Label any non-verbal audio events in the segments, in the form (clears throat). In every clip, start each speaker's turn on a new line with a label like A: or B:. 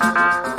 A: Música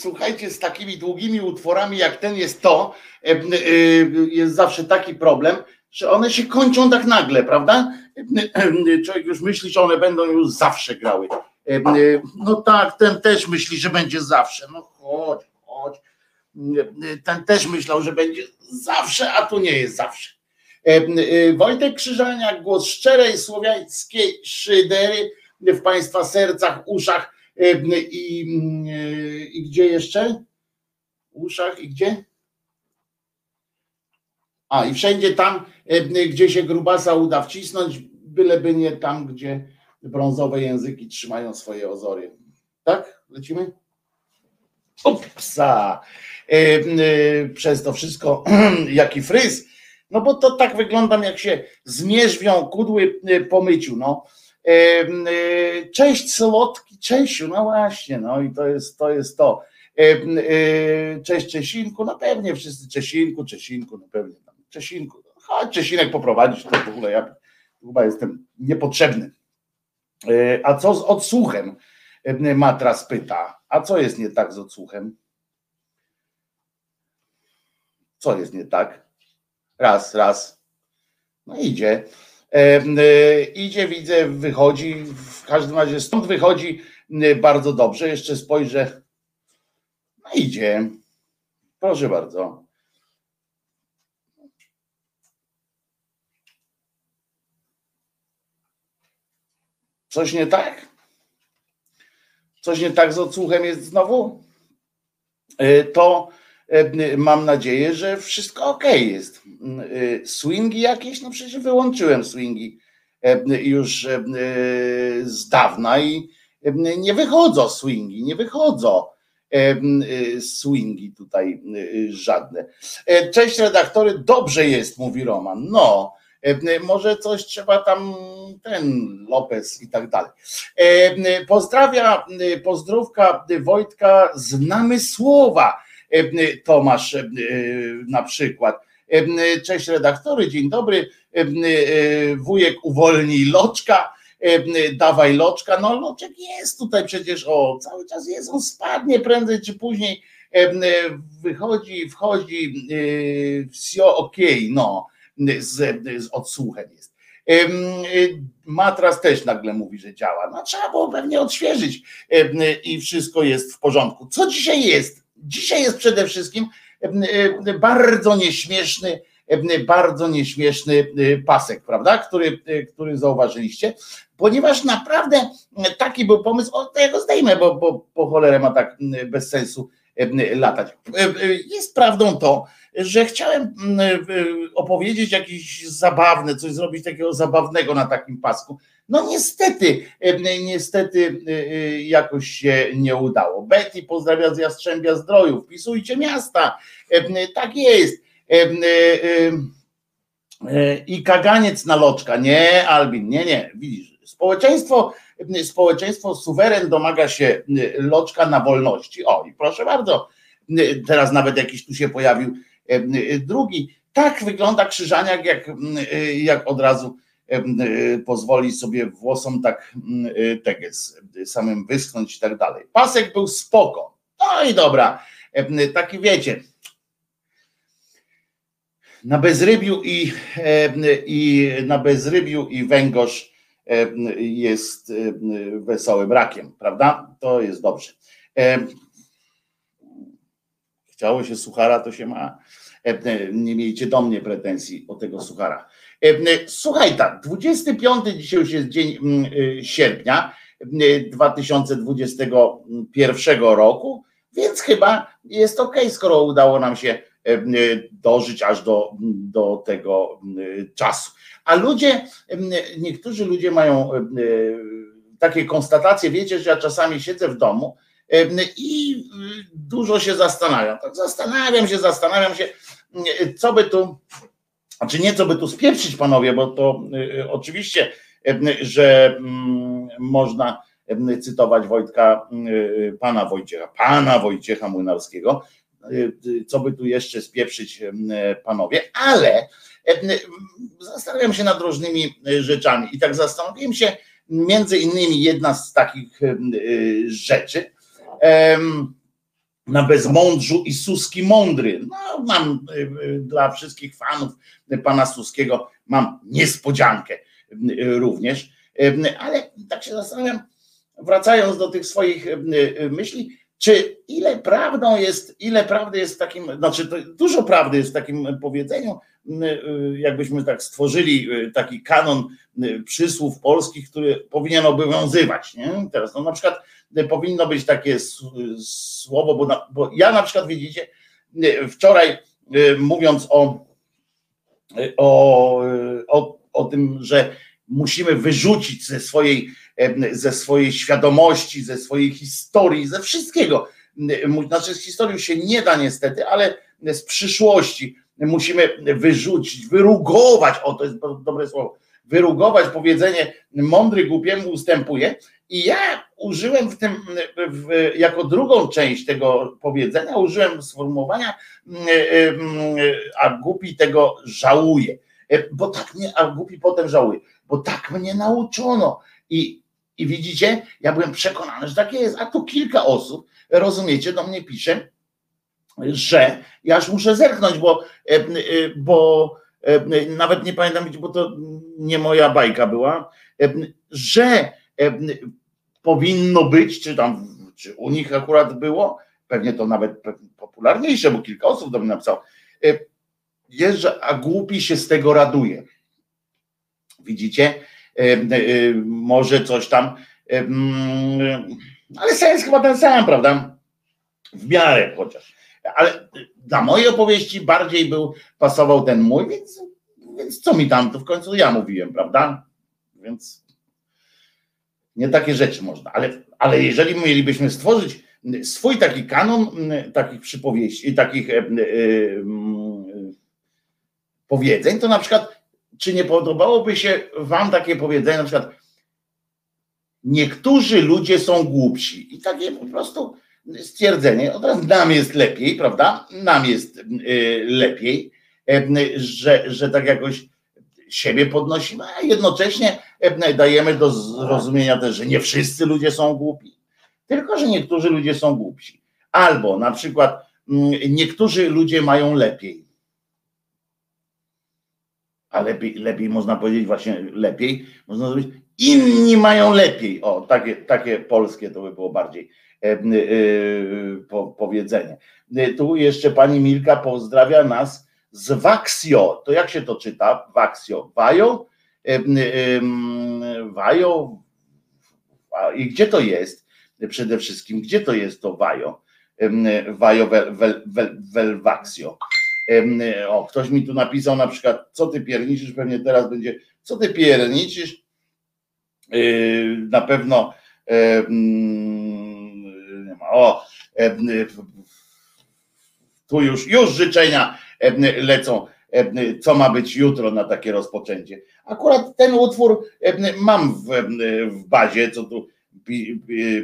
A: E, słuchajcie, z takimi długimi utworami jak ten jest to, e, e, jest zawsze taki problem, że one się kończą tak nagle, prawda? Człowiek już myśli, że one będą już zawsze grały. No tak, ten też myśli, że będzie zawsze. No chodź, chodź. Ten też myślał, że będzie zawsze, a tu nie jest zawsze. Wojtek Krzyżaniak, głos szczerej słowiańskiej szydery w Państwa sercach, uszach i, i gdzie jeszcze? Uszach i gdzie? A i wszędzie tam, gdzie się grubasa uda wcisnąć, byleby nie tam, gdzie brązowe języki trzymają swoje ozory. Tak? Lecimy? Upsa! Przez to wszystko, (clears throat) jaki fryz. No bo to tak wyglądam, jak się zmierzwią kudły po myciu. No. Cześć Słodki Czesiu, no właśnie, no i to jest to. Jest to. E, cześć Czesinku, no pewnie wszyscy Czesinku, Czesinku, no pewnie tam Czesinku. Chodź Czesinek poprowadzić, to w ogóle ja chyba jestem niepotrzebny. E, a co z odsłuchem? Matras pyta. A co jest nie tak z odsłuchem? Co jest nie tak? Raz, raz. No idzie. E, idzie, widzę, wychodzi, każdym razie stąd wychodzi bardzo dobrze. Jeszcze spojrzę. No idzie. Proszę bardzo. Coś nie tak? Coś nie tak z odsłuchem jest znowu? E, to E, mam nadzieję, że wszystko ok jest. Swingi jakieś? No przecież wyłączyłem swingi już z dawna i nie wychodzą swingi, nie wychodzą swingi tutaj żadne. Cześć redaktory, dobrze jest, mówi Roman. No, może coś trzeba tam, ten Lopez i tak dalej. Pozdrawia, pozdrówka Wojtka z Namysłowa E, Tomasz e, na przykład. E, cześć redaktory, dzień dobry. Wujek uwolnij loczka, dawaj loczka. No loczek jest tutaj przecież, o cały czas jest, on spadnie prędzej czy później. Wychodzi, wchodzi, wsio ok, no, z, z odsłuchem jest. Matras też nagle mówi, że działa. No trzeba było pewnie odświeżyć i wszystko jest w porządku. Co dzisiaj jest? Dzisiaj jest przede wszystkim bardzo nieśmieszny, bardzo nieśmieszny pasek, prawda, który, który zauważyliście, ponieważ naprawdę taki był pomysł, o, to ja go zdejmę, bo, bo po cholerę ma tak bez sensu latać. Jest prawdą to, że chciałem opowiedzieć jakieś zabawne, coś zrobić takiego zabawnego na takim pasku, no niestety, niestety e, e, jakoś się nie udało. Betty pozdrawia z Jastrzębia Zdroju, wpisujcie miasta, tak jest. E, I kaganiec na loczka, nie Albin, nie, nie, widzisz, społeczeństwo, społeczeństwo suweren domaga się loczka na wolności. O i proszę bardzo, teraz nawet jakiś tu się pojawił drugi. Tak wygląda krzyżaniak, jak, jak od razu E, pozwoli sobie włosom tak teges samym wyschnąć i tak dalej. Pasek był spoko. No i dobra, taki wiecie, na bezrybiu i, i na bezrybiu i węgorz jest wesołym rakiem, prawda? To jest dobrze. Chciało się suchara, to się ma. Nie miejcie do mnie pretensji o tego suchara. Słuchaj tak, 25 dzisiaj już jest dzień mm, sierpnia 2021 roku, więc chyba jest ok, skoro udało nam się dożyć aż do, do tego czasu. A ludzie, niektórzy ludzie mają takie konstatacje, wiecie, że ja czasami siedzę w domu i dużo się zastanawiam. Tak zastanawiam się, zastanawiam się, co by tu znaczy nie co by tu spieprzyć, panowie, bo to y, oczywiście, y, że mm, można y, cytować Wojtka, pana Wojciecha, pana Wojciecha Młynarskiego, co by tu jeszcze spieprzyć, panowie, ale zastanawiam się nad różnymi rzeczami i tak zastanowiłem się między innymi jedna z takich rzeczy, na bezmądrzu i Suski mądry. No, mam dla wszystkich fanów pana Suskiego mam niespodziankę również, ale tak się zastanawiam, wracając do tych swoich myśli, czy ile prawdą jest, ile prawdy jest w takim, znaczy dużo prawdy jest w takim powiedzeniu, jakbyśmy tak stworzyli taki kanon przysłów polskich, który powinien obowiązywać. Nie? Teraz no na przykład powinno być takie słowo, bo, na, bo ja na przykład widzicie, wczoraj mówiąc o, o, o, o tym, że musimy wyrzucić ze swojej, ze swojej świadomości, ze swojej historii, ze wszystkiego. Znaczy z historii się nie da niestety, ale z przyszłości musimy wyrzucić, wyrugować, o to jest dobre słowo, wyrugować powiedzenie mądry głupiemu ustępuje i ja użyłem w tym, w, jako drugą część tego powiedzenia, użyłem sformułowania a głupi tego żałuje, bo tak mnie, a głupi potem żałuje. Bo tak mnie nauczono. I, i widzicie, ja byłem przekonany, że tak jest, a tu kilka osób, rozumiecie, do mnie pisze, że ja już muszę zerknąć, bo, e, e, bo e, nawet nie pamiętam, bo to nie moja bajka była, że powinno być, czy tam, czy u nich akurat było, pewnie to nawet popularniejsze, bo kilka osób do mnie napisało, jest, że a głupi się z tego raduje. Widzicie? E, e, może coś tam, ale sens chyba ten sam, prawda? W miarę chociaż. Ale dla mojej opowieści bardziej był, pasował ten mój, więc, więc co mi tam, to w końcu ja mówiłem, prawda? Więc nie takie rzeczy można, ale, ale jeżeli mielibyśmy stworzyć swój taki kanon takich przypowieści, takich e, e, powiedzeń, to na przykład czy nie podobałoby się wam takie powiedzenie, na przykład niektórzy ludzie są głupsi i takie po prostu stwierdzenie, od razu nam jest lepiej, prawda? Nam jest y, lepiej, że, że tak jakoś siebie podnosimy, a jednocześnie dajemy do zrozumienia też, że nie wszyscy ludzie są głupi, tylko że niektórzy ludzie są głupsi. Albo na przykład mm, niektórzy ludzie mają lepiej a lepiej, lepiej można powiedzieć właśnie lepiej, można zrobić, inni mają lepiej. O, takie, takie polskie to by było bardziej e, e, po, powiedzenie. E, tu jeszcze pani Milka pozdrawia nas z Waxio. To jak się to czyta? Waxio. Wajo? Wajo? I gdzie to jest? Przede wszystkim, gdzie to jest to Wajo? Wajo vel, vel, vel, vel Waxio. O, ktoś mi tu napisał na przykład, co ty pierniczysz, pewnie teraz będzie, co ty pierniczysz, yy, na pewno o, tu już, już życzenia lecą, co ma być jutro na takie rozpoczęcie. Akurat ten utwór mam w, w bazie, co tu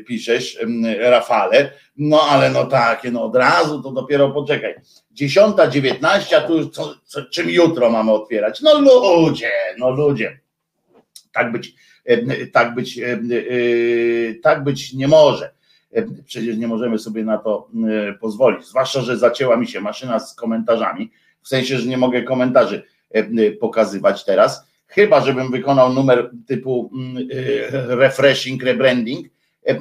A: piszesz, Rafale, no ale no takie, no od razu to dopiero poczekaj. Dziesiąta, dziewiętnaście, tu już co, co, czym jutro mamy otwierać? No ludzie, no ludzie. Tak być, tak być, e, tak być nie może. Przecież nie możemy sobie na to pozwolić. Zwłaszcza, że zacięła mi się maszyna z komentarzami, w sensie, że nie mogę komentarzy pokazywać teraz chyba żebym wykonał numer typu mm, y, refreshing, rebranding, e,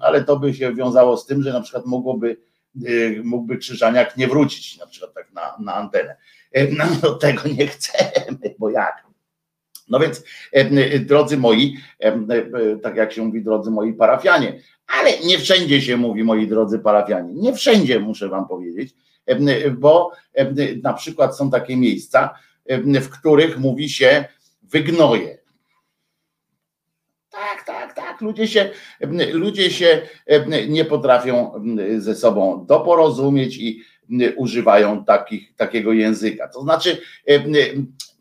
A: ale to by się wiązało z tym, że na przykład mogłoby, mógłby Krzyżaniak nie wrócić na przykład tak na, na antenę. E, no tego nie (laughs) chcemy, bo jak? No więc, e, drodzy moi, tak jak się mówi, drodzy moi parafianie, ale nie wszędzie się mówi, moi drodzy parafianie, nie wszędzie muszę wam powiedzieć, bo na przykład są takie miejsca, w których mówi się wygnoje. Tak, tak, tak. Ludzie się, ludzie się nie potrafią ze sobą doporozumieć i używają takich, takiego języka. To znaczy,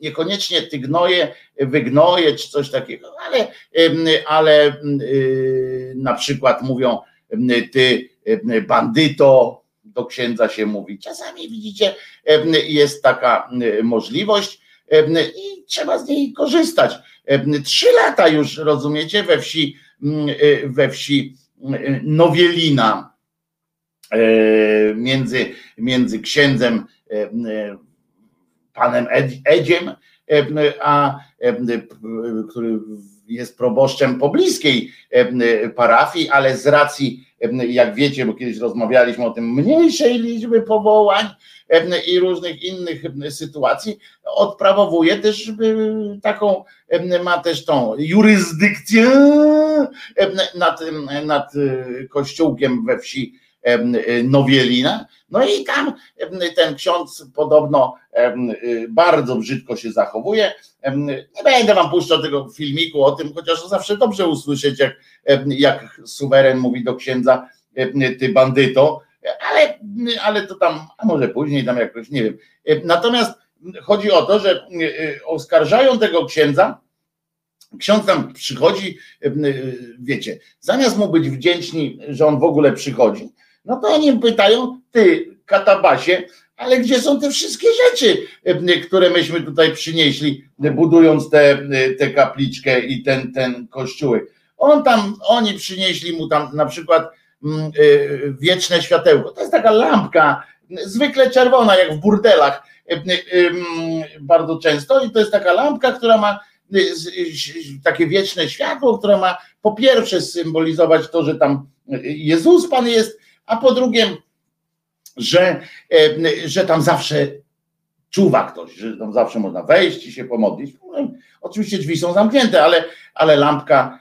A: niekoniecznie ty gnoje, wygnoje czy coś takiego, ale, ale na przykład mówią ty bandyto, do księdza się mówi. Czasami widzicie, jest taka możliwość i trzeba z niej korzystać. Trzy lata już, rozumiecie, we wsi, we wsi Nowielina między, między księdzem panem Edziem, a który jest proboszczem pobliskiej parafii, ale z racji, jak wiecie, bo kiedyś rozmawialiśmy o tym mniejszej liczby powołań i różnych innych sytuacji, odprawowuje też taką, ma też tą jurysdykcję nad, nad kościółkiem we wsi Nowielina. No i tam ten ksiądz podobno bardzo brzydko się zachowuje. Nie będę wam puszczał tego filmiku o tym, chociaż zawsze dobrze usłyszeć, jak, jak suweren mówi do księdza, ty bandyto, ale, ale to tam, a może później tam jakoś, nie wiem. Natomiast chodzi o to, że oskarżają tego księdza, ksiądz tam przychodzi, wiecie, zamiast mu być wdzięczni, że on w ogóle przychodzi, no to oni pytają, ty katabasie, ale gdzie są te wszystkie rzeczy, które myśmy tutaj przynieśli, budując tę te, te kapliczkę i ten, ten kościółek. On tam, oni przynieśli mu tam na przykład mm, y, wieczne światełko. To jest taka lampka, zwykle czerwona, jak w burdelach, bardzo często. I to jest taka lampka, która ma takie wieczne światło, które ma po pierwsze symbolizować to, że tam Jezus Pan jest, a po drugie, że, e, że tam zawsze czuwa ktoś, że tam zawsze można wejść i się pomodlić. No, oczywiście drzwi są zamknięte, ale, ale lampka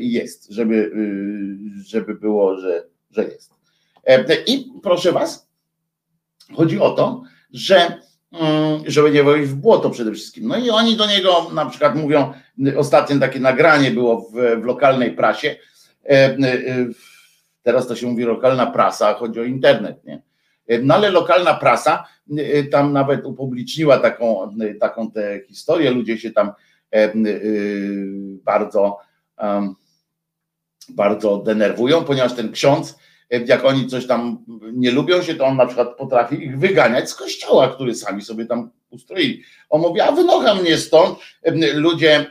A: jest, żeby, y, żeby było, że, że jest. I proszę Was, chodzi o to, że mm, żeby nie wejść w błoto przede wszystkim. No i oni do niego na przykład mówią, ostatnie takie nagranie było w, w lokalnej prasie, teraz to się mówi lokalna prasa, chodzi o internet, nie? No ale lokalna prasa y, tam nawet upubliczniła taką, y, taką tę historię, ludzie się tam y, bardzo, bardzo denerwują, ponieważ ten ksiądz, jak oni coś tam nie lubią się, to on na przykład potrafi ich wyganiać z kościoła, który sami sobie tam ustroili. On mówi, a wynocha mnie stąd, ludzie,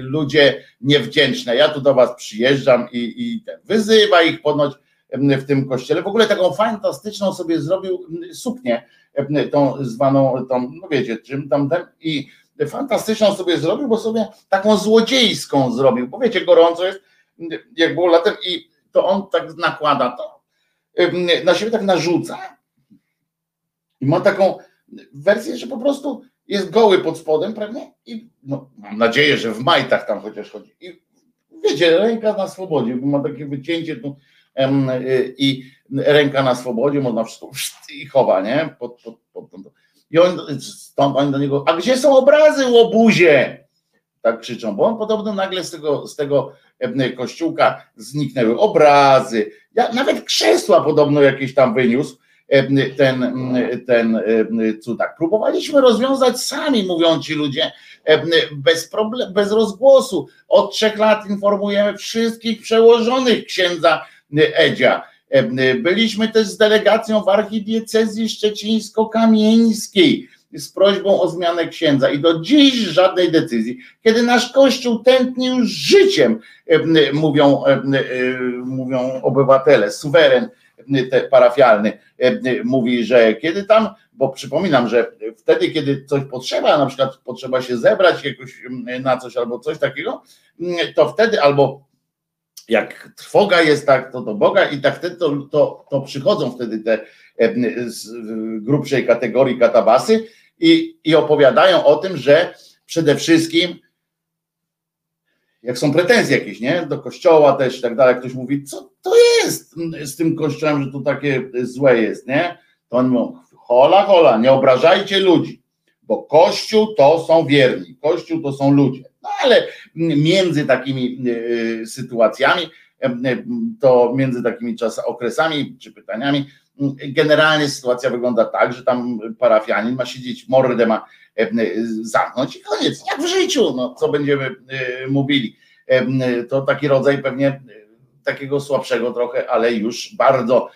A: ludzie niewdzięczne, ja tu do was przyjeżdżam i, i wyzywa ich ponoć w tym kościele. W ogóle taką fantastyczną sobie zrobił suknię, tą zwaną, tą, no wiecie, czym tam, i fantastyczną sobie zrobił, bo sobie taką złodziejską zrobił, bo wiecie, gorąco jest, jak było latem i to on tak nakłada to, na siebie tak narzuca i ma taką wersję, że po prostu jest goły pod spodem, prawda? I no, mam nadzieję, że w majtach tam chociaż chodzi. I wiecie, ręka na swobodzie, bo ma takie wycięcie tu Y, i ręka na swobodzie, można wszystko i chowa, nie? Pod, pod, pod, I on, stąd oni do niego, a gdzie są obrazy, łobuzie? Tak krzyczą, bo on podobno nagle z tego, z tego kościółka zniknęły obrazy, ja, nawet krzesła podobno jakieś tam wyniósł ten, ten cudak. Próbowaliśmy rozwiązać sami, mówią ci ludzie, bez, problem, bez rozgłosu. Od trzech lat informujemy wszystkich przełożonych księdza Edzia. Byliśmy też z delegacją w archidiecezji szczecińsko-kamieńskiej z prośbą o zmianę księdza i do dziś żadnej decyzji. Kiedy nasz kościół tętni już życiem, mówią, mówią obywatele, suweren parafialny mówi, że kiedy tam, bo przypominam, że wtedy, kiedy coś potrzeba, na przykład potrzeba się zebrać jakoś na coś albo coś takiego, to wtedy albo jak trwoga jest tak, to do Boga i tak wtedy to, to, to przychodzą wtedy te z grubszej kategorii katabasy i, i opowiadają o tym, że przede wszystkim jak są pretensje jakieś, nie? Do kościoła też i tak dalej, ktoś mówi, co to jest z tym kościołem, że to takie złe jest, nie? To oni mówią, hola, hola, nie obrażajcie ludzi, bo kościół to są wierni, kościół to są ludzie. No ale między takimi y, sytuacjami, y, to między takimi czas, okresami czy pytaniami, generalnie sytuacja wygląda tak, że tam parafianin ma siedzieć, mordę ma zamknąć i koniec, jak w życiu, no co będziemy mówili. To taki rodzaj pewnie takiego słabszego trochę, ale już bardzo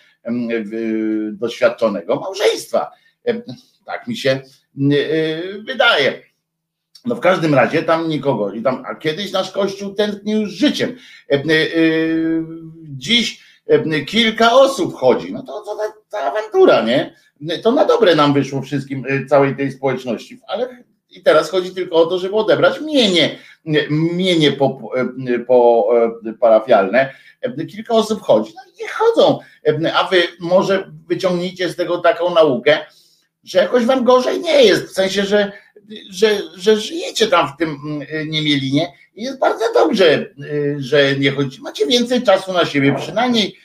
A: doświadczonego małżeństwa. Tak mi się wydaje. No w każdym razie tam nikogo. I tam, a kiedyś nasz kościół tętnił życiem. Dziś kilka osób chodzi. No to, to ta, awantura, nie? To na dobre nam wyszło wszystkim, całej tej społeczności. Ale i teraz chodzi tylko o to, żeby odebrać mienie, mienie po, po parafialne. Kilka osób chodzi, no nie chodzą. A wy może wyciągnijcie z tego taką naukę, że jakoś wam gorzej nie jest, w sensie, że, że, że żyjecie tam w tym niemielinie i jest bardzo dobrze, że nie chodzicie. Macie więcej czasu na siebie, przynajmniej,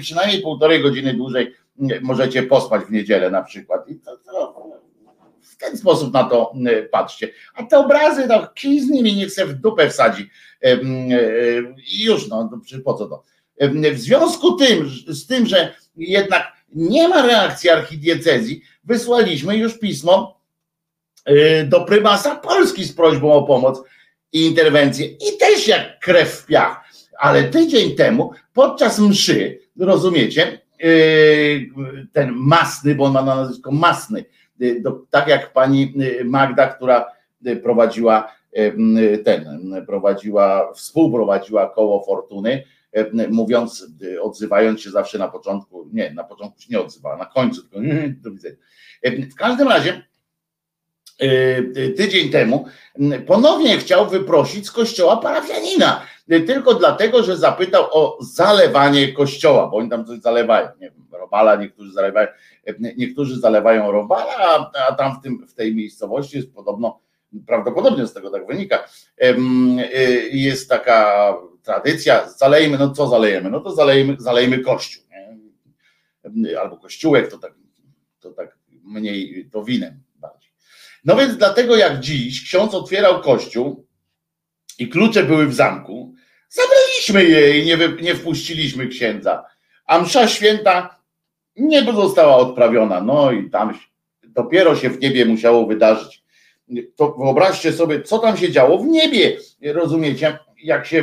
A: przynajmniej półtorej godziny dłużej możecie pospać w niedzielę na przykład. I to, to ten sposób na to patrzcie. A te obrazy, no kij z nimi niech se w dupę wsadzi. I już, no po co to? W związku tym, z tym, że jednak nie ma reakcji archidiecezji, wysłaliśmy już pismo y, do prymasa Polski z prośbą o pomoc i interwencję. I też jak krew w piach. Ale tydzień temu, podczas mszy, rozumiecie, y, ten masny, bo on ma na nazwisko masny, Y, do, tak jak pani y, Magda, która prowadziła ten, prowadziła, współprowadziła koło fortuny, mówiąc, odzywając się zawsze na początku, nie, na początku się nie odzywała, na końcu, tylko do widzenia. W każdym razie tydzień temu ponownie chciał wyprosić z kościoła parafianina, tylko dlatego, że zapytał o zalewanie kościoła, bo oni tam coś zalewają, nie wiem, robala, niektórzy zalewają, niektórzy zalewają robala, a, a tam w, tym, w tej miejscowości jest podobno, prawdopodobnie z tego tak wynika, y, jest taka tradycja, zalejmy, no co zalejemy? No to zalejmy, zalejmy kościół, nie? albo kościółek, to tak, to tak mniej, to winem. No więc dlatego jak dziś ksiądz otwierał kościół i klucze były w zamku, zabraliśmy je i nie, nie wpuściliśmy księdza. A msza święta nie została odprawiona. No i tam dopiero się w niebie musiało wydarzyć. To wyobraźcie sobie, co tam się działo w niebie. Rozumiecie, jak się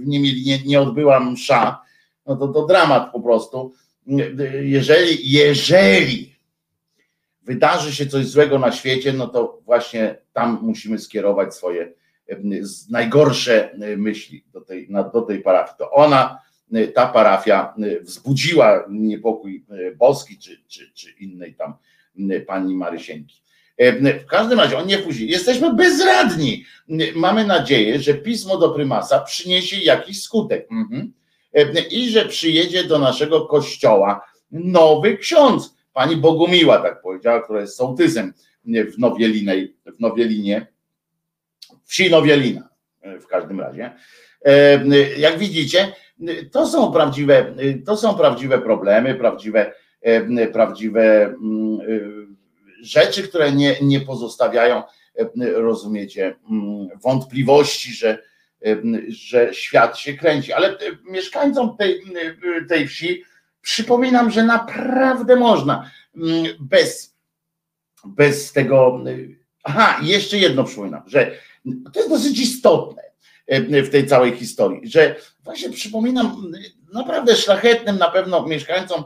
A: w niebie nie, nie odbyła msza, no to to dramat po prostu. Jeżeli, jeżeli wydarzy się coś złego na świecie, no to właśnie tam musimy skierować swoje najgorsze myśli do tej, do tej parafii. To ona ta parafia wzbudziła niepokój boski czy, czy, czy innej tam pani Marysieńki. W każdym razie on nie wpuści. Jesteśmy bezradni. Mamy nadzieję, że pismo do prymasa przyniesie jakiś skutek mhm. i że przyjedzie do naszego kościoła nowy ksiądz. Pani Bogumiła tak powiedziała, która jest sołtysem w Nowielinej, w Nowielinie, wsi Nowielina w każdym razie. Jak widzicie, to są prawdziwe, to są prawdziwe problemy, prawdziwe, e, prawdziwe e, rzeczy, które nie, nie pozostawiają, e, rozumiecie, wątpliwości, że, że świat się kręci. Ale mieszkańcom tej, tej wsi przypominam, że naprawdę można mm, bez, bez tego. Aha, jeszcze jedno przypominam, że to jest dosyć istotne w tej całej historii, że właśnie przypominam naprawdę szlachetnym na pewno mieszkańcom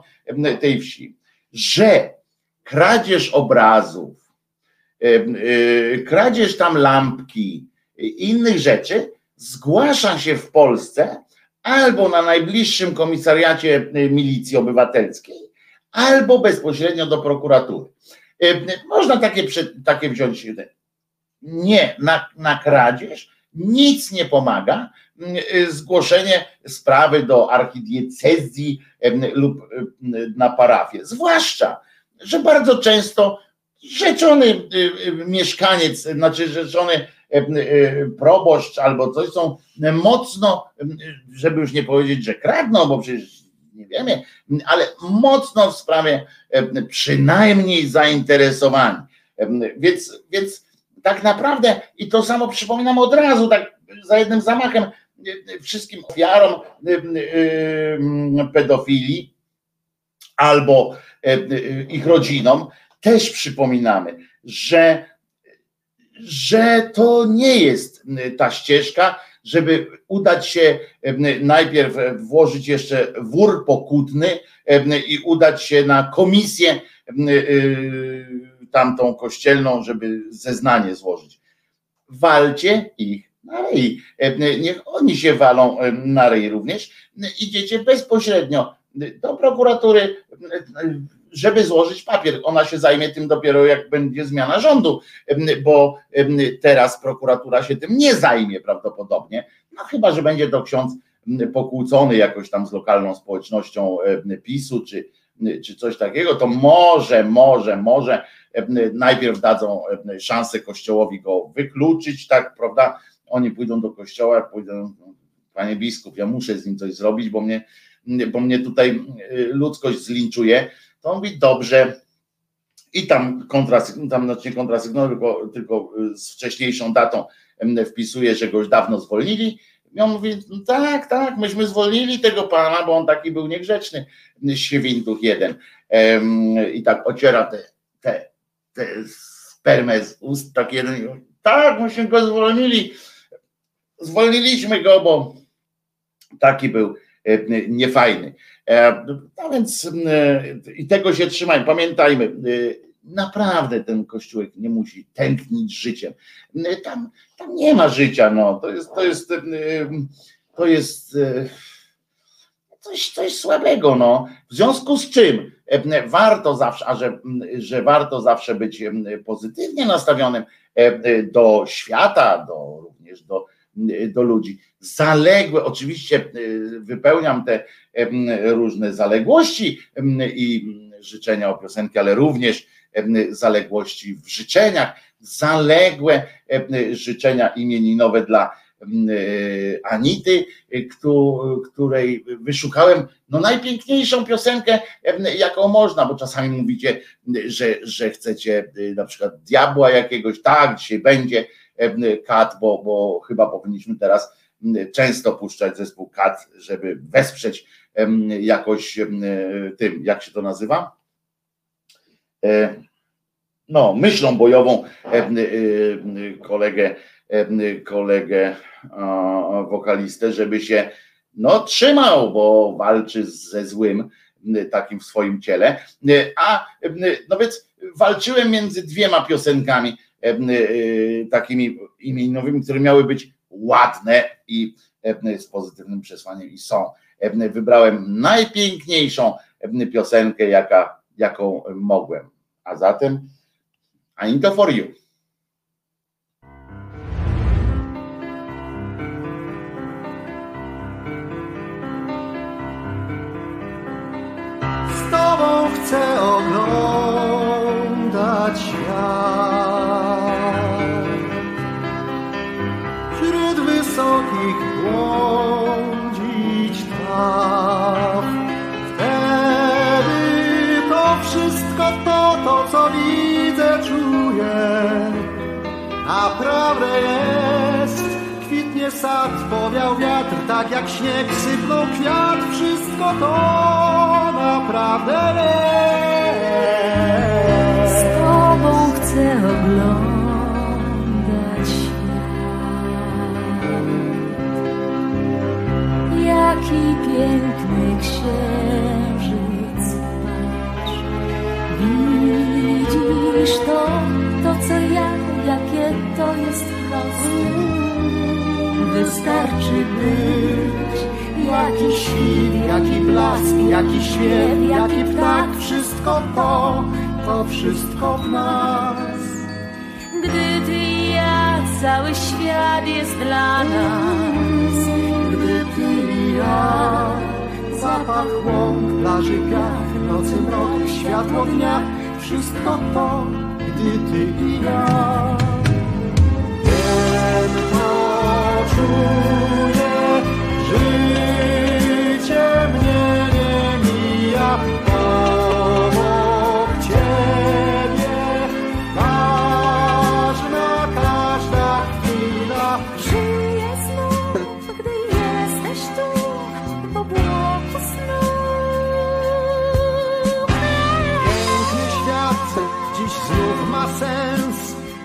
A: tej wsi, że kradzież obrazów, y, kradzież tam lampki, innych rzeczy zgłasza się w Polsce albo na najbliższym komisariacie milicji obywatelskiej, albo bezpośrednio do prokuratury. Można takie, takie wziąć nie na, na kradzież, nic nie pomaga y, zgłoszenie sprawy do archidiecezji lub na parafię. Zwłaszcza, że bardzo często rzeczony y, y, mieszkaniec, znaczy rzeczony proboszcz albo coś są mocno, żeby już nie powiedzieć, że kradną, bo przecież nie wiemy, ale mocno w sprawie przynajmniej zainteresowani. Więc, więc tak naprawdę, i to samo przypominam od razu, tak za jednym zamachem, wszystkim ofiarom pedofilii albo ich rodzinom też przypominamy, że, że to nie jest ta ścieżka, żeby udać się najpierw włożyć jeszcze wór pokutny i udać się na komisję tamtą kościelną, żeby zeznanie złożyć. walcie ich na ryj. Niech oni się walą na ryj również. Idziecie bezpośrednio do prokuratury, żeby złożyć papier. Ona się zajmie tym dopiero jak będzie zmiana rządu, bo teraz prokuratura się tym nie zajmie prawdopodobnie. No chyba, że będzie to ksiądz pokłócony jakoś tam z lokalną społecznością PiSu, czy, czy coś takiego, to może, może, może najpierw dadzą szansę kościołowi go wykluczyć, tak, prawda? Oni pójdą do kościoła, pójdą, panie biskup, ja muszę z nim coś zrobić, bo mnie, bo mnie tutaj ludzkość zlinczuje. To mówi, dobrze, i tam kontrasygnał, tam znaczy nie kontrasygnał, tylko, tylko z wcześniejszą datą wpisuje, że go już dawno zwolnili i on mówi, no tak, tak, myśmy zwolnili tego pana, bo on taki był niegrzeczny, świętuch jeden. I tak ociera te, te, te spermę z ust, tak jeden, tak, myśmy go zwolnili, zwolniliśmy go, bo taki był niefajny. No więc i tego się trzymajmy, pamiętajmy, naprawdę ten kościółek nie musi tętnić życiem. Tam, tam nie ma życia, no. To jest, to jest, to jest coś, coś słabego, no. W związku z czym warto zawsze, a że, że warto zawsze być pozytywnie nastawionym do świata, do, również do, do ludzi. Zaległe, oczywiście wypełniam te różne zaległości i życzenia o piosenki, ale również zaległości w życzeniach, zaległe życzenia imieninowe dla Anity, której wyszukałem no najpiękniejszą piosenkę, jaką można, bo czasami mówicie, że, że chcecie na przykład diabła jakiegoś, tak, dzisiaj będzie kat, bo, bo chyba powinniśmy teraz często puszczać zespół kat, żeby wesprzeć jakoś tym, jak się to nazywa? E, no, myślą bojową e, e, kolegę, kolegę wokalistę, żeby się no, trzymał, bo walczy ze złym takim w swoim ciele. A no więc walczyłem między dwiema piosenkami takimi imieninowymi, które miały być ładne i z pozytywnym przesłaniem i są. Wybrałem najpiękniejszą piosenkę, jaka, jaką mogłem. A zatem Ainda for you.
B: Z tobą chcę oglądać świat. Naprawdę jest. Kwitnie sad, powiał wiatr, tak jak śnieg sypnął kwiat, wszystko to naprawdę jest.
C: Z tobą chcę oglądać świat. Jaki piękny księżyc, patrz. Widzisz to, Wystarczy być
B: jaki świt, jaki blask, jaki śpiew, jaki ptak, wszystko to, to wszystko w nas.
C: Gdy ty i ja, cały świat jest dla nas.
B: Gdy ty i ja, zapach łąk, plaży piach, nocy mrok, światło dnia, wszystko to, gdy ty i ja.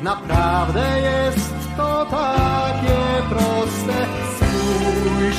B: Naprawdę jest to takie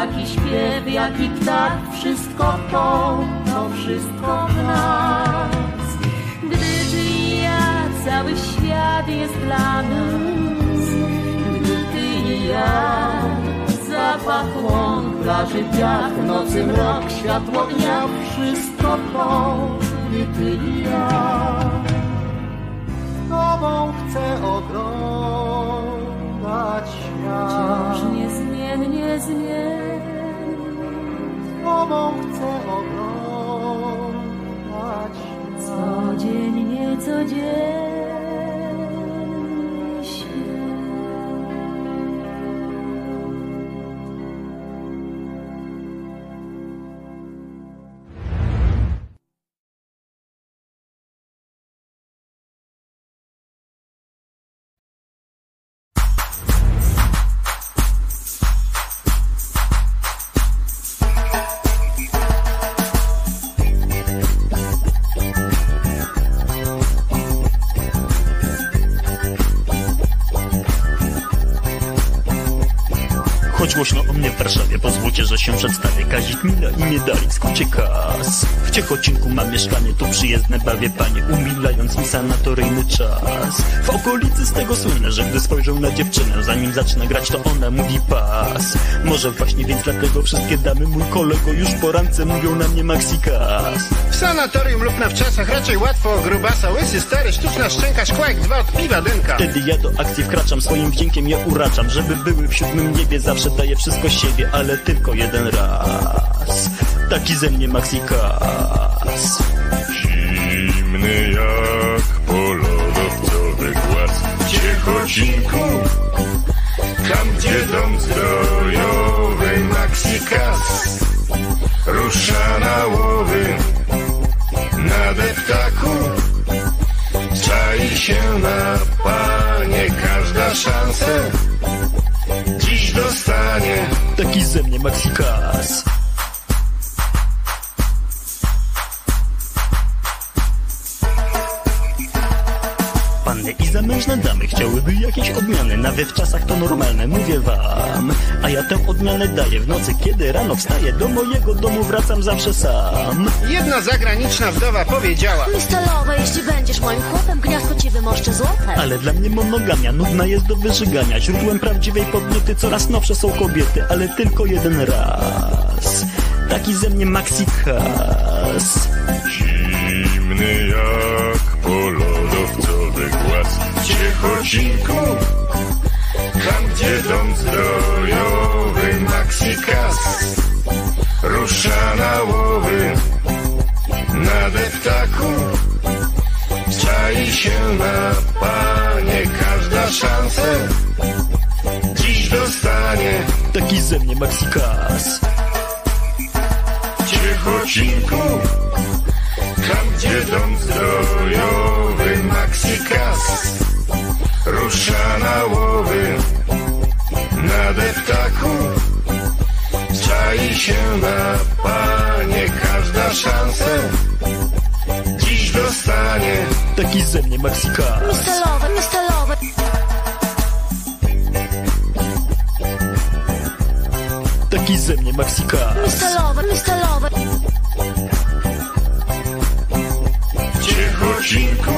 C: jaki śpiew, jaki ptak, wszystko to, to wszystko w nas. Gdy ty i ja, cały świat jest dla nas. Gdy ty i ja, zapach łąk, plaży piach, nocy mrok, światło dnia,
B: Wszystko to, gdy ty i ja Tobą chcę oglądać świat
C: wciąż niezmiennie zmieniać.
B: Tobą chcę oglądać.
C: Codziennie, codziennie
D: Choć głośno o mnie w Warszawie, że się przedstawię Kazik Mila i medali w skrócie KAS. W Ciechocinku mam mieszkanie, tu przyjezdne bawię panie Umilając mi sanatoryjny czas. W okolicy z tego słynę, że gdy spojrzę na dziewczynę Zanim zacznę grać, to ona mówi pas. Może właśnie więc dlatego wszystkie damy Mój kolego już po rance mówią na mnie Maxikas
E: W sanatorium lub na wczasach raczej łatwo grubasa. Łysy, stary, sztuczna szczęka, szkła jak dwa od piwa dynka.
D: Wtedy ja do akcji wkraczam, swoim wdziękiem je uraczam Żeby były w siódmym niebie, zawsze daję wszystko siebie Ale tylko jeden raz. Taki ze mnie Maxikas
F: Zimny jak polodowcowy głaz. Ciechocinku Tam gdzie dom zdrojowy Maxikas Rusza na łowy Na deptaku. Czai się na panie Każda szansę Dziś dostanie
D: Taki ze mnie Maxikas zamężne damy chciałyby jakieś odmiany. Nawet w czasach to normalne, mówię wam. A ja tę odmianę daję w nocy, kiedy rano wstaję Do mojego domu wracam zawsze sam.
E: Jedna zagraniczna wdowa powiedziała
G: Stalowe, jeśli będziesz moim chłopem, gniazdko ci wymoszczę złotem.
D: Ale dla mnie monogamia nudna jest do wyżygania. Źródłem prawdziwej podniety coraz nowsze są kobiety Ale tylko jeden raz. Taki ze mnie Maxikas
F: Zimny jak Ciechocinku Tam gdzie dom zdrojowy Maxikas Rusza na łowy Na deptaku Czai się na panie Każda szansę Dziś dostanie
D: Taki ze mnie Maxikas
F: w Ciechocinku Tam gdzie dom zdrojowy Maxikas Rusza na łowy Na deptaku. Czai się na panie Każda szansę Dziś dostanie.
D: Taki ze mnie Maxikas
G: Stalowe, stalowe,
D: Taki ze mnie Maxikas
G: stalowe, stalowe,
F: Ciechocinku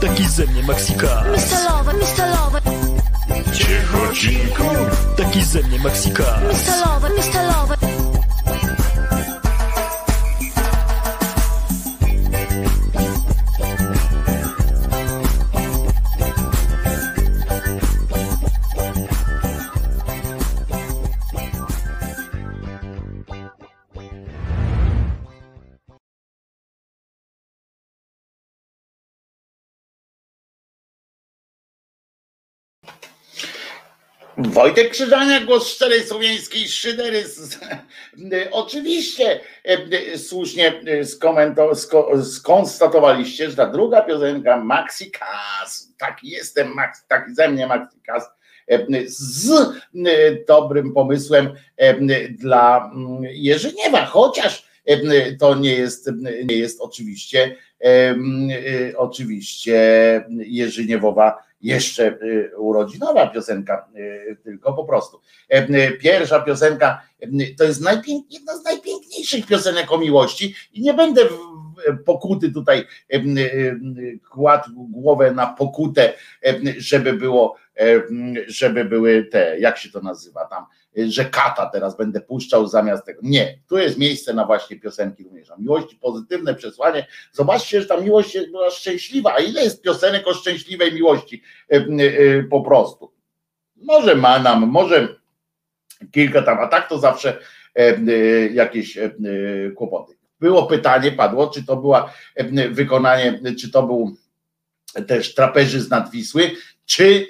D: Taki ze mnie Maxikas
G: stalowe, stalowe,
F: w Ciechocinku
D: Taki ze mnie Maxikas
G: stalowe, stalowe.
A: Wojtek Krzyżania, głos szczerej słowiańskiej szydery. (laughs) Oczywiście e, słusznie skomento, sko, skonstatowaliście, że ta druga piosenka Maxi Kas, taki jestem, Max, taki ze mnie Maxi Kas, e, z e, dobrym pomysłem dla mm, Jerzyniewa, chociaż to nie jest, nie jest oczywiście, oczywiście Jerzyniewowa jeszcze y, urodzinowa piosenka, y, tylko po prostu. Y, pierwsza piosenka to jest jedna z najpiękniejszych piosenek o miłości i nie będę pokuty tutaj kładł głowę na pokutę, żeby było, żeby były te, jak się to nazywa tam, że kata teraz będę puszczał zamiast tego. Nie, tu jest miejsce na właśnie piosenki również miłości, pozytywne przesłanie. Zobaczcie, że ta miłość była szczęśliwa, a ile jest piosenek o szczęśliwej miłości e, e, po prostu. Może ma nam, może kilka tam, a tak to zawsze e, jakieś kłopoty. Było pytanie, padło, czy to była wykonanie, czy to był też traperzy z Nadwisły, czy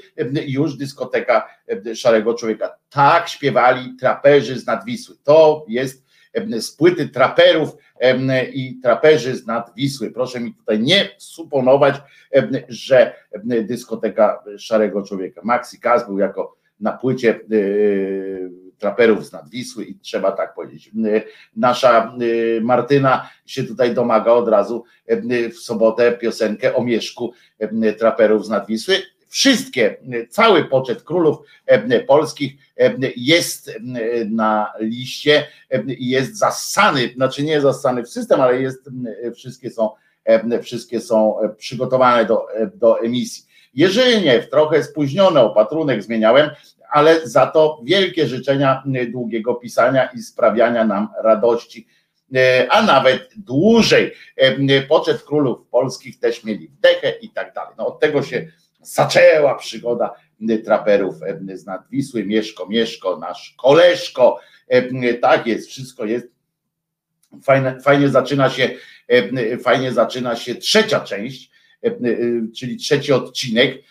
A: już dyskoteka Szarego Człowieka. Tak śpiewali traperzy z Nadwisły. To jest z płyty traperów i traperzy z Nadwisły. Proszę mi tutaj nie suponować, że dyskoteka Szarego Człowieka. Maxi Kaz był jako na płycie e, traperów z Nadwisły i trzeba tak powiedzieć. Nasza e, Martyna się tutaj domaga od razu w sobotę piosenkę o mieszku traperów z Nadwisły wszystkie, cały poczet królów e, polskich e, jest e, na liście jest zasany, znaczy nie jest zasany w system, ale jest, wszystkie są, wszystkie są przygotowane do, do emisji. Jerzyniew, trochę spóźniony opatrunek zmieniałem, ale za to wielkie życzenia długiego pisania i sprawiania nam radości, a nawet dłużej. Poczet królów polskich też mieli wdechę i tak dalej. No od tego się zaczęła przygoda traperów z Nadwisły, Mieszko, Mieszko, nasz koleżko, tak jest, wszystko jest. Fajne, fajnie zaczyna się, fajnie zaczyna się trzecia część, czyli trzeci odcinek,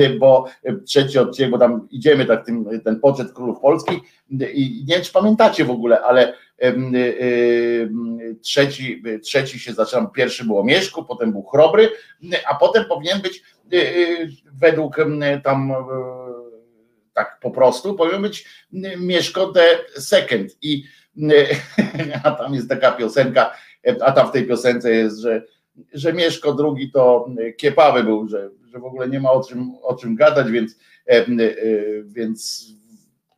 A: (laughs) bo trzeci odcinek, bo tam idziemy tak tym, ten poczet królów polskich. I nie wiem, czy pamiętacie w ogóle, ale trzeci, trzeci się zaczął, pierwszy było Mieszku, potem był Chrobry, a potem powinien być y, y, według tam tak po prostu, powinien być Mieszko the Second. I (laughs) a tam jest taka piosenka, a tam w tej piosence jest, że że Mieszko drugi to kiepawy był, że, że w ogóle nie ma o czym, o czym gadać, więc, więc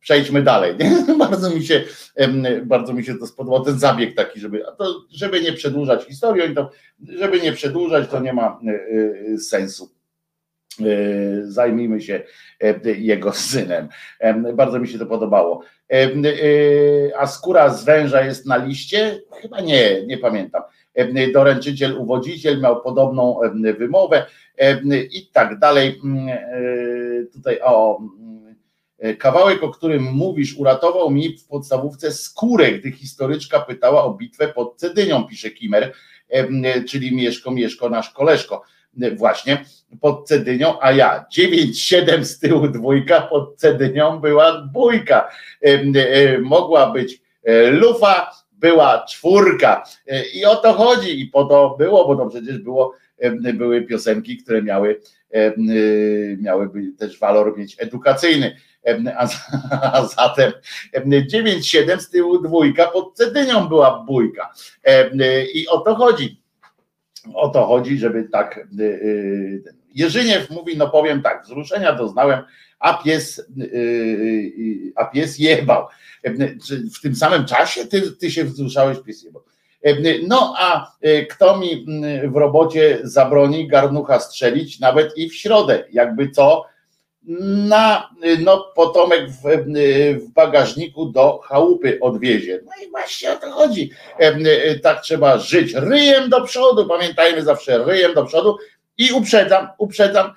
A: przejdźmy dalej. (laughs) bardzo, mi się, bardzo mi się to spodobał ten zabieg taki, żeby, to, żeby nie przedłużać historii, to, żeby nie przedłużać, to nie ma e, e, sensu. Zajmijmy się jego synem. Bardzo mi się to podobało. A skóra z węża jest na liście? Chyba nie, nie pamiętam doręczyciel, uwodziciel miał podobną wymowę i tak dalej. Mm, e, tutaj o e, kawałek, o którym mówisz, uratował mi w podstawówce skórę, gdy historyczka pytała o bitwę pod Cedynią, pisze Kimer, czyli Mieszko, Mieszko, nasz koleżko. Właśnie pod Cedynią, a ja 9-7 z tyłu dwójka, pod Cedynią była bójka. E, mogła być lufa, była czwórka i o to chodzi i po to było, bo to przecież było, były piosenki, które miały, miały też walor mieć edukacyjny. A, (laughs) a zatem 9-7 z tyłu dwójka, pod Cedynią była bójka. I o to chodzi. O to chodzi, żeby tak. Jerzyniew mówi, no powiem tak, wzruszenia doznałem, a pies, a pies jebał w tym samym czasie ty, ty się wzruszałeś piesiem. No a kto mi w robocie zabroni garnucha strzelić nawet i w środę, jakby co na no, potomek w, w bagażniku do chałupy odwiezie. No i właśnie o to chodzi. E, tak trzeba żyć ryjem do przodu. Pamiętajmy zawsze ryjem do przodu. I uprzedzam, uprzedzam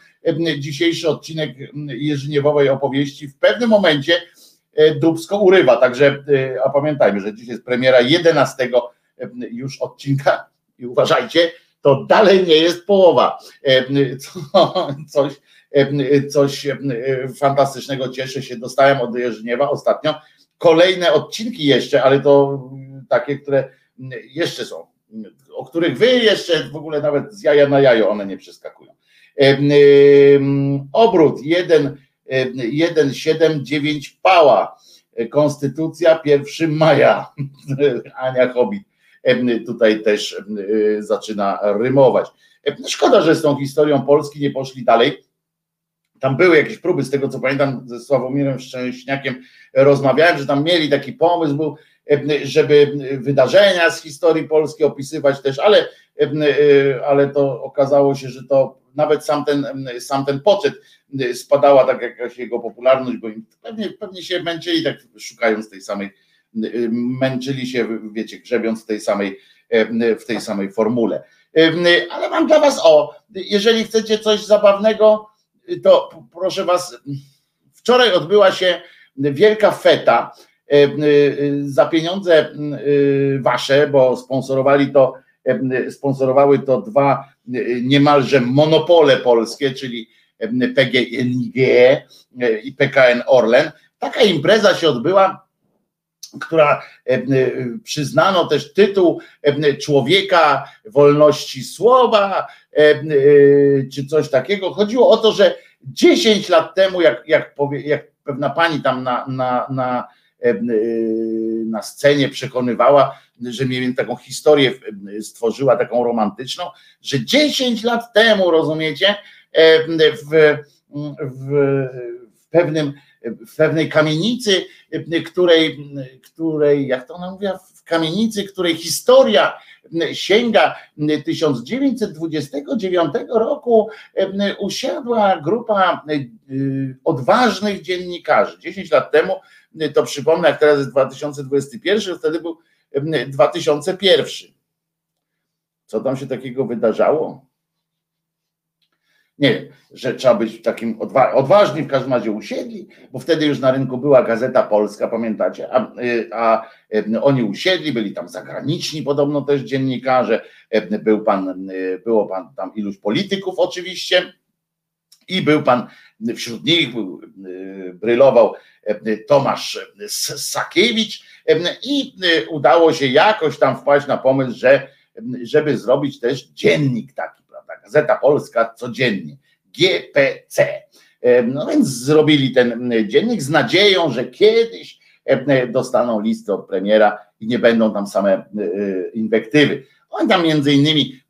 A: dzisiejszy odcinek Jerzyniewowej opowieści. W pewnym momencie E, Dubsko urywa. Także, e, a pamiętajmy, że dziś jest premiera 11 e, już odcinka i uważajcie, to dalej nie jest połowa. Coś, coś fantastycznego, cieszę się, dostałem od Jerzniewa ostatnio kolejne odcinki jeszcze, ale to takie, które jeszcze są, o których wy jeszcze w ogóle nawet z jaja na jajo one nie przeskakują. Obrót 179 pała. Konstytucja 1 maja. (laughs) Ania Hobit tutaj też zaczyna rymować. Szkoda, że z tą historią Polski nie poszli dalej. Tam były jakieś próby, z tego co pamiętam, ze Sławomirem Szczęśniakiem rozmawiałem, że tam mieli taki pomysł, był, żeby wydarzenia z historii Polski opisywać też, ale, ale to okazało się, że to nawet sam ten, sam ten poczet spadała tak jakaś jego popularność, bo pewnie, pewnie się męczyli tak szukając tej samej, męczyli się, wiecie, grzebiąc w tej samej, w tej samej formule. Ale mam dla was o, jeżeli chcecie coś zabawnego, to proszę was, wczoraj odbyła się wielka feta za pieniądze wasze, bo sponsorowali to, sponsorowały to dwa niemalże monopole polskie, czyli PGNiG i PKN Orlen. Taka impreza się odbyła, która przyznano też tytuł człowieka wolności słowa, czy coś takiego. Chodziło o to, że 10 lat temu, jak, jak, powie, jak pewna pani tam na, na, na, na scenie przekonywała, że mniej więcej taką historię stworzyła, taką romantyczną, że 10 lat temu, rozumiecie, w, w, w pewnym w pewnej kamienicy, której, której, jak to ona mówiła, w kamienicy, której historia sięga 1929 roku, usiadła grupa odważnych dziennikarzy. 10 lat temu, to przypomnę, jak teraz jest 2021, wtedy był 2001. Co tam się takiego wydarzało? Nie wiem, że trzeba być takim odwa odważni, w każdym razie usiedli, bo wtedy już na rynku była Gazeta Polska, pamiętacie, a, a oni usiedli, byli tam zagraniczni podobno też dziennikarze, był pan, było pan tam iluś polityków oczywiście i był pan wśród nich, był, brylował Tomasz Sakiewicz i udało się jakoś tam wpaść na pomysł, że żeby zrobić też dziennik taki Gazeta Polska codziennie, GPC. No więc zrobili ten dziennik z nadzieją, że kiedyś dostaną listy od premiera i nie będą tam same e, inwektywy. Oni tam między innymi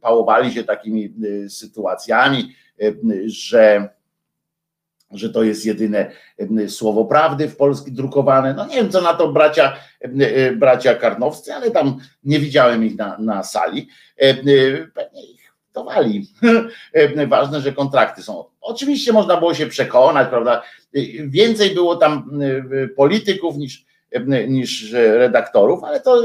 A: pałowali się takimi sytuacjami, że że to jest jedyne słowo prawdy w Polsce drukowane. No nie wiem, co na to bracia, bracia karnowscy, ale tam nie widziałem ich na, na sali. Pewnie ich dowali. (laughs) Ważne, że kontrakty są. Oczywiście można było się przekonać, prawda? Więcej było tam polityków niż, niż redaktorów, ale to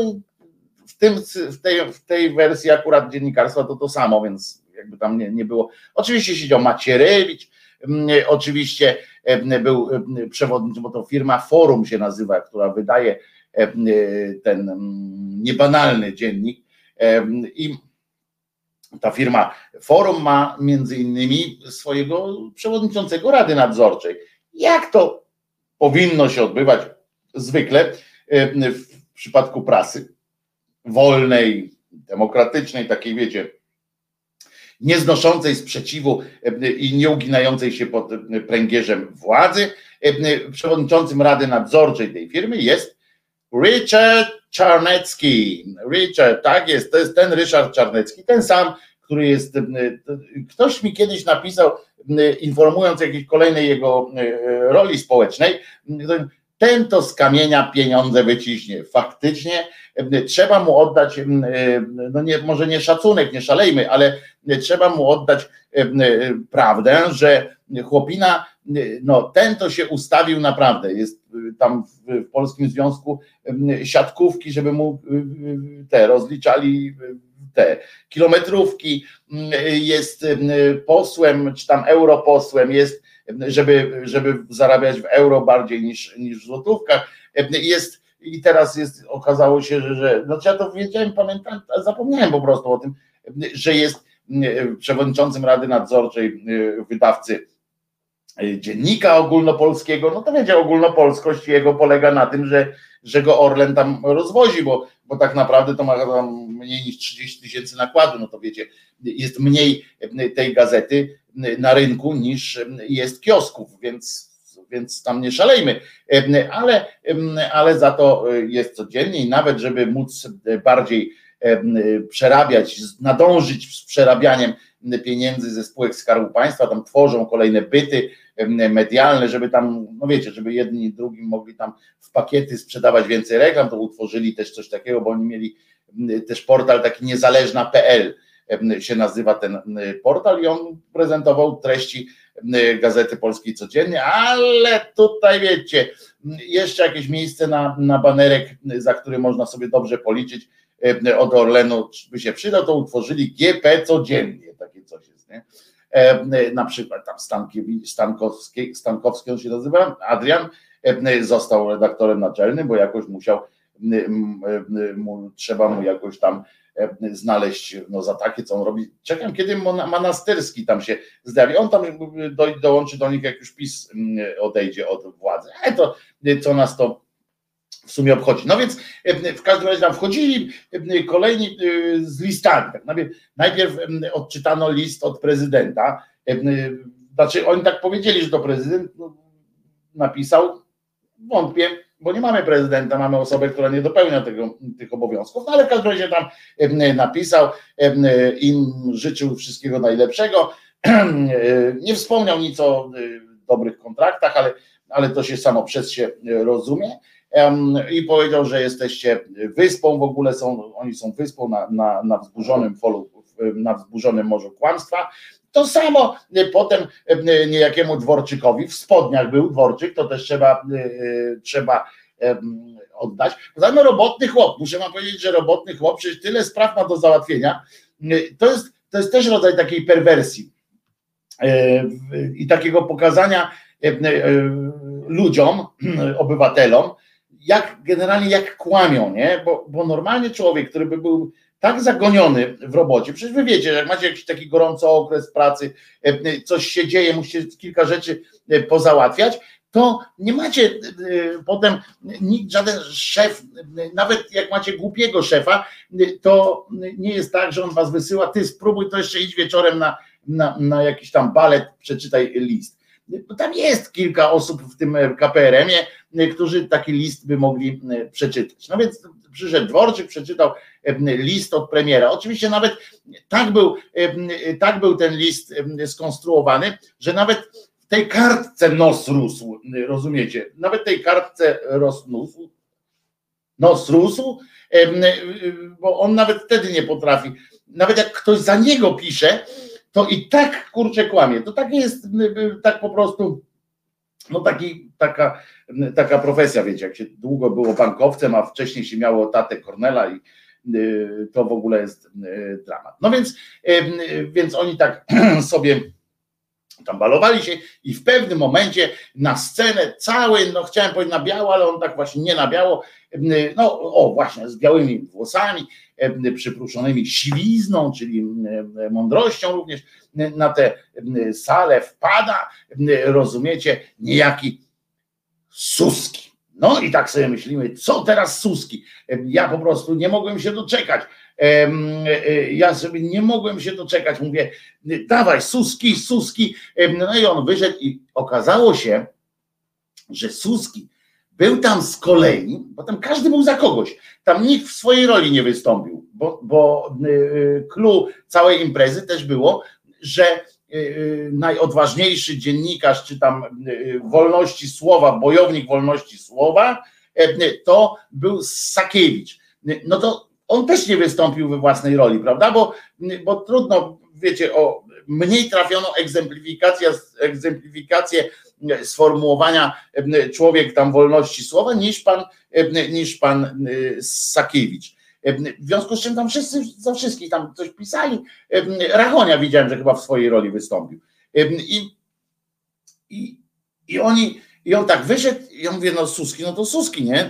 A: w, tym, w, tej, w tej wersji akurat dziennikarstwa to to samo, więc jakby tam nie, nie było. Oczywiście siedział Macierewicz, oczywiście był przewodniczący, bo to firma Forum się nazywa, która wydaje ten mm, niebanalny dziennik i ta firma Forum ma między innymi swojego przewodniczącego Rady Nadzorczej. Jak to powinno się odbywać zwykle w przypadku prasy wolnej, demokratycznej, takiej wiecie, nieznoszącej sprzeciwu e, i nieuginającej się pod e, pręgierzem władzy. E, przewodniczącym Rady Nadzorczej tej firmy jest Richard Czarnecki. Richard, tak jest, to jest ten Ryszard Czarnecki, ten sam, który jest. Ktoś mi kiedyś napisał, informując o jakiejś kolejnej jego roli społecznej, ten to z kamienia pieniądze wyciśnie. Faktycznie trzeba mu oddać, no nie, może nie szacunek, nie szalejmy, ale trzeba mu oddać prawdę, że chłopina, no ten to się ustawił naprawdę, jest tam w Polskim Związku siatkówki, żeby mu te rozliczali te kilometrówki, jest posłem, czy tam europosłem, jest, żeby, żeby zarabiać w euro bardziej niż, niż w złotówkach, jest i teraz jest, okazało się, że, że znaczy ja to wiedziałem, pamiętam, zapomniałem po prostu o tym, że jest przewodniczącym Rady Nadzorczej wydawcy dziennika ogólnopolskiego, no to wiecie, ogólnopolskość jego polega na tym, że, że go Orlen tam rozwozi, bo, bo tak naprawdę to ma tam mniej niż 30 tysięcy nakładu, no to wiecie, jest mniej tej gazety na rynku niż jest kiosków, więc więc tam nie szalejmy, ale, ale za to jest codziennie i nawet, żeby móc bardziej przerabiać, nadążyć z przerabianiem pieniędzy ze spółek Skarbu Państwa, tam tworzą kolejne byty medialne, żeby tam, no wiecie, żeby jedni i drugim mogli tam w pakiety sprzedawać więcej reklam, to utworzyli też coś takiego, bo oni mieli też portal taki niezależna.pl się nazywa ten portal i on prezentował treści Gazety Polskiej codziennie, ale tutaj wiecie, jeszcze jakieś miejsce na, na banerek, za który można sobie dobrze policzyć od Orlenu by się przydał, to utworzyli GP codziennie, takie coś jest, nie? Na przykład tam Stankowski, Stankowski on się nazywa, Adrian został redaktorem naczelnym, bo jakoś musiał, trzeba mu jakoś tam znaleźć no, za takie, co on robi. Czekam, kiedy Manasterski tam się zjawi. On tam do, dołączy do nich, jak już PiS mm, odejdzie od władzy. Ale to, co nas to w sumie obchodzi. No więc e, w każdym razie tam wchodzili e, kolejni z listami. Tak, najpierw odczytano list od prezydenta. Znaczy oni tak powiedzieli, że to prezydent no, napisał. Wątpię, bo nie mamy prezydenta, mamy osobę, która nie dopełnia tego, tych obowiązków, no ale w każdym razie tam napisał, im życzył wszystkiego najlepszego, (clears throat) nie wspomniał nic o dobrych kontraktach, ale, ale to się samo przez się rozumie. I powiedział, że jesteście wyspą, w ogóle są, oni są wyspą na, na, na wzburzonym na wzburzonym morzu kłamstwa, to samo potem niejakiemu Dworczykowi, w spodniach był Dworczyk, to też trzeba, trzeba oddać. Poza robotny chłop, muszę wam powiedzieć, że robotny chłop, przecież tyle spraw ma do załatwienia, to jest, to jest też rodzaj takiej perwersji i takiego pokazania ludziom, (clears throat) obywatelom, jak generalnie jak kłamią, nie? Bo, bo normalnie człowiek, który by był tak zagoniony w robocie, przecież wy wiecie, jak macie jakiś taki gorący okres pracy, e, coś się dzieje, musicie kilka rzeczy e, pozałatwiać, to nie macie e, potem nikt, żaden szef, nawet jak macie głupiego szefa, to nie jest tak, że on was wysyła, ty spróbuj to jeszcze idź wieczorem na, na, na jakiś tam balet, przeczytaj list. Tam jest kilka osób w tym KPRM-ie, którzy taki list by mogli przeczytać. No więc przyszedł Dworczyk, przeczytał list od premiera. Oczywiście nawet tak był, tak był ten list skonstruowany, że nawet w tej kartce nos rósł, rozumiecie? Nawet tej kartce rosnósł, nos rósł, bo on nawet wtedy nie potrafi. Nawet jak ktoś za niego pisze, to i tak kurczę kłamie. To tak jest, tak po prostu no taki, taka, taka profesja, wiecie, jak się długo było bankowcem, a wcześniej się miało tatę Kornela i y, to w ogóle jest y, dramat. No więc, y, więc oni tak (clears throat) sobie tam balowali się i w pewnym momencie na scenę cały, no chciałem powiedzieć na biało, ale on tak właśnie nie na biało, no o właśnie z białymi włosami, przypruszonymi siwizną, czyli mądrością również na tę salę wpada, rozumiecie, niejaki Suski. No i tak sobie myślimy, co teraz Suski? Ja po prostu nie mogłem się doczekać. Ja sobie nie mogłem się doczekać. Mówię, dawaj, Suski, Suski. No i on wyszedł i okazało się, że Suski był tam z kolei, bo tam każdy był za kogoś. Tam nikt w swojej roli nie wystąpił, bo, bo clue całej imprezy też było, że najodważniejszy dziennikarz, czy tam wolności słowa, bojownik wolności słowa, to był Sakiewicz. No to on też nie wystąpił we własnej roli, prawda? Bo, bo trudno, wiecie, o mniej trafioną egzemplifikację, egzemplifikację sformułowania człowiek tam wolności słowa niż pan, niż pan Sakiewicz. W związku z czym tam wszyscy za wszystkich tam coś pisali. Rachonia widziałem, że chyba w swojej roli wystąpił. I, i, i oni, i on tak wyszedł, i ja mówię, no Suski, no to Suski, nie?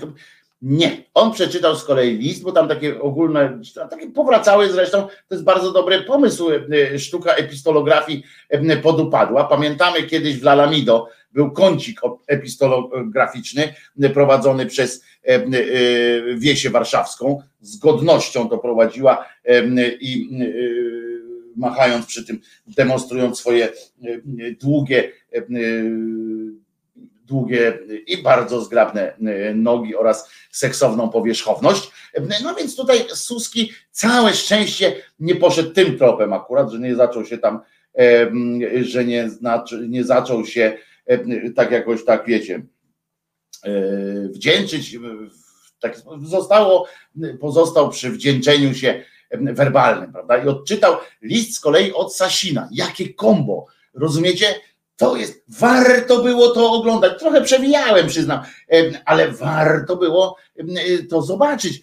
A: Nie. On przeczytał z kolei list, bo tam takie ogólne, takie powracały zresztą, to jest bardzo dobry pomysł, e, sztuka epistolografii e, podupadła. Pamiętamy kiedyś w Lalamido był kącik epistolograficzny prowadzony przez Wiesię Warszawską, z godnością to prowadziła i machając przy tym, demonstrując swoje długie długie i bardzo zgrabne e, nogi oraz seksowną powierzchowność. No więc tutaj Suski całe szczęście nie poszedł tym tropem akurat, że nie zaczął się tam, że nie, nie zaczął się tak jakoś tak wiecie, e, wdzięczyć. Tak zostało, pozostał przy wdzięczeniu się werbalnym, prawda? I odczytał list z kolei od Sasina. Jakie kombo, rozumiecie? To jest, warto było to oglądać. Trochę przewijałem, przyznam, ale warto było to zobaczyć,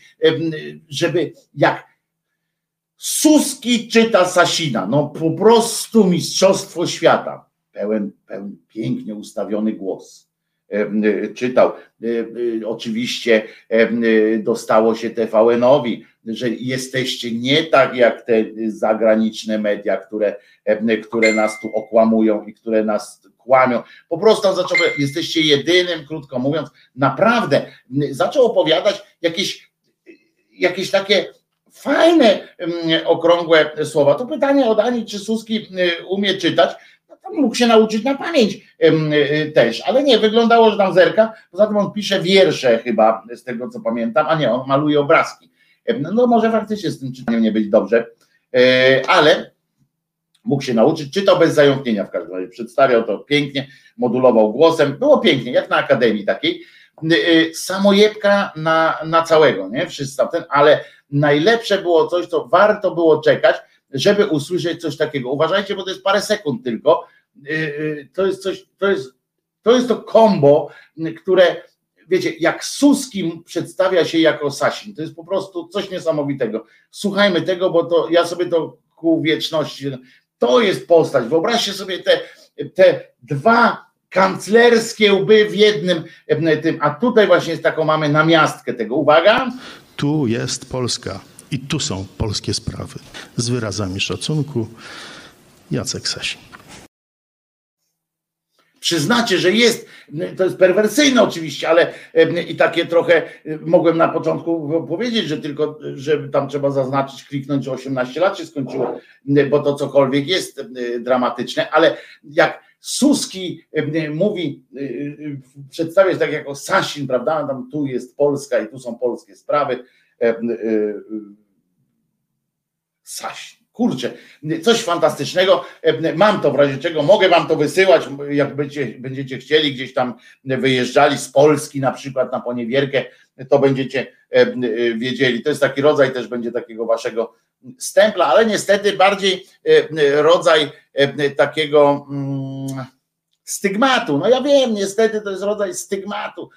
A: żeby jak Suski czyta Sasina, no po prostu mistrzostwo świata. Pełen, pełen pięknie ustawiony głos czytał. Oczywiście dostało się TVN-owi, że jesteście nie tak jak te zagraniczne media, które, które nas tu okłamują i które nas kłamią. Po prostu zaczął, jesteście jedynym, krótko mówiąc, naprawdę zaczął opowiadać jakieś, jakieś takie fajne, okrągłe słowa. To pytanie od Ani, czy Suski umie czytać, mógł się nauczyć na pamięć y, też, ale nie, wyglądało, że tam zerka, poza tym on pisze wiersze chyba, z tego co pamiętam, a nie, on maluje obrazki. No może faktycznie z tym czytaniem nie być dobrze, e, ale mógł się nauczyć, czytał bez zająknienia w każdym razie, przedstawiał to pięknie, modulował głosem, było pięknie, jak na akademii takiej, samojebka na, na całego, nie, wszyscy ten, ale najlepsze było coś, co warto było czekać, żeby usłyszeć coś takiego. Uważajcie, bo to jest parę sekund tylko, to jest coś, to jest, to jest to kombo, które wiecie, jak Suskim przedstawia się jako Sasin, to jest po prostu coś niesamowitego. Słuchajmy tego, bo to ja sobie to ku wieczności, to jest postać. Wyobraźcie sobie te, te dwa kanclerskie łby w jednym tym, a tutaj właśnie jest taką mamy namiastkę tego. Uwaga.
H: Tu jest Polska i tu są polskie sprawy. Z wyrazami szacunku Jacek Sasin
A: przyznacie, że jest, to jest perwersyjne oczywiście, ale i takie trochę mogłem na początku powiedzieć, że tylko, że tam trzeba zaznaczyć, kliknąć, że 18 lat się skończyło, bo to cokolwiek jest dramatyczne, ale jak Suski mówi, przedstawia się tak jako Sasin, prawda, tam tu jest Polska i tu są polskie sprawy, Sasin kurczę, coś fantastycznego. Mam to w razie czego, mogę wam to wysyłać, jak będziecie, będziecie chcieli, gdzieś tam wyjeżdżali z Polski na przykład na poniewierkę, to będziecie wiedzieli. To jest taki rodzaj też będzie takiego waszego stempla, ale niestety bardziej rodzaj takiego mm, stygmatu. No ja wiem, niestety to jest rodzaj stygmatu,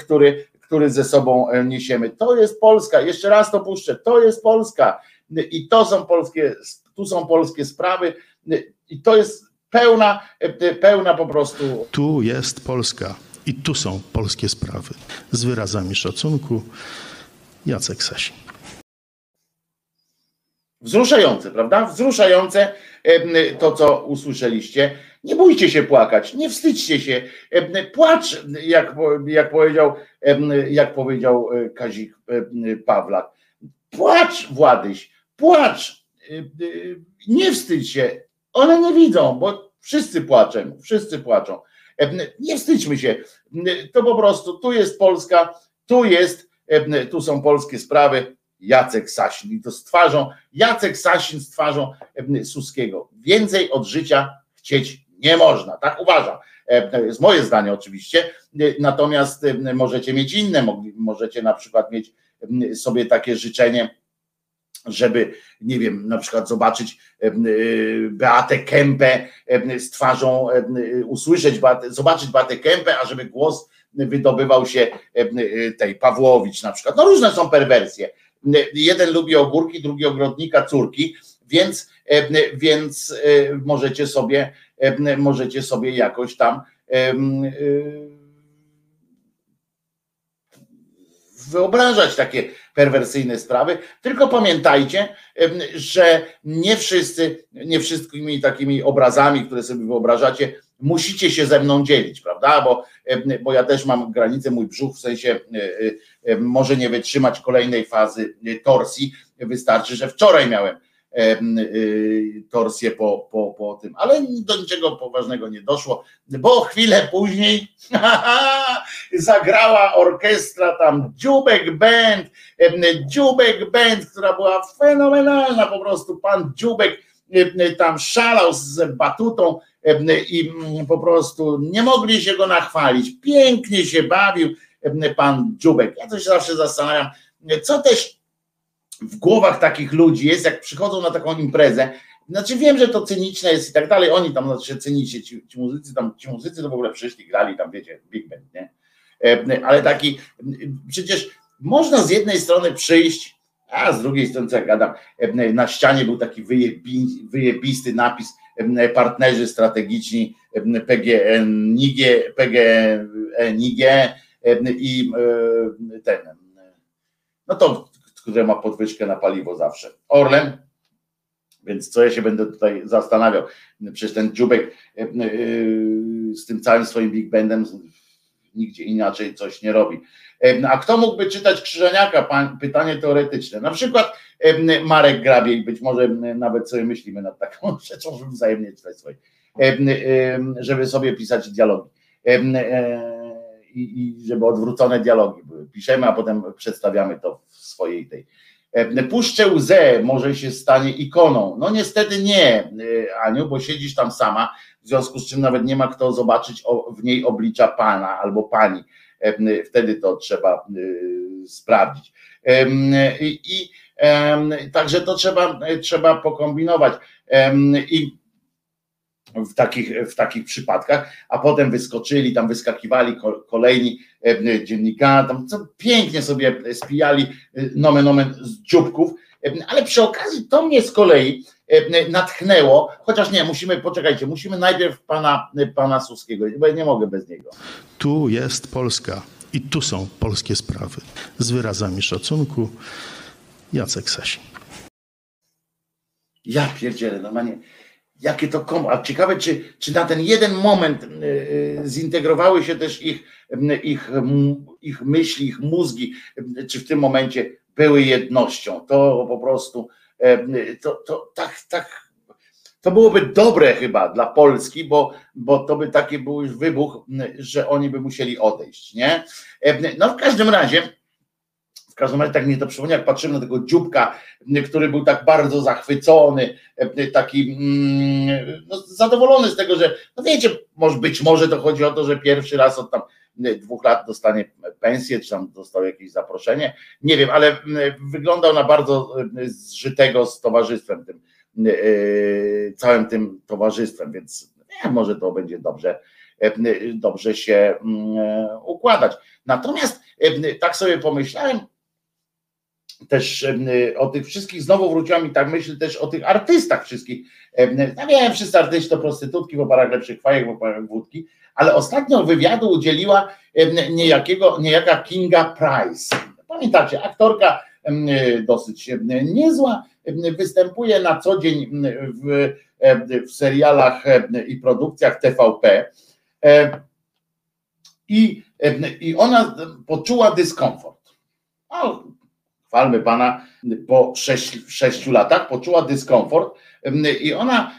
A: który, który ze sobą niesiemy. To jest Polska, jeszcze raz to puszczę, to jest Polska i to są polskie, tu są polskie sprawy i to jest pełna, pełna po prostu.
H: Tu jest Polska i tu są polskie sprawy. Z wyrazami szacunku Jacek Sasin.
A: Wzruszające, prawda? Wzruszające to, co usłyszeliście. Nie bójcie się płakać, nie wstydźcie się. Płacz, jak, jak powiedział, jak powiedział e, Kazik Pawlak. Płacz, Władyś, płacz, y, y, nie wstydź się, one nie widzą, bo wszyscy płaczą, wszyscy płaczą. E, nie wstydźmy się, to po prostu tu jest Polska, tu jest, e, tu są polskie sprawy, Jacek Sasin i to z twarzą, Jacek Sasin z twarzą e, Suskiego. Więcej od życia chcieć nie można, tak uważam. To jest moje zdanie oczywiście, natomiast możecie mieć inne, możecie na przykład mieć sobie takie życzenie, żeby, nie wiem, na przykład zobaczyć e, Beatę Kępę z twarzą, usłyszeć, zobaczyć Beatę Kępę, a żeby głos wydobywał się tej Pawłowicz na przykład. No różne są perwersje. Jeden lubi ogórki, drugi ogrodnika, córki, więc, więc e, możecie sobie, możecie sobie jakoś tam e, wyobrażać takie perwersyjne sprawy, tylko pamiętajcie, że nie wszyscy, nie wszystkimi takimi obrazami, które sobie wyobrażacie, musicie się ze mną dzielić, prawda? Bo, bo ja też mam granicę, mój brzuch w sensie może nie wytrzymać kolejnej fazy torsji. Wystarczy, że wczoraj miałem torsję po, po, po tym, ale do niczego poważnego nie doszło, bo chwilę później (laughs) zagrała orkiestra tam Dziubek Band, Dziubek Band, która była fenomenalna, po prostu pan Dziubek tam szalał z batutą i po prostu nie mogli się go nachwalić, pięknie się bawił pan Dziubek. Ja to się zawsze zastanawiam, co też w głowach takich ludzi jest, jak przychodzą na taką imprezę, znaczy wiem, że to cyniczne jest i tak dalej, oni tam znaczy cynicznie, ci, ci muzycy tam, ci muzycy to w ogóle przyszli, grali tam, wiecie, Big Band, nie? E, ale taki, przecież można z jednej strony przyjść, a z drugiej strony, co ja gadam, e, na ścianie był taki wyjebi, wyjebisty napis e, partnerzy strategiczni PGN, NIG, PGNiG i ten, no to które ma podwyżkę na paliwo zawsze. Orlen, więc co ja się będę tutaj zastanawiał, przecież ten dziubek e, e, z tym całym swoim Big Bandem nigdzie inaczej coś nie robi. E, a kto mógłby czytać Krzyżaniaka? Pytanie teoretyczne. Na przykład Marek Grabiej, być może nawet sobie myślimy nad taką (laughs) rzeczą, żeby wzajemnie czytać swoje, żeby sobie pisać dialogi i, i żeby odwrócone dialogi były. Piszemy, a potem przedstawiamy to w swojej tej. E, puszczę łzę, może się stanie ikoną. No niestety nie, e, Aniu, bo siedzisz tam sama, w związku z czym nawet nie ma kto zobaczyć w niej oblicza pana albo pani. E, wtedy to trzeba sprawdzić. I, i także to trzeba, trzeba pokombinować. I w takich, w takich przypadkach, a potem wyskoczyli, tam wyskakiwali kolejni e, dziennikarze, tam co pięknie sobie spijali e, nomen omen z dzióbków, e, ale przy okazji to mnie z kolei natchnęło, chociaż nie, musimy, poczekajcie, musimy najpierw pana, pana Suskiego, bo ja nie mogę bez niego.
H: Tu jest Polska i tu są polskie sprawy. Z wyrazami szacunku Jacek Sasin.
A: Ja pierdzielę, normalnie jakie to komu. A ciekawe, czy, czy na ten jeden moment y, y, zintegrowały się też ich, ich, ich myśli, ich mózgi, czy w tym momencie były jednością. To po prostu to, to tak, tak. To byłoby dobre chyba dla Polski, bo, bo to by taki był już wybuch, że oni by musieli odejść, nie? No w każdym razie każdym razie tak mnie to przypomina, jak patrzymy na tego dzióbka, który był tak bardzo zachwycony, taki mm, no, zadowolony z tego, że no wiecie, może być może to chodzi o to, że pierwszy raz od tam dwóch lat dostanie pensję, czy tam dostał jakieś zaproszenie, nie wiem, ale wyglądał na bardzo zżytego z towarzystwem tym, całym tym towarzystwem, więc nie, może to będzie dobrze, dobrze się układać. Natomiast tak sobie pomyślałem, też o tych wszystkich, znowu wróciłam i tak myślę też o tych artystach wszystkich. Ja wiem, wszyscy artyści to prostytutki w oparach lepszych fajek, w oparach wódki, ale ostatnio wywiadu udzieliła niejakiego, niejaka Kinga Price. Pamiętacie, aktorka dosyć niezła, występuje na co dzień w, w serialach i produkcjach TVP i, i ona poczuła dyskomfort. No, chwalmy Pana, po sześciu latach poczuła dyskomfort i ona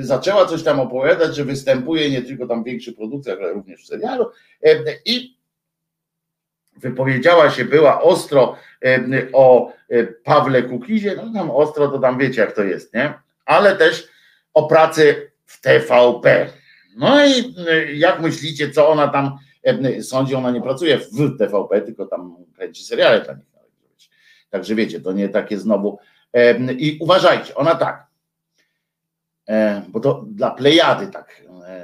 A: zaczęła coś tam opowiadać, że występuje nie tylko tam w większych produkcjach, ale również w serialu i wypowiedziała się, była ostro o Pawle Kukizie, no tam ostro to tam wiecie jak to jest, nie? Ale też o pracy w TVP. No i jak myślicie, co ona tam sądzi, ona nie pracuje w TVP, tylko tam kręci seriale dla nich. Także wiecie, to nie takie znowu. I uważajcie, ona tak, bo to dla Plejady tak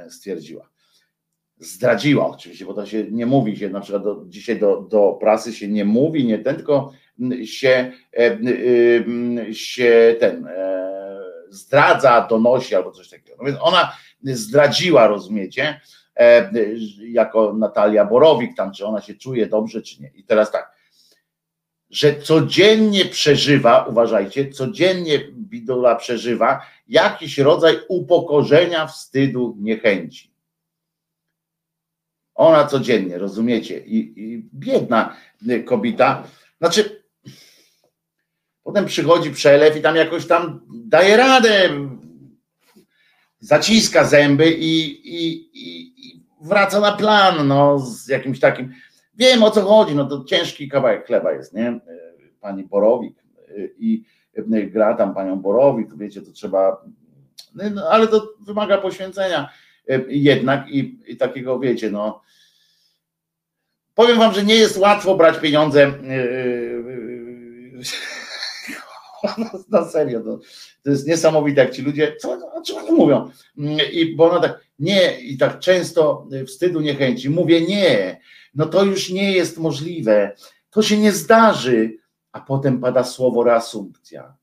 A: stwierdziła. Zdradziła oczywiście, bo to się nie mówi się, na przykład do, dzisiaj do, do prasy się nie mówi, nie ten, tylko się, się ten e, zdradza, donosi albo coś takiego. No więc ona zdradziła, rozumiecie, jako Natalia Borowik, tam czy ona się czuje dobrze, czy nie. I teraz tak, że codziennie przeżywa, uważajcie, codziennie Bidula przeżywa jakiś rodzaj upokorzenia, wstydu, niechęci. Ona codziennie, rozumiecie? I, i biedna kobieta, znaczy potem przychodzi przelew i tam jakoś tam daje radę, zaciska zęby i, i, i wraca na plan, no, z jakimś takim, wiem o co chodzi, no to ciężki kawałek chleba jest, nie? Pani Borowik i gra tam panią Borowik, wiecie, to trzeba, no, ale to wymaga poświęcenia jednak i, i takiego, wiecie, no, powiem wam, że nie jest łatwo brać pieniądze (laughs) na serio, to, to jest niesamowite, jak ci ludzie, co, o czym oni mówią? I bo ona tak, nie, i tak często wstydu, niechęci, mówię nie, no to już nie jest możliwe, to się nie zdarzy, a potem pada słowo reasumpcja.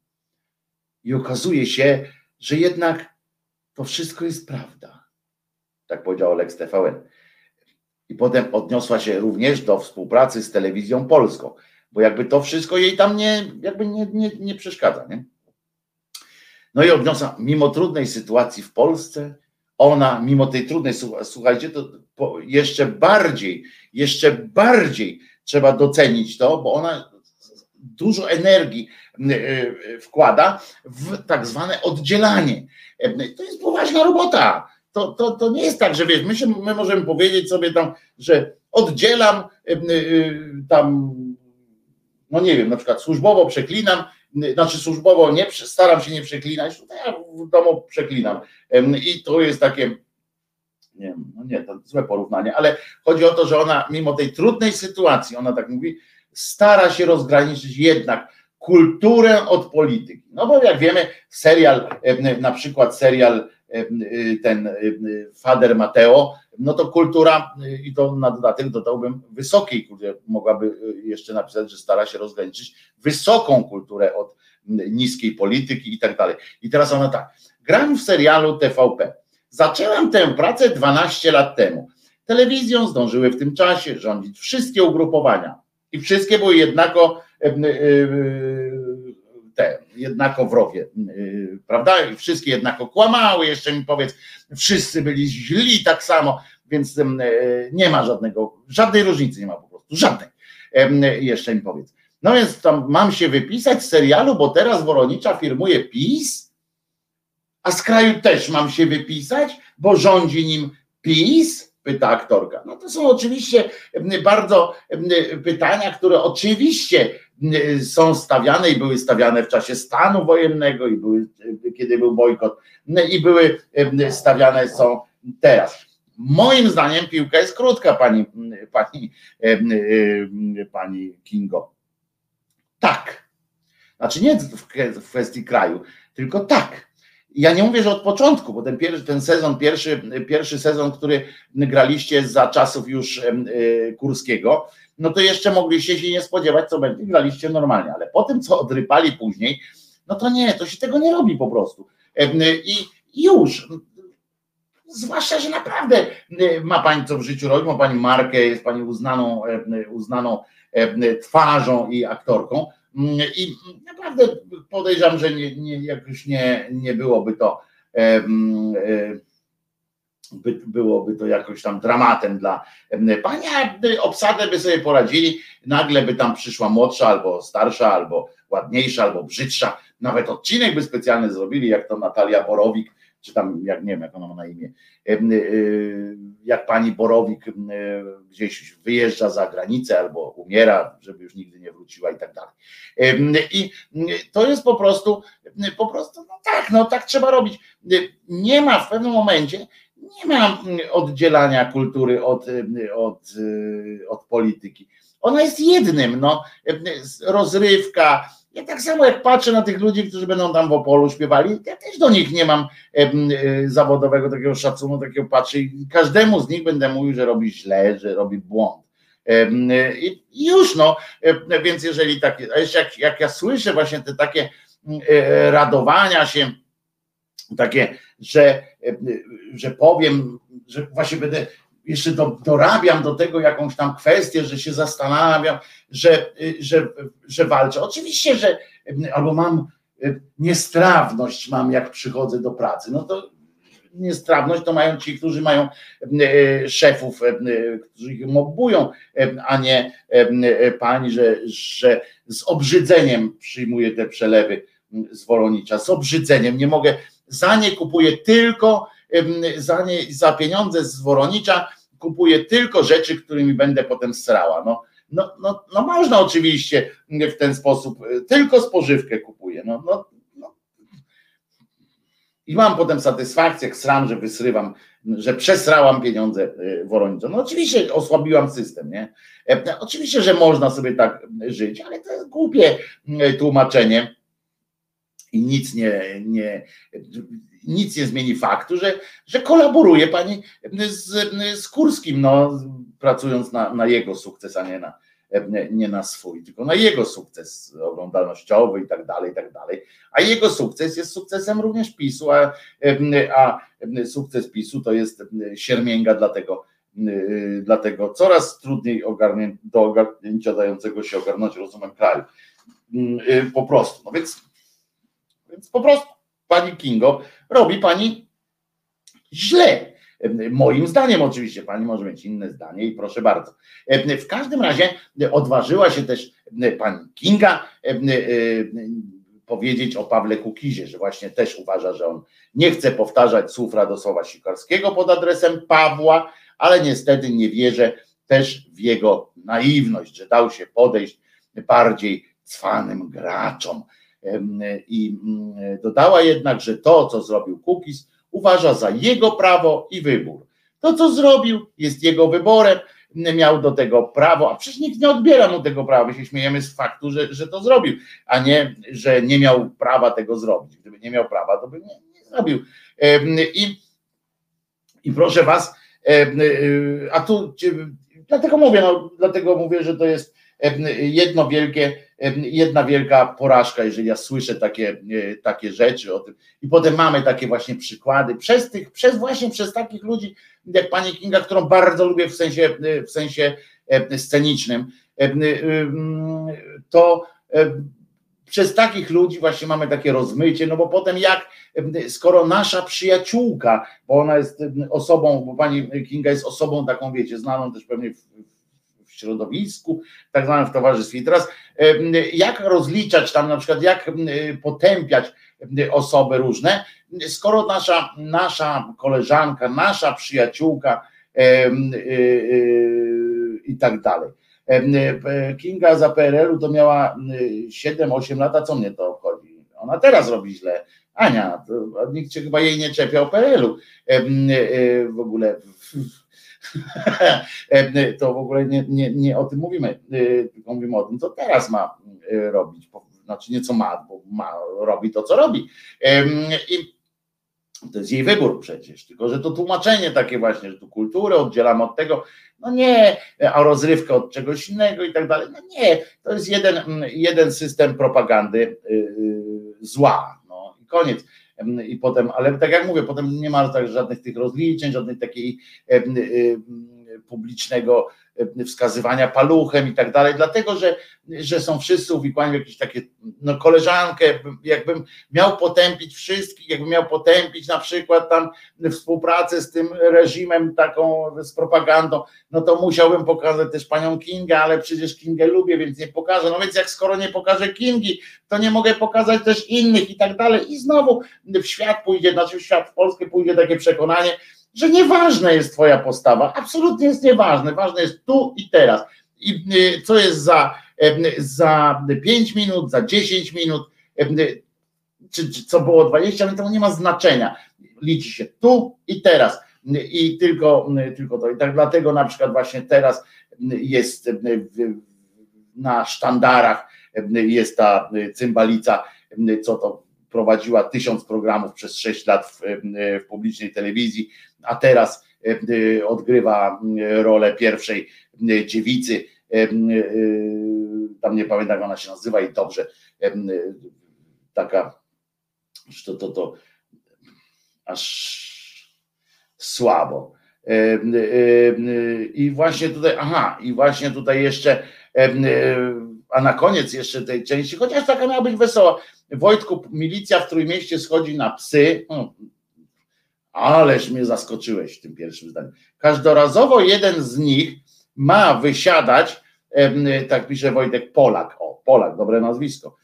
A: I okazuje się, że jednak to wszystko jest prawda. Tak powiedział Lex TVN. I potem odniosła się również do współpracy z telewizją polską bo jakby to wszystko jej tam nie, jakby nie, nie, nie przeszkadza. Nie? No i odniosła, mimo trudnej sytuacji w Polsce, ona, mimo tej trudnej, słuchajcie, to jeszcze bardziej, jeszcze bardziej trzeba docenić to, bo ona dużo energii e, wkłada w tak zwane oddzielanie. E, to jest poważna robota. To, to, to nie jest tak, że wiesz, my, się, my możemy powiedzieć sobie tam, że oddzielam e, tam no nie wiem, na przykład służbowo przeklinam, znaczy służbowo nie, staram się nie przeklinać, to ja w domu przeklinam. I to jest takie, nie no nie, to złe porównanie, ale chodzi o to, że ona mimo tej trudnej sytuacji, ona tak mówi, stara się rozgraniczyć jednak kulturę od polityki. No bo jak wiemy, serial, na przykład serial ten Fader Mateo, no to kultura i to na dodatek dodałbym wysokiej, które mogłaby jeszcze napisać, że stara się rozgraniczyć wysoką kulturę od niskiej polityki i tak dalej. I teraz ona tak, gram w serialu TVP. Zaczęłam tę pracę 12 lat temu. Telewizją zdążyły w tym czasie rządzić wszystkie ugrupowania i wszystkie były jednako te jednako wrogie, y, prawda? Wszystkie jednako kłamały, jeszcze mi powiedz, wszyscy byli źli tak samo, więc y, nie ma żadnego, żadnej różnicy nie ma po prostu, żadnej. Jeszcze mi powiedz. No więc tam mam się wypisać z serialu, bo teraz Woronicza firmuje PiS, a z kraju też mam się wypisać, bo rządzi nim PiS? Pyta aktorka. No to są oczywiście bardzo pytania, które oczywiście są stawiane i były stawiane w czasie stanu wojennego i były, kiedy był bojkot i były stawiane są teraz. Moim zdaniem piłka jest krótka, pani, pani, pani Kingo. Tak. Znaczy nie w kwestii kraju, tylko tak. Ja nie mówię, że od początku, bo ten, pierwszy, ten sezon, pierwszy, pierwszy sezon, który graliście za czasów już Kurskiego, no to jeszcze mogliście się nie spodziewać, co będzie, graliście normalnie, ale po tym, co odrypali później, no to nie, to się tego nie robi po prostu. I już. Zwłaszcza, że naprawdę ma pani co w życiu robić, ma pani markę, jest pani uznaną, uznaną twarzą i aktorką. I naprawdę podejrzewam, że nie, nie, jakoś nie, nie byłoby to by, byłoby to jakoś tam dramatem dla pani, a obsadę by sobie poradzili, nagle by tam przyszła młodsza albo starsza, albo ładniejsza, albo brzydsza, nawet odcinek by specjalny zrobili, jak to Natalia Borowik, czy tam, jak nie wiem, jak ona ma na imię, y, jak pani Borowik gdzieś wyjeżdża za granicę albo umiera, żeby już nigdy nie wróciła i tak dalej. I to jest po prostu, po prostu, no tak, no tak trzeba robić. Nie ma w pewnym momencie, nie ma oddzielania kultury od, od, od polityki. Ona jest jednym, no, rozrywka. Ja tak samo jak patrzę na tych ludzi, którzy będą tam w Opolu śpiewali, ja też do nich nie mam zawodowego takiego szacunku, takiego patrzę i każdemu z nich będę mówił, że robi źle, że robi błąd. I już no, więc jeżeli takie, a jeszcze jak, jak ja słyszę właśnie te takie radowania się, takie, że, że powiem że właśnie będę jeszcze do, dorabiam do tego jakąś tam kwestię, że się zastanawiam, że, że, że walczę. Oczywiście, że albo mam niestrawność mam, jak przychodzę do pracy. No to niestrawność to mają ci, którzy mają szefów, którzy ich mobbują, a nie pani, że, że z obrzydzeniem przyjmuje te przelewy z Woronicza. Z obrzydzeniem. Nie mogę, za nie kupuję tylko, za, nie, za pieniądze z Woronicza kupuję tylko rzeczy, którymi będę potem srała. No, no, no, no można oczywiście w ten sposób, tylko spożywkę kupuję. No, no, no. I mam potem satysfakcję, jak sram, że wysrywam, że przesrałam pieniądze y, Woronicza. No oczywiście osłabiłam system, nie? E, oczywiście, że można sobie tak żyć, ale to jest głupie y, tłumaczenie i nic nie, nie, nic nie zmieni faktu, że, że kolaboruje pani z, z Kurskim, no, pracując na, na jego sukces, a nie na, nie na swój, tylko na jego sukces oglądalnościowy i tak dalej, i tak dalej. A jego sukces jest sukcesem również PiSu, a, a sukces PiSu to jest siermięga dla tego, dla tego coraz trudniej ogarnię, do ogarnięcia dającego się ogarnąć rozumem kraju. Po prostu. No więc, więc po prostu pani Kingo, robi pani źle. Moim zdaniem oczywiście, pani może mieć inne zdanie i proszę bardzo. W każdym razie odważyła się też pani Kinga powiedzieć o Pawle Kukizie, że właśnie też uważa, że on nie chce powtarzać słów Radosława Sikorskiego pod adresem Pawła, ale niestety nie wierzę też w jego naiwność, że dał się podejść bardziej cwanym graczom i mm, dodała jednak, że to, co zrobił Kukiz, uważa za jego prawo i wybór. To, co zrobił, jest jego wyborem, miał do tego prawo, a przecież nikt nie odbiera mu tego prawa. My się śmiejemy z faktu, że, że to zrobił, a nie, że nie miał prawa tego zrobić. Gdyby nie miał prawa, to by nie, nie zrobił. I, I proszę was, y, a tu dlatego mówię, no, dlatego mówię, że to jest jedno wielkie jedna wielka porażka, jeżeli ja słyszę takie, e, takie rzeczy o tym. I potem mamy takie właśnie przykłady przez tych, przez właśnie przez takich ludzi, jak pani Kinga, którą bardzo lubię w sensie, e, w sensie e, scenicznym, to przez takich ludzi właśnie mamy takie rozmycie, no bo potem jak, skoro nasza przyjaciółka, bo ona jest osobą, bo pani Kinga jest osobą taką, wiecie, znaną też pewnie w, środowisku, tak zwanym w towarzystwie. I teraz jak rozliczać tam na przykład, jak potępiać osoby różne, skoro nasza, nasza koleżanka, nasza przyjaciółka e, i tak dalej. Kinga za PRL-u to miała 7-8 lat, a co mnie to obchodzi? Ona teraz robi źle. Ania, nikt się chyba jej nie czepiał PRL-u. W ogóle (laughs) to w ogóle nie, nie, nie o tym mówimy, y, tylko mówimy o tym, co teraz ma y, robić. Znaczy nie co ma, bo ma, robi to, co robi. I to jest jej wybór przecież, tylko że to tłumaczenie takie właśnie, że tu kulturę oddzielamy od tego, no nie, a rozrywkę od czegoś innego i tak dalej. No nie, to jest jeden, jeden system propagandy zła. No i koniec i potem, ale tak jak mówię, potem nie ma tak żadnych tych rozliczeń, żadnej takiej publicznego wskazywania paluchem i tak dalej, dlatego że, że są wszyscy uwikłani w jakieś takie, no koleżankę, jakbym miał potępić wszystkich, jakbym miał potępić na przykład tam współpracę z tym reżimem taką, z propagandą, no to musiałbym pokazać też panią Kingę, ale przecież Kingę lubię, więc nie pokażę, no więc jak skoro nie pokażę Kingi, to nie mogę pokazać też innych i tak dalej. I znowu w świat pójdzie, znaczy w świat w Polskę pójdzie takie przekonanie, że nieważna jest Twoja postawa, absolutnie jest nieważne, ważne jest tu i teraz. I y, co jest za, za 5 minut, za 10 minut, czy, czy co było 20 minut, to nie ma znaczenia. Liczy się tu i teraz. I tylko, tylko to. I tak dlatego na przykład właśnie teraz jest na sztandarach jest ta cymbalica, co to prowadziła tysiąc programów przez sześć lat w, w publicznej telewizji, a teraz e, odgrywa rolę pierwszej dziewicy, e, tam nie pamiętam jak ona się nazywa i dobrze, taka, to, to, to aż słabo. I właśnie tutaj, aha, i właśnie tutaj jeszcze, a na koniec jeszcze tej części, chociaż taka miała być wesoła. Wojtku, milicja w Trójmieście schodzi na psy. Ależ mnie zaskoczyłeś w tym pierwszym zdaniu. Każdorazowo jeden z nich ma wysiadać, tak pisze Wojtek Polak, o Polak, dobre nazwisko,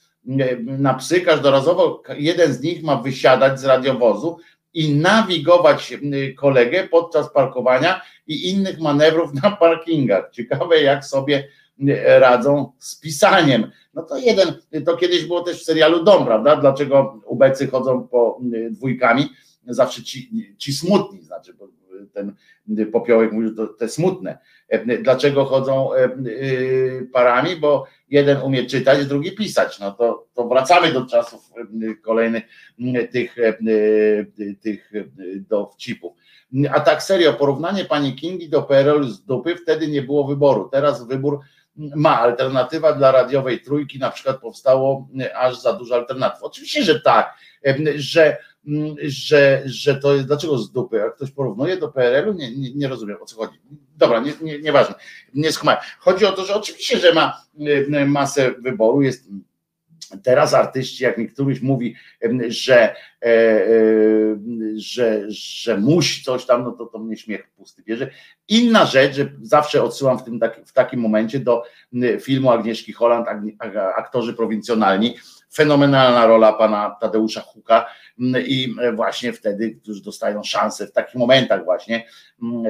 A: na psy każdorazowo jeden z nich ma wysiadać z radiowozu i nawigować kolegę podczas parkowania i innych manewrów na parkingach. Ciekawe, jak sobie radzą z pisaniem. No to jeden, to kiedyś było też w serialu Dom, prawda? Dlaczego ubecy chodzą po dwójkami? Zawsze ci, ci smutni, znaczy ten popiołek mówił, to te smutne. Dlaczego chodzą parami? Bo jeden umie czytać, drugi pisać. No to, to wracamy do czasów kolejnych tych, tych dowcipów. A tak serio, porównanie pani Kingi do PRL z dupy, wtedy nie było wyboru. Teraz wybór ma alternatywa dla radiowej trójki, na przykład powstało aż za dużo alternatyw. Oczywiście, że tak, że, że, że to jest, dlaczego z dupy, jak ktoś porównuje do PRL-u, nie, nie, nie rozumiem o co chodzi. Dobra, nie, nie, nieważne, nie skumaj. Chodzi o to, że oczywiście, że ma masę wyboru, jest Teraz artyści, jak niektóryś mówi, że, e, e, że, że musi coś tam, no to, to mnie śmiech pusty bierze. Inna rzecz, że zawsze odsyłam w, tym, w takim momencie do filmu Agnieszki Holland, aktorzy prowincjonalni, fenomenalna rola pana Tadeusza Huka. I właśnie wtedy, którzy dostają szansę, w takich momentach właśnie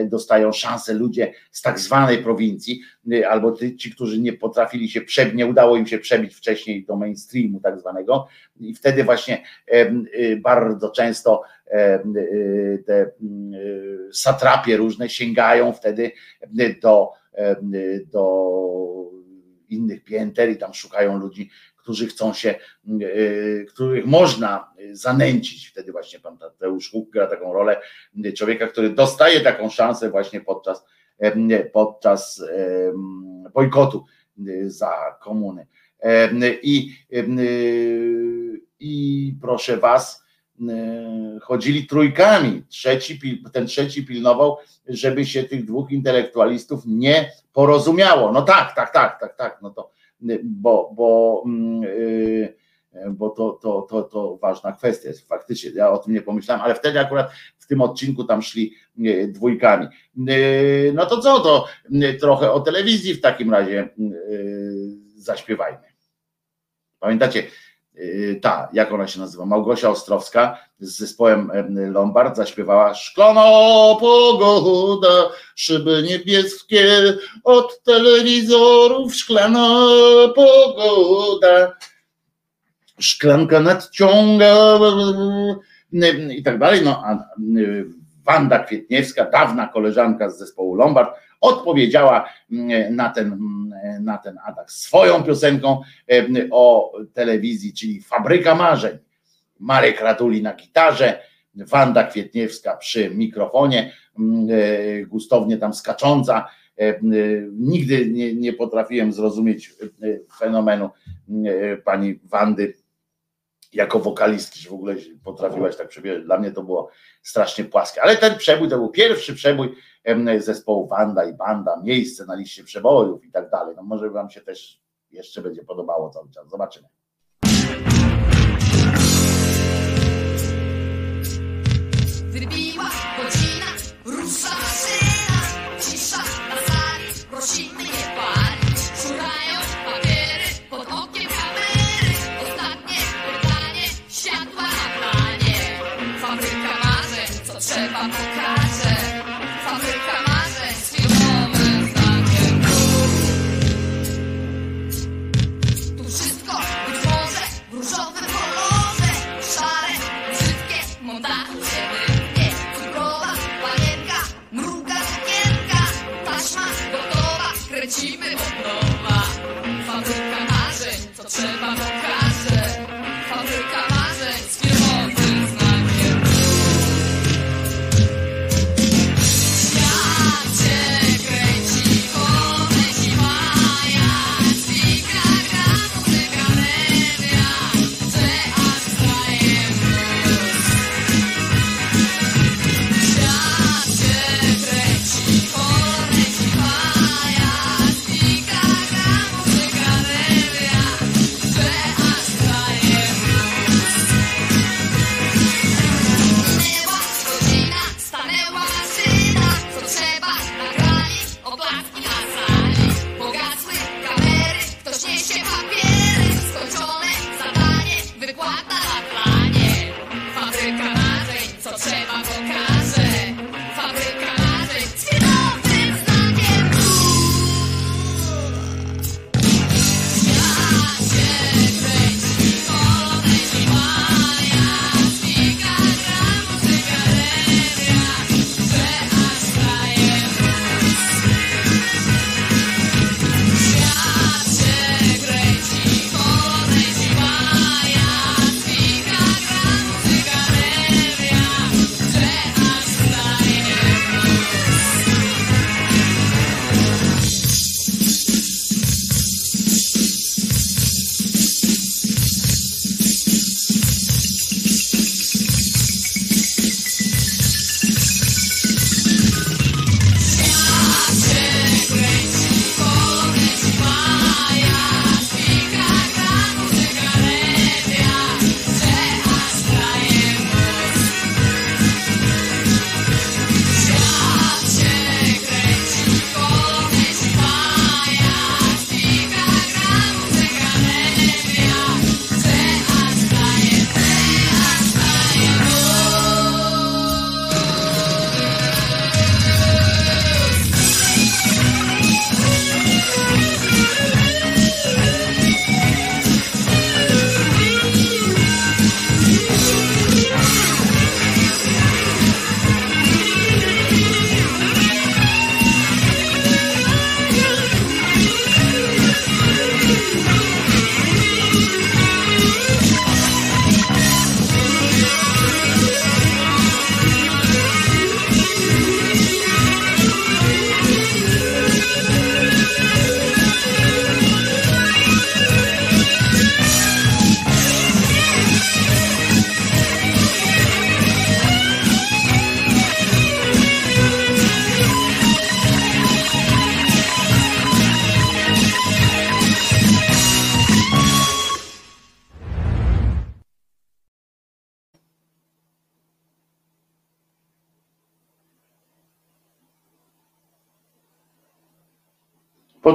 A: dostają szansę ludzie z tak zwanej prowincji, albo ci, którzy nie potrafili się przebić, nie udało im się przebić wcześniej do mainstreamu tak zwanego. I wtedy właśnie y, bardzo często y, te y, satrapie różne sięgają wtedy do, do innych pięter i tam szukają ludzi którzy chcą się, e, których można zanęcić. Wtedy właśnie pan Tadeusz Huk gra taką rolę człowieka, który dostaje taką szansę właśnie podczas, e, podczas e, bojkotu za komuny. I, i proszę was, chodzili trójkami. Trzeci, ten trzeci pilnował, żeby się tych dwóch intelektualistów nie porozumiało. No tak, tak, tak, tak, tak. No to bo, bo, mm, y, bo to, to, to, to ważna kwestia jest faktycznie. Ja o tym nie pomyślałem, ale wtedy akurat w tym odcinku tam szli y, dwójkami. Y, no to co, to trochę o telewizji w takim razie zaśpiewajmy. Pamiętacie, Y, ta, jak ona się nazywa, Małgosia Ostrowska z zespołem Lombard zaśpiewała Szklana pogoda, szyby niebieskie od telewizorów, szklana pogoda, szklanka nadciąga i tak dalej. No, a Wanda Kwietniewska, dawna koleżanka z zespołu Lombard, odpowiedziała na ten, mm, na ten atak swoją piosenką o telewizji, czyli Fabryka Marzeń. Marek Raduli na gitarze, Wanda Kwietniewska przy mikrofonie, mm, e, gustownie tam skacząca. E, nigdy nie, nie potrafiłem zrozumieć e, fenomenu pani Wandy jako wokalistki, że w ogóle potrafiłaś tak przebierać. Dla mnie to było strasznie płaskie. Ale ten przebój to był pierwszy przebój zespołu Wanda i Banda, miejsce na liście przebojów i tak dalej. No może wam się też jeszcze będzie podobało cały czas. Zobaczymy.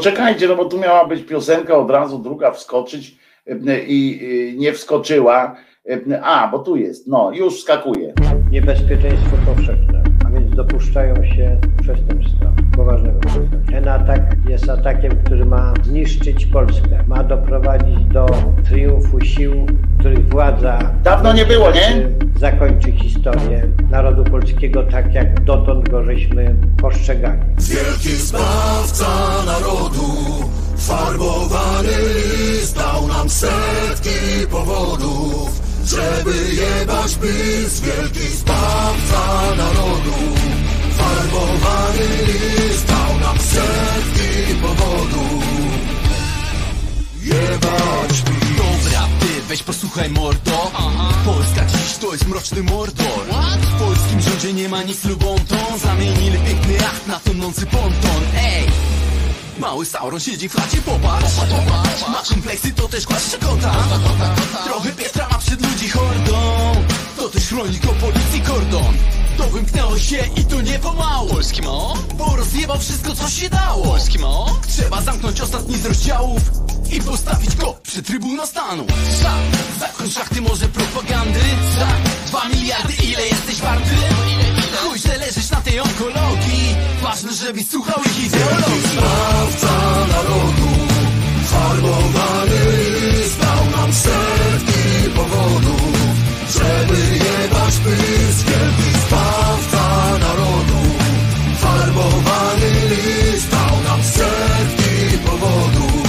A: Poczekajcie, no bo tu miała być piosenka od razu, druga wskoczyć i nie wskoczyła. A, bo tu jest, no już skakuje.
I: Niebezpieczeństwo powszechne, a więc dopuszczają się przestępstwa, poważnego przestępstwa. Ten atak jest atakiem, który ma zniszczyć Polskę, ma doprowadzić do triumfu sił, których władza...
A: Dawno nie było, nie?
I: Zakończy historię narodu polskiego tak, jak dotąd go żeśmy postrzegali.
J: Wielki zbawca narodu, farbowany list dał nam setki powodów żeby jebać PiS, wielki zbawca narodu. Farbowany list dał nam setki powodów. Jebać PiS.
K: Weź posłuchaj mordo. Polska dziś to jest mroczny mordor. W polskim rządzie nie ma nic lubontą Zamienili piękny jacht na tonący ponton. Ej! Mały Sauron siedzi w chacie, popatrz. Ma kompleksy, to też głaszcze kota. Trochę Pietra ma przed ludzi hordą. To też chroni go policji kordon To wymknęło się i to nie pomału. Polski mo? Bo rozjebał wszystko co się dało. Polski mo? Trzeba zamknąć ostatni z rozdziałów I postawić go przy Trybunał Stanu. Za, zakon szachty może propagandy? Za dwa miliardy ile jesteś warty? Chuj, że leżysz na tej onkologii. Ważne, żebyś słuchał ich ideologii.
J: Zbawca narodu, farbowany dał nam setki powodów, żeby jebać PiS, wielki zbawca narodu. Farbowany list dał nam setki powodów,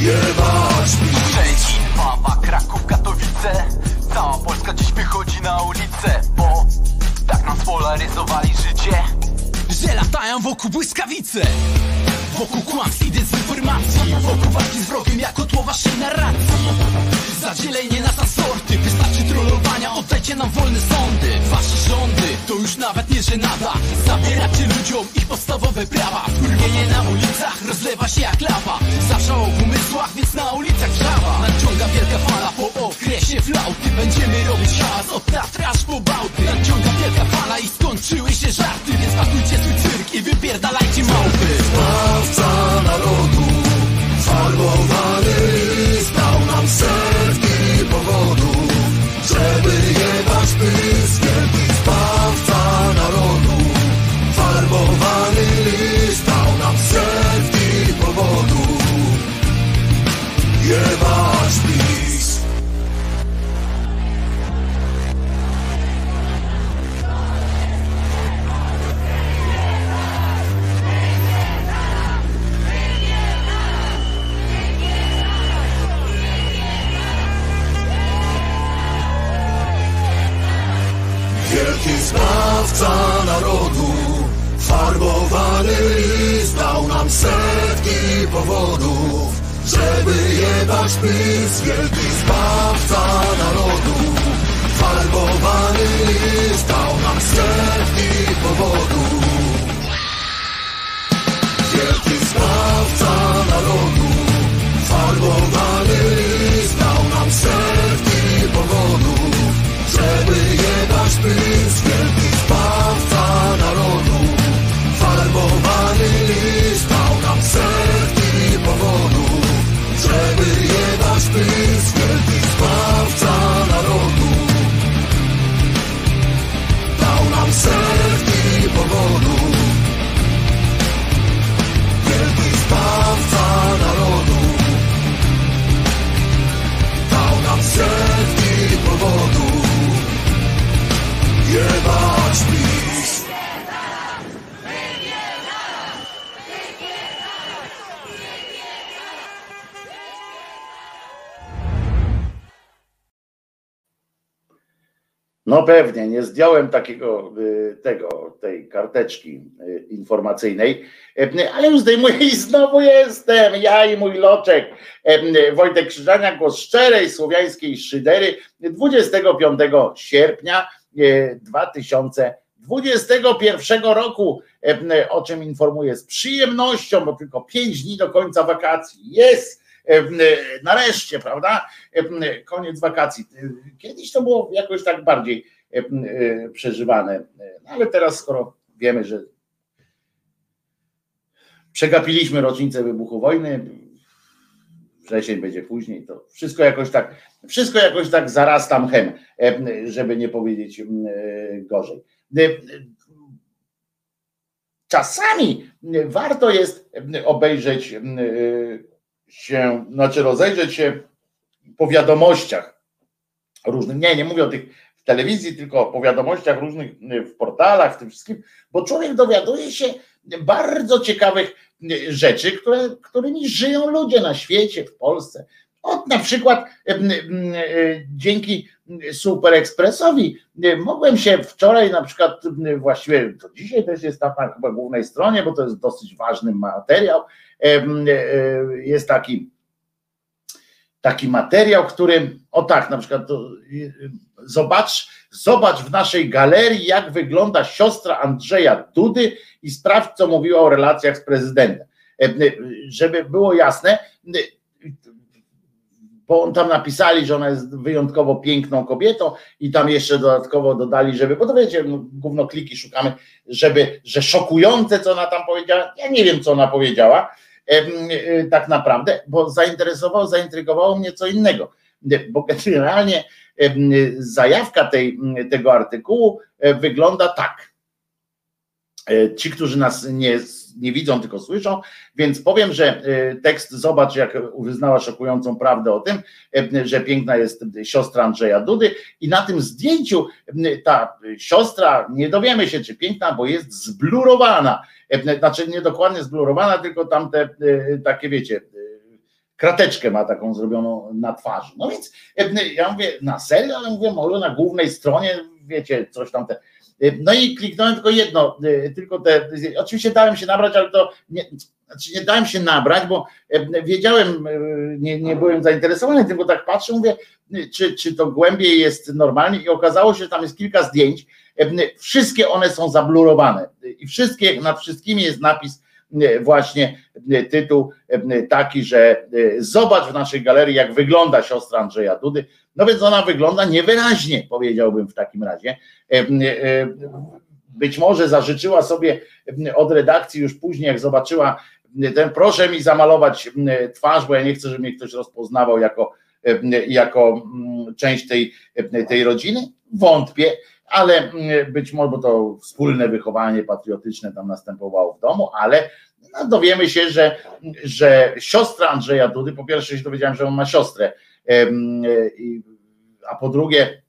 J: jebać PiS.
K: Szczecin, Wawa, Kraków, Katowice Cała Polska dziś wychodzi na ulicę Bo tak nam spolaryzowali życie Że latają wokół błyskawice Wokół kłamstw i dezinformacji Wokół walki z wrogiem jako tło waszej narracji. Zadzielenie nas na sorty. Wystarczy trollowania, oddajcie nam wolne sądy. Wasze rządy to już nawet nie żenada. Zabieracie ludziom ich podstawowe prawa. Wkurwienie na ulicach rozlewa się jak lawa. Zawsze w umysłach, więc na ulicach wrzawa Nadciąga wielka fala po okresie flauty. Będziemy robić hałas od Tatry aż po Bałty. Nadciąga wielka fala i skończyły się żarty Więc pakujcie cyrk i wypierdalajcie małpy.
J: Zbawca narodu, farbowany list dał nam setki powodów, żeby jebać PiS, wielki
A: pewnie, nie zdjąłem takiego y, tego, tej karteczki y, informacyjnej, y, ale już zdejmuję i znowu jestem, ja i mój loczek. Wojtek Krzyżania, głos szczerej słowiańskiej szydery 25 sierpnia 2021 roku, o czym informuję z przyjemnością, bo tylko 5 dni do końca wakacji. Jest! nareszcie, prawda? Koniec wakacji. Kiedyś to było jakoś tak bardziej przeżywane, no ale teraz skoro wiemy, że Przegapiliśmy rocznicę wybuchu wojny. Wrzesień będzie później. To wszystko jakoś tak, wszystko jakoś tak zarasta mchem, żeby nie powiedzieć gorzej. Czasami warto jest obejrzeć się, znaczy rozejrzeć się po wiadomościach różnych. Nie, nie mówię o tych telewizji, tylko po wiadomościach różnych w portalach, w tym wszystkim, bo człowiek dowiaduje się bardzo ciekawych rzeczy, które, którymi żyją ludzie na świecie, w Polsce. Od na przykład dzięki Super Expressowi mogłem się wczoraj na przykład właściwie to dzisiaj też jest na chyba głównej stronie, bo to jest dosyć ważny materiał. Jest taki taki materiał, który, o tak, na przykład to, zobacz, zobacz w naszej galerii, jak wygląda siostra Andrzeja Dudy i sprawdź, co mówiła o relacjach z prezydentem. Żeby było jasne, bo on tam napisali, że ona jest wyjątkowo piękną kobietą i tam jeszcze dodatkowo dodali, żeby, bo to wiecie, no, gówno kliki szukamy, żeby, że szokujące, co ona tam powiedziała, ja nie wiem, co ona powiedziała, e, tak naprawdę, bo zainteresowało, zaintrygowało mnie co innego, bo generalnie zajawka tej, tego artykułu e, wygląda tak. E, ci, którzy nas nie nie widzą, tylko słyszą, więc powiem, że y, tekst, zobacz, jak uznała szokującą prawdę o tym, że piękna jest siostra Andrzeja Dudy i na tym zdjęciu ta siostra, nie dowiemy się, czy piękna, bo jest zblurowana, znaczy nie dokładnie zblurowana, tylko tamte takie, wiecie, krateczkę ma taką zrobioną na twarzy. No więc ja mówię, na serio, ale mówię, może na głównej stronie, wiecie, coś tam te no i kliknąłem tylko jedno, y, tylko te, oczywiście dałem się nabrać, ale to nie, znaczy nie dałem się nabrać, bo e, wiedziałem, e, nie, nie byłem zainteresowany tym, bo tak patrzę, mówię, czy, czy to głębiej jest normalnie i okazało się, że tam jest kilka zdjęć, e, wszystkie one są zablurowane i wszystkie, nad wszystkimi jest napis właśnie tytuł taki, że zobacz w naszej galerii, jak wygląda siostra Andrzeja Dudy. No więc ona wygląda niewyraźnie, powiedziałbym w takim razie. Być może zażyczyła sobie od redakcji już później, jak zobaczyła ten, proszę mi zamalować twarz, bo ja nie chcę, żeby mnie ktoś rozpoznawał jako, jako część tej, tej rodziny. Wątpię, ale być może, bo to wspólne wychowanie patriotyczne tam następowało w domu, ale no, dowiemy się, że, że siostra Andrzeja Dudy, po pierwsze się dowiedziałem, że on ma siostrę, a po drugie,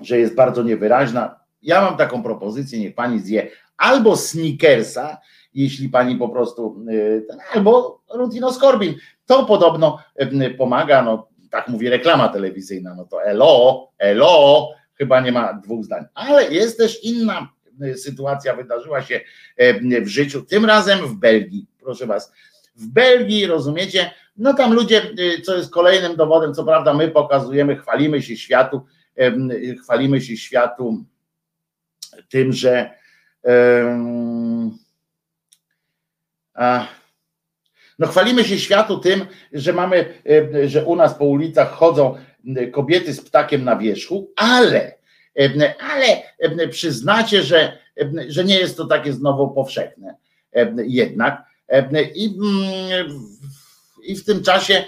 A: że jest bardzo niewyraźna. Ja mam taką propozycję, niech pani zje albo sneakersa, jeśli pani po prostu, y, albo rutinoskorbin. To podobno pomaga, no tak mówi reklama telewizyjna, no to elo, elo, chyba nie ma dwóch zdań. Ale jest też inna sytuacja, wydarzyła się w życiu, tym razem w Belgii, proszę was. W Belgii, rozumiecie, no tam ludzie, y, co jest kolejnym dowodem, co prawda my pokazujemy, chwalimy się światu, chwalimy się światu tym, że no chwalimy się światu tym, że mamy, że u nas po ulicach chodzą kobiety z ptakiem na wierzchu, ale, ale przyznacie, że, że nie jest to takie znowu powszechne jednak. I, i w tym czasie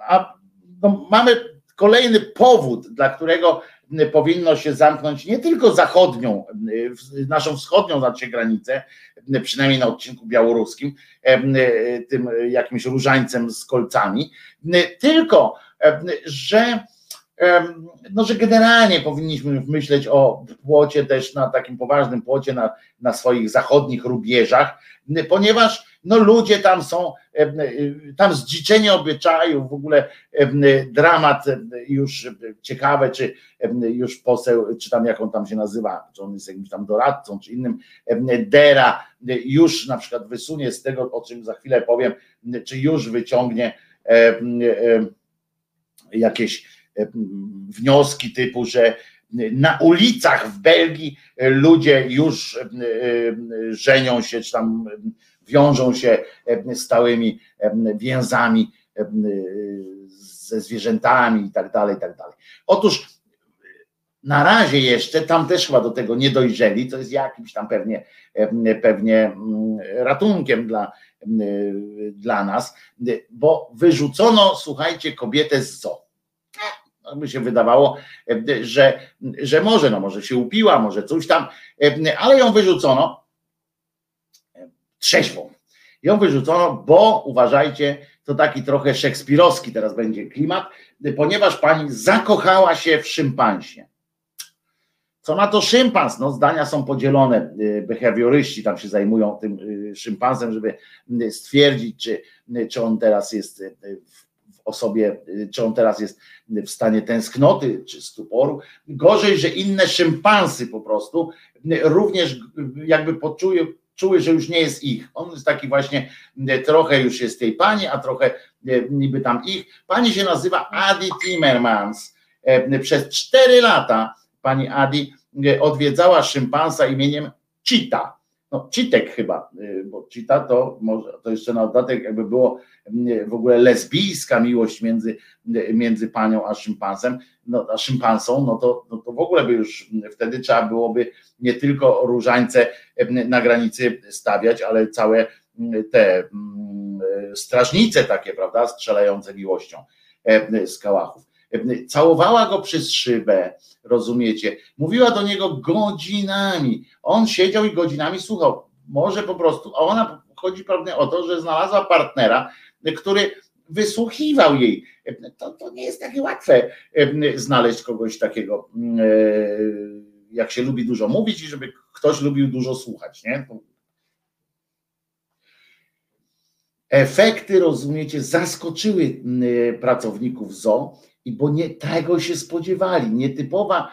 A: a, no, mamy kolejny powód, dla którego powinno się zamknąć nie tylko zachodnią, naszą wschodnią znaczy granicę, przynajmniej na odcinku białoruskim, tym jakimś różańcem z kolcami, tylko że no, że generalnie powinniśmy myśleć o płocie też na takim poważnym płocie na, na swoich zachodnich rubieżach, ponieważ no ludzie tam są, tam zdziczenie obyczajów, w ogóle dramat już ciekawe, czy już poseł, czy tam jak on tam się nazywa, czy on jest jakimś tam doradcą, czy innym, Dera już na przykład wysunie z tego, o czym za chwilę powiem, czy już wyciągnie jakieś wnioski typu, że na ulicach w Belgii ludzie już żenią się, czy tam wiążą się stałymi więzami ze zwierzętami i tak dalej, i tak dalej. Otóż na razie jeszcze, tam też chyba do tego nie dojrzeli, to jest jakimś tam pewnie, pewnie mm, ratunkiem dla, dla nas, bo wyrzucono, słuchajcie, kobietę z zoo. By się wydawało, że, że może, no może się upiła, może coś tam, ale ją wyrzucono trzeźwą. Ją wyrzucono, bo uważajcie, to taki trochę szekspirowski teraz będzie klimat, ponieważ pani zakochała się w szympansie. Co na to szympans? No, zdania są podzielone. Behawioryści tam się zajmują tym szympansem, żeby stwierdzić, czy, czy on teraz jest w osobie, czy on teraz jest w stanie tęsknoty, czy stuporu. Gorzej, że inne szympansy po prostu również jakby poczuły, czuły, że już nie jest ich. On jest taki właśnie, trochę już jest tej pani, a trochę niby tam ich. Pani się nazywa Adi Timmermans. Przez cztery lata pani Adi e, odwiedzała szympansa imieniem Cheetah. No, Citek chyba, e, bo Cheetah to może to jeszcze na dodatek jakby było w ogóle lesbijska miłość między, między panią a szympansem, no, a szympansą, no to, no to w ogóle by już wtedy trzeba byłoby nie tylko różańce na granicy stawiać, ale całe te strażnice takie, prawda, strzelające miłością z kałachów. Całowała go przez szybę, rozumiecie? Mówiła do niego godzinami. On siedział i godzinami słuchał. Może po prostu, a ona chodzi pewnie o to, że znalazła partnera, który wysłuchiwał jej. To, to nie jest takie łatwe znaleźć kogoś takiego, jak się lubi dużo mówić i żeby ktoś lubił dużo słuchać, nie? Efekty, rozumiecie, zaskoczyły pracowników ZO i bo nie tego się spodziewali. Nietypowa,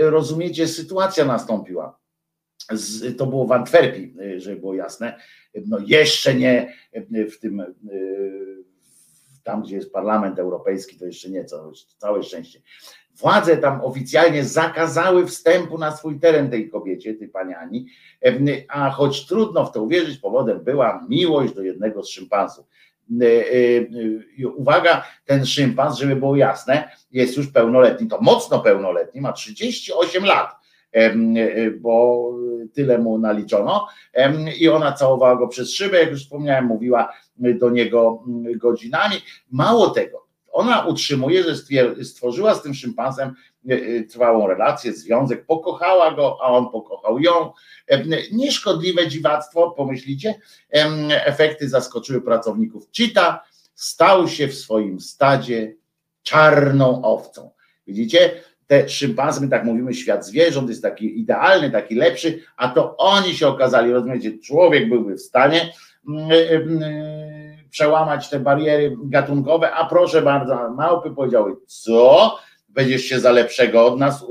A: rozumiecie, sytuacja nastąpiła. Z, to było w Antwerpii, żeby było jasne. No jeszcze nie w tym, tam gdzie jest Parlament Europejski, to jeszcze nie, całe szczęście. Władze tam oficjalnie zakazały wstępu na swój teren tej kobiecie, tej paniani, a choć trudno w to uwierzyć, powodem była miłość do jednego z szympansów. E, e, uwaga, ten szympans, żeby było jasne, jest już pełnoletni, to mocno pełnoletni, ma 38 lat, bo tyle mu naliczono i ona całowała go przez szybę, jak już wspomniałem, mówiła do niego godzinami. Mało tego, ona utrzymuje, że stworzyła z tym szympansem trwałą relację, związek, pokochała go, a on pokochał ją. Nieszkodliwe dziwactwo, pomyślicie, efekty zaskoczyły pracowników Cheetah, stał się w swoim stadzie czarną owcą. Widzicie, te szympansy, my tak mówimy, świat zwierząt jest taki idealny, taki lepszy, a to oni się okazali, rozumiecie, człowiek byłby w stanie przełamać te bariery gatunkowe, a proszę bardzo, małpy powiedziały, co? Będziesz się za lepszego od nas.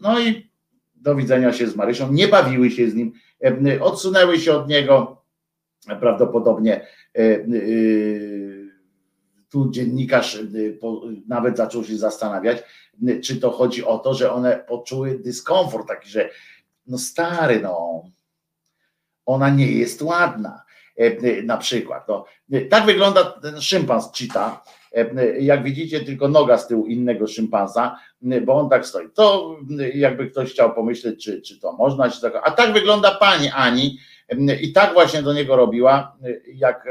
A: No i do widzenia się z Marysią. Nie bawiły się z nim, odsunęły się od niego. Prawdopodobnie tu dziennikarz nawet zaczął się zastanawiać, czy to chodzi o to, że one poczuły dyskomfort taki, że no stary, no ona nie jest ładna na przykład. No, tak wygląda ten szympans cheetah jak widzicie, tylko noga z tyłu innego szympansa, bo on tak stoi. To jakby ktoś chciał pomyśleć, czy, czy to można się tak. A tak wygląda pani Ani i tak właśnie do niego robiła, jak,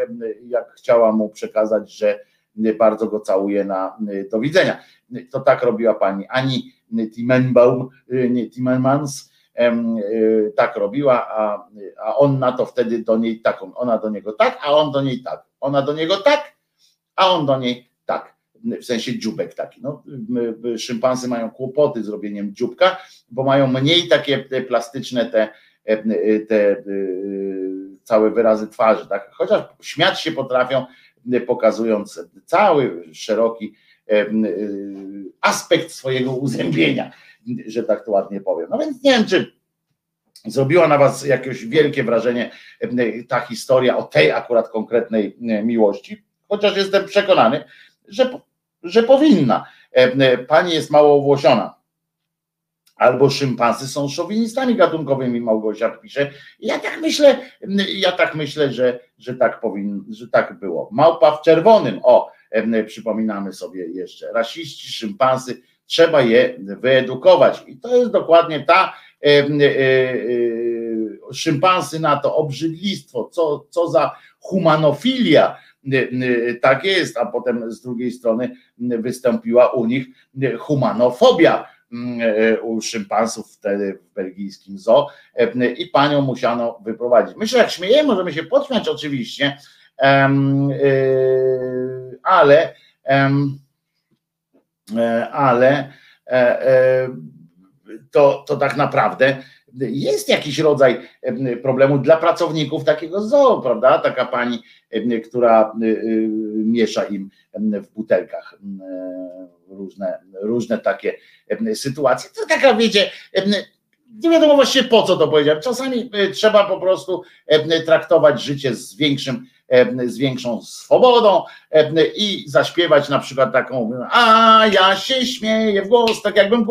A: jak chciała mu przekazać, że bardzo go całuje na do widzenia. To tak robiła pani Ani Timmenbaum, nie Timmermans, tak robiła, a, a on na to wtedy do niej taką, ona do niego tak, a on do niej tak, ona do niego tak, a on do niej tak, w sensie dziubek taki. No, szympansy mają kłopoty z robieniem dzióbka, bo mają mniej takie plastyczne te, te całe wyrazy twarzy, tak? chociaż śmiać się potrafią, pokazując cały szeroki aspekt swojego uzębienia, że tak to ładnie powiem. No więc nie wiem, czy zrobiła na was jakieś wielkie wrażenie ta historia o tej akurat konkretnej miłości, chociaż jestem przekonany, że, że powinna. E, e, pani jest mało owłosiona. Albo szympansy są szowinistami gatunkowymi, Małgosia pisze. Ja tak myślę, ja tak myślę, że, że tak powinno, że tak było. Małpa w czerwonym, o, e, przypominamy sobie jeszcze. Rasiści, szympansy trzeba je wyedukować. I to jest dokładnie ta e, e, e, szympansy na to, obrzydlistwo, co, co za humanofilia, tak jest, a potem z drugiej strony wystąpiła u nich humanofobia u szympansów wtedy w belgijskim zoo i panią musiano wyprowadzić. Myślę, jak śmiejemy, możemy się podśmiać oczywiście, ale ale to, to tak naprawdę jest jakiś rodzaj problemu dla pracowników takiego zoo, prawda? Taka pani, która miesza im w butelkach różne, różne takie sytuacje. To taka, wiecie, nie wiadomo właściwie po co to powiedziałem. Czasami trzeba po prostu traktować życie z większym z większą swobodą i zaśpiewać na przykład taką a ja się śmieję w głos, tak jakbym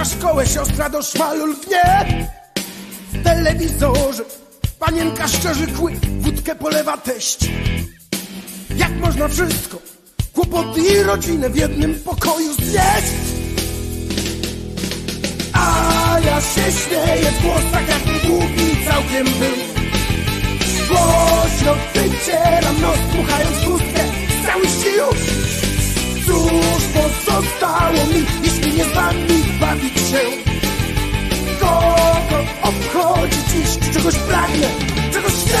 A: głupi całkiem był.
L: do szmalu lgnie W telewizorze panienka szczerzy kły Wódkę polewa teść. Jak można wszystko Kłopoty i rodzinę w jednym pokoju znieść A ja się śmieję w głos tak jak głupi całkiem był. Głośno wycieram nos dmuchając chustkę z całych sił Cóż pozostało mi, jeśli nie z wami bawić się? Kogo obchodzi dziś Czegoś pragnę, czegoś chcę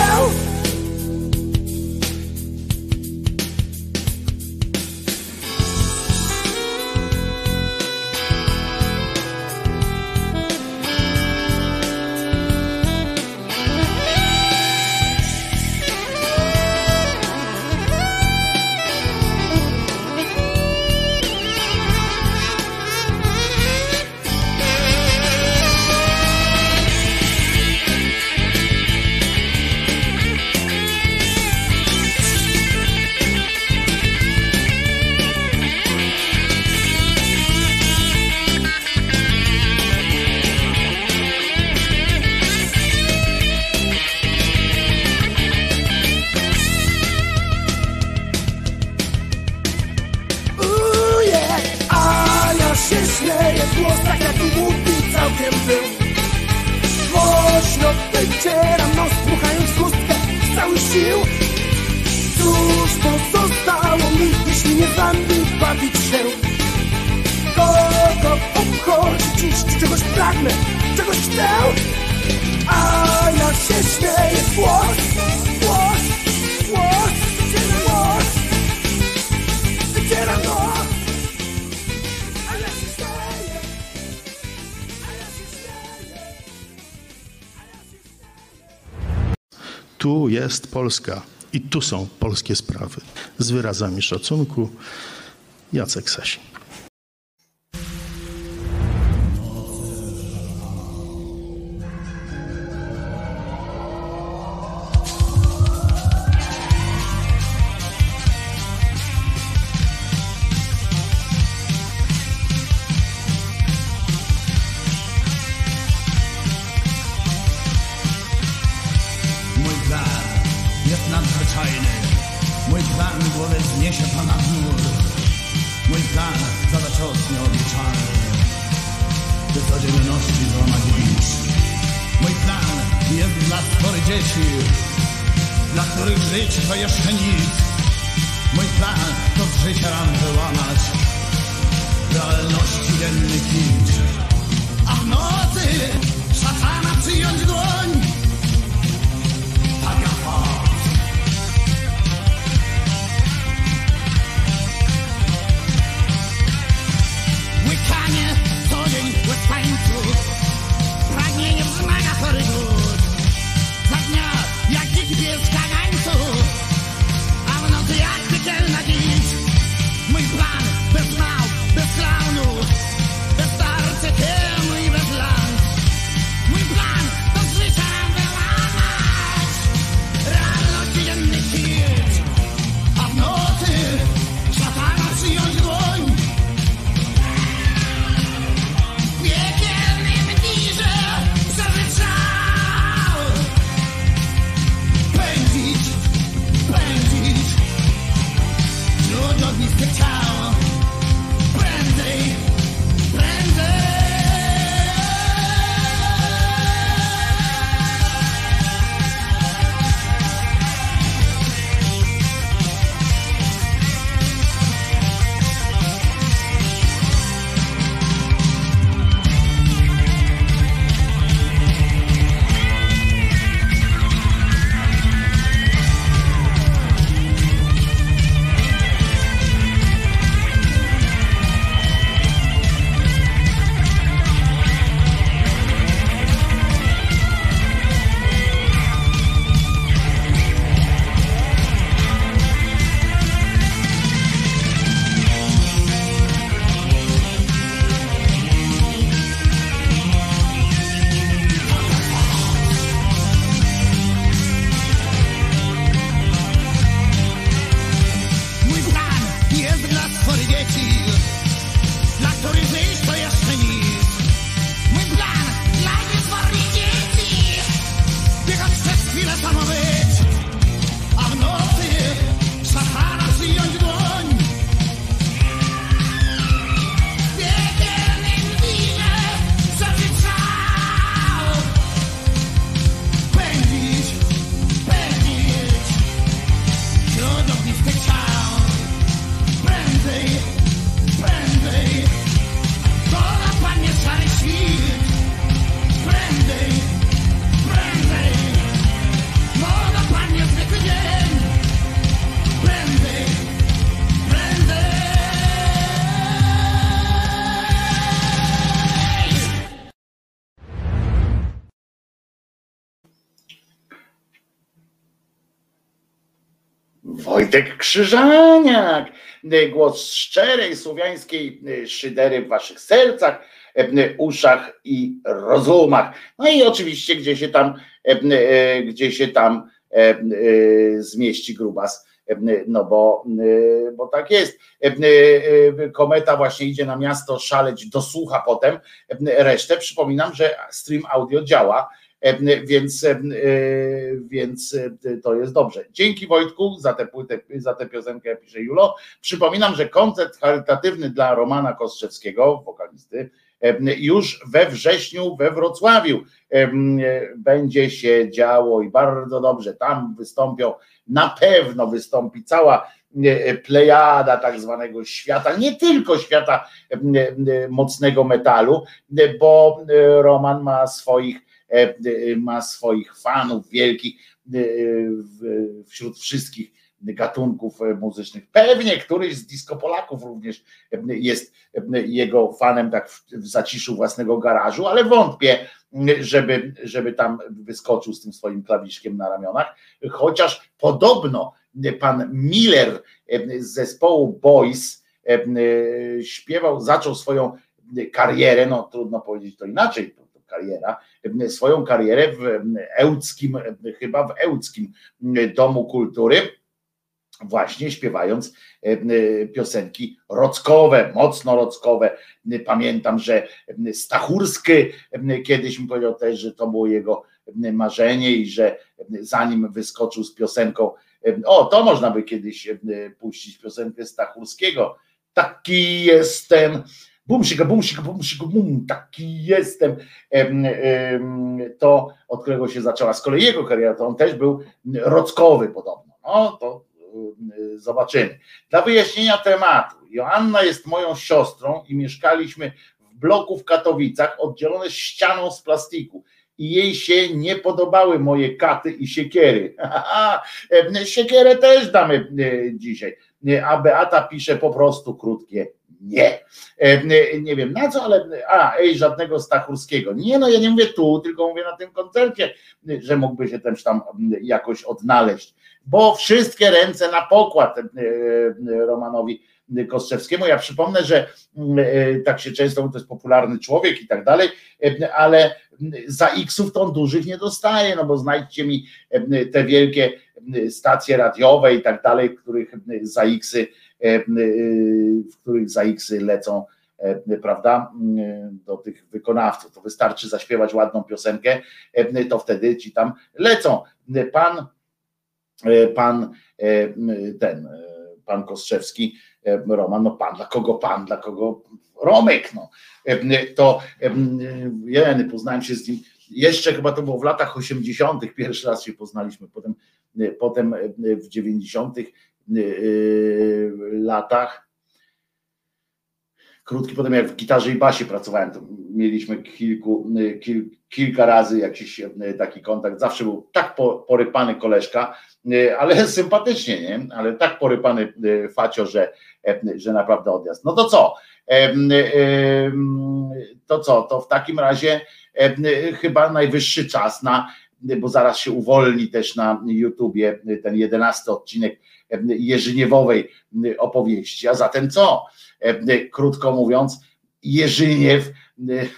H: Polska i tu są polskie sprawy. Z wyrazami szacunku Jacek Sasin.
A: Wojtek Krzyżaniak, głos szczerej słowiańskiej szydery w waszych sercach, uszach i rozumach. No i oczywiście, gdzie się tam, gdzie się tam zmieści grubas, no bo, bo tak jest. Kometa właśnie idzie na miasto szaleć, dosłucha potem resztę. Przypominam, że stream audio działa, więc, więc to jest dobrze. Dzięki Wojtku za tę płytę, za tę piosenkę, pisze Julo. Przypominam, że koncert charytatywny dla Romana Kostrzewskiego, wokalisty, już we wrześniu we Wrocławiu będzie się działo i bardzo dobrze. Tam wystąpią, na pewno wystąpi cała plejada tak zwanego świata, nie tylko świata mocnego metalu, bo Roman ma swoich ma swoich fanów wielkich wśród wszystkich gatunków muzycznych. Pewnie któryś z disco Polaków również jest jego fanem tak w, zaciszu własnego garażu, ale wątpię, żeby, żeby tam wyskoczył z tym swoim klawiszkiem na ramionach, chociaż podobno pan Miller z zespołu Boys śpiewał, zaczął swoją karierę, no trudno powiedzieć to inaczej, to kariera, swoją karierę w Ełckim, chyba w Ełckim Domu Kultury, właśnie śpiewając piosenki rockowe, mocno rockowe. Pamiętam, że Stachursky kiedyś mi powiedział też, że to było jego marzenie i że zanim wyskoczył z piosenką, o, to można by kiedyś puścić piosenkę Stachurskiego. Taki jestem, bumsika, bumsika, bumsika, bum, taki jestem. To, od którego się zaczęła z kolei jego kariera, to on też był rockowy podobno. No, to zobaczymy. Dla wyjaśnienia tematu, Joanna jest moją siostrą i mieszkaliśmy w bloku w Katowicach, oddzielone ścianą z plastiku i jej się nie podobały moje katy i siekiery. (laughs) Siekierę też damy dzisiaj. A Beata pisze po prostu krótkie nie. Nie wiem na co, ale a, ej, żadnego Stachurskiego. Nie, no ja nie mówię tu, tylko mówię na tym koncercie, że mógłby się też tam jakoś odnaleźć, bo wszystkie ręce na pokład Romanowi Kostrzewskiemu. Ja przypomnę, że tak się często, to jest popularny człowiek i tak dalej, ale za X-ów to on dużych nie dostaje, no bo znajdźcie mi te wielkie stacje radiowe i tak dalej, których za X-y, w których za X-y lecą prawda, do tych wykonawców. To wystarczy zaśpiewać ładną piosenkę, to wtedy ci tam lecą. Pan, pan ten, pan Kostrzewski, Roman, no pan, dla kogo pan, dla kogo Romek, no. To jeny, poznałem się z nim, jeszcze chyba to było w latach 80., pierwszy raz się poznaliśmy, potem, potem w 90. latach. Krótki potem jak w gitarze i basie pracowałem, to mieliśmy kilku, kil, kilka razy jakiś taki kontakt. Zawsze był tak porypany koleżka, ale (laughs) sympatycznie, nie? Ale tak porypany facio, że, że naprawdę odjazd. No to co? To co? To w takim razie chyba najwyższy czas na, bo zaraz się uwolni też na YouTubie ten jedenasty odcinek Jerzyniewowej opowieści. A zatem co? Krótko mówiąc, Jerzyniew,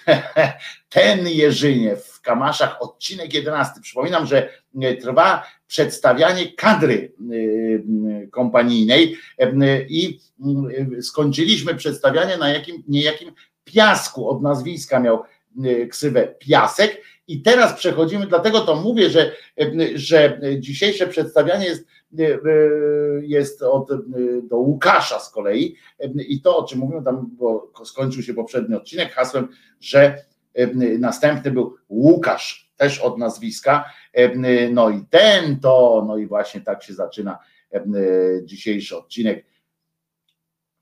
A: (laughs) ten Jerzyniew w Kamaszach, odcinek 11. Przypominam, że trwa przedstawianie kadry kompanijnej i skończyliśmy przedstawianie na jakim niejakim piasku od nazwiska miał ksywę Piasek i teraz przechodzimy, dlatego to mówię, że, że dzisiejsze przedstawianie jest, jest od, do Łukasza z kolei i to, o czym mówimy tam, bo skończył się poprzedni odcinek hasłem, że następny był Łukasz, też od nazwiska, no i ten to, no i właśnie tak się zaczyna dzisiejszy odcinek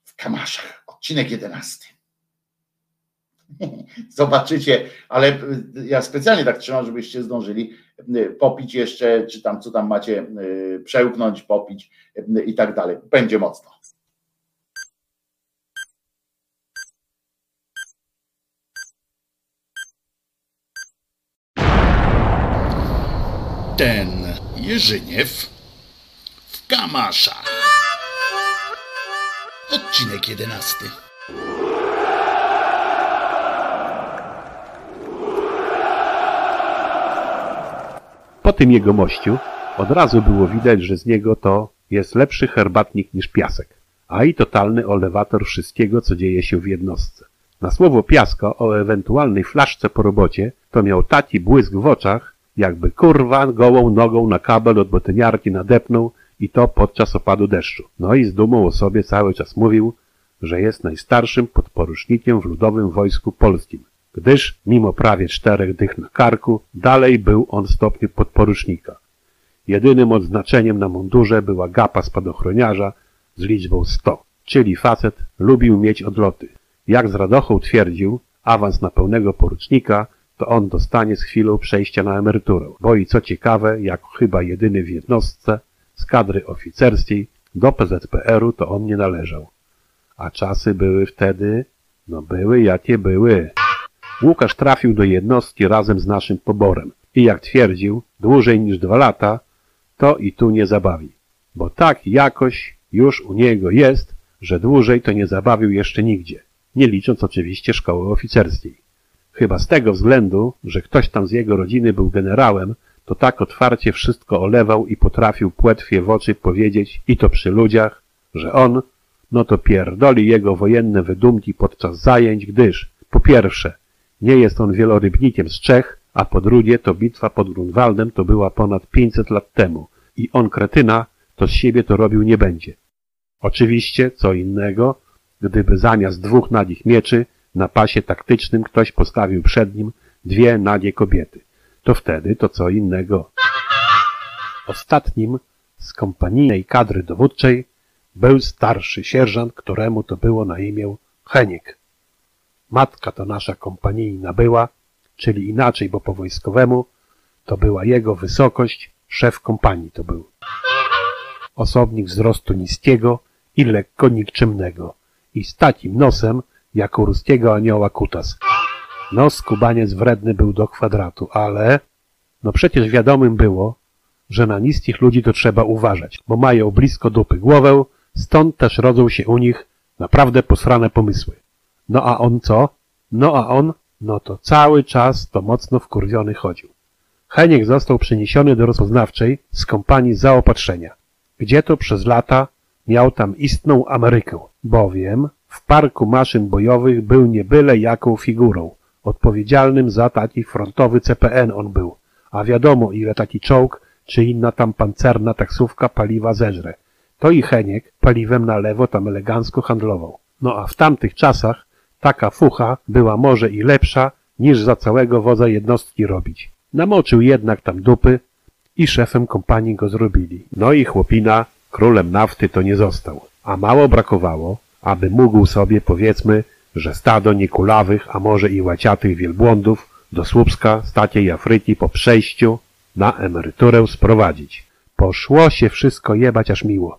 A: w Kamaszach, odcinek jedenasty. (laughs) Zobaczycie, ale ja specjalnie tak trzymam, żebyście zdążyli popić jeszcze, czy tam co tam macie, przełknąć, popić i tak dalej. Będzie mocno.
M: Ten Jerzyniew w Kamaszach. Odcinek jedenasty.
N: Po tym jego mościu od razu było widać, że z niego to jest lepszy herbatnik niż piasek, a i totalny olewator wszystkiego, co dzieje się w jednostce. Na słowo piasko o ewentualnej flaszce po robocie to miał taki błysk w oczach, jakby kurwa gołą nogą na kabel od botyniarki nadepnął i to podczas opadu deszczu. No i z dumą o sobie cały czas mówił, że jest najstarszym podporucznikiem w Ludowym Wojsku Polskim gdyż mimo prawie czterech dych na karku, dalej był on w stopniu podporucznika. Jedynym odznaczeniem na mundurze była gapa spadochroniarza z liczbą 100, czyli facet lubił mieć odloty. Jak z radochą twierdził, awans na pełnego porucznika to on dostanie z chwilą przejścia na emeryturę, bo i co ciekawe, jak chyba jedyny w jednostce z kadry oficerskiej do PZPR-u to on nie należał. A czasy były wtedy, no były jakie były. Łukasz trafił do jednostki razem z naszym poborem. I jak twierdził, dłużej niż dwa lata, to i tu nie zabawi, bo tak jakoś już u niego jest, że dłużej to nie zabawił jeszcze nigdzie, nie licząc oczywiście szkoły oficerskiej. Chyba z tego względu, że ktoś tam z jego rodziny był generałem, to tak otwarcie wszystko olewał i potrafił płetwie w oczy powiedzieć, i to przy ludziach, że on, no to pierdoli jego wojenne wydumki podczas zajęć, gdyż, po pierwsze, nie jest on wielorybnikiem z Czech, a po drugie to bitwa pod Grunwaldem to była ponad 500 lat temu i on kretyna to z siebie to robił nie będzie. Oczywiście, co innego, gdyby zamiast dwóch nagich mieczy na pasie taktycznym ktoś postawił przed nim dwie nagie kobiety. To wtedy to co innego. Ostatnim z kompanijnej kadry dowódczej był starszy sierżant, któremu to było na imię Heniek. Matka to nasza kompanijna była, czyli inaczej, bo po wojskowemu to była jego wysokość, szef kompanii to był. Osobnik wzrostu niskiego i lekko nikczemnego i z takim nosem, jak u ruskiego anioła kutas. Nos kubaniec wredny był do kwadratu, ale no przecież wiadomym było, że na niskich ludzi to trzeba uważać, bo mają blisko dupy głowę, stąd też rodzą się u nich naprawdę posrane pomysły. No a on co? No a on, no to cały czas to mocno wkurwiony chodził. Heniek został przeniesiony do rozpoznawczej z kompanii zaopatrzenia, gdzie to przez lata miał tam istną Amerykę, bowiem w parku maszyn bojowych był nie byle jaką figurą. Odpowiedzialnym za taki frontowy CPN on był, a wiadomo ile taki czołg czy inna tam pancerna taksówka paliwa zeżre. To i Heniek paliwem na lewo tam elegancko handlował. No a w tamtych czasach taka fucha była może i lepsza niż za całego wodza jednostki robić. Namoczył jednak tam dupy i szefem kompanii go zrobili. No i chłopina królem nafty to nie został. A mało brakowało, aby mógł sobie powiedzmy, że stado niekulawych, a może i łaciatych wielbłądów do Słupska z takiej Afryki po przejściu na emeryturę sprowadzić. Poszło się wszystko jebać aż miło.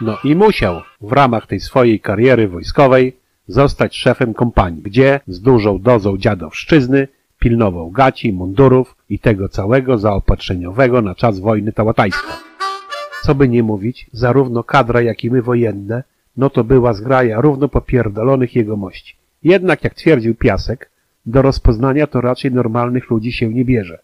N: No i musiał w ramach tej swojej kariery wojskowej zostać szefem kompanii, gdzie z dużą dozą dziadowszczyzny pilnował gaci, mundurów i tego całego zaopatrzeniowego na czas wojny tałatajskiej. Co by nie mówić, zarówno kadra, jak i my wojenne, no to była zgraja równo popierdolonych jegomości. Jednak, jak twierdził Piasek, do rozpoznania to raczej normalnych ludzi się nie bierze.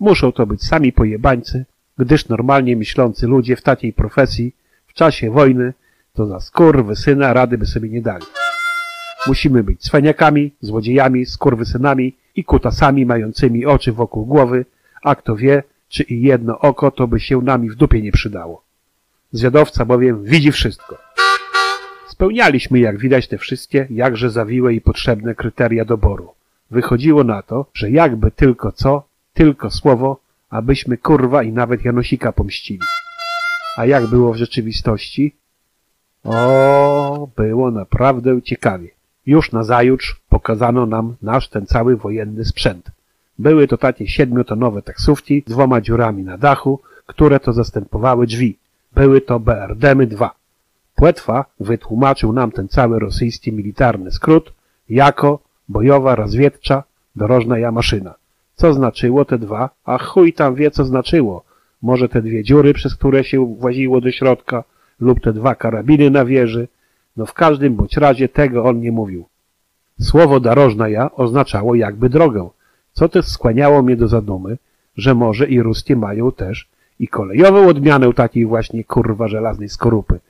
N: Muszą to być sami pojebańcy, gdyż normalnie myślący ludzie w takiej profesji w czasie wojny to za skurwysyna rady by sobie nie dali. Musimy być cwaniakami, złodziejami, skurwysynami i kutasami mającymi oczy wokół głowy, a kto wie, czy i jedno oko to by się nami w dupie nie przydało. Zwiadowca bowiem widzi wszystko. Spełnialiśmy, jak widać, te wszystkie jakże zawiłe i potrzebne kryteria doboru. Wychodziło na to, że jakby tylko co, tylko słowo, abyśmy kurwa i nawet Janosika pomścili. A jak było w rzeczywistości? O, było naprawdę ciekawie. Już na zajutrz pokazano nam nasz ten cały wojenny sprzęt. Były to takie siedmiotonowe taksówki z dwoma dziurami na dachu, które to zastępowały drzwi. Były to BRDmy 2. Płetwa wytłumaczył nam ten cały rosyjski militarny skrót jako bojowa rozwiedcza dorożna jamaszyna. Co znaczyło te dwa? A chuj tam wie, co znaczyło. Może te dwie dziury, przez które się właziło do środka, lub te dwa karabiny na wieży. No w każdym bądź razie tego on nie mówił. Słowo darożna ja oznaczało jakby drogę, co też skłaniało mnie do zadumy, że może i ruskie mają też i kolejową odmianę takiej właśnie kurwa żelaznej skorupy.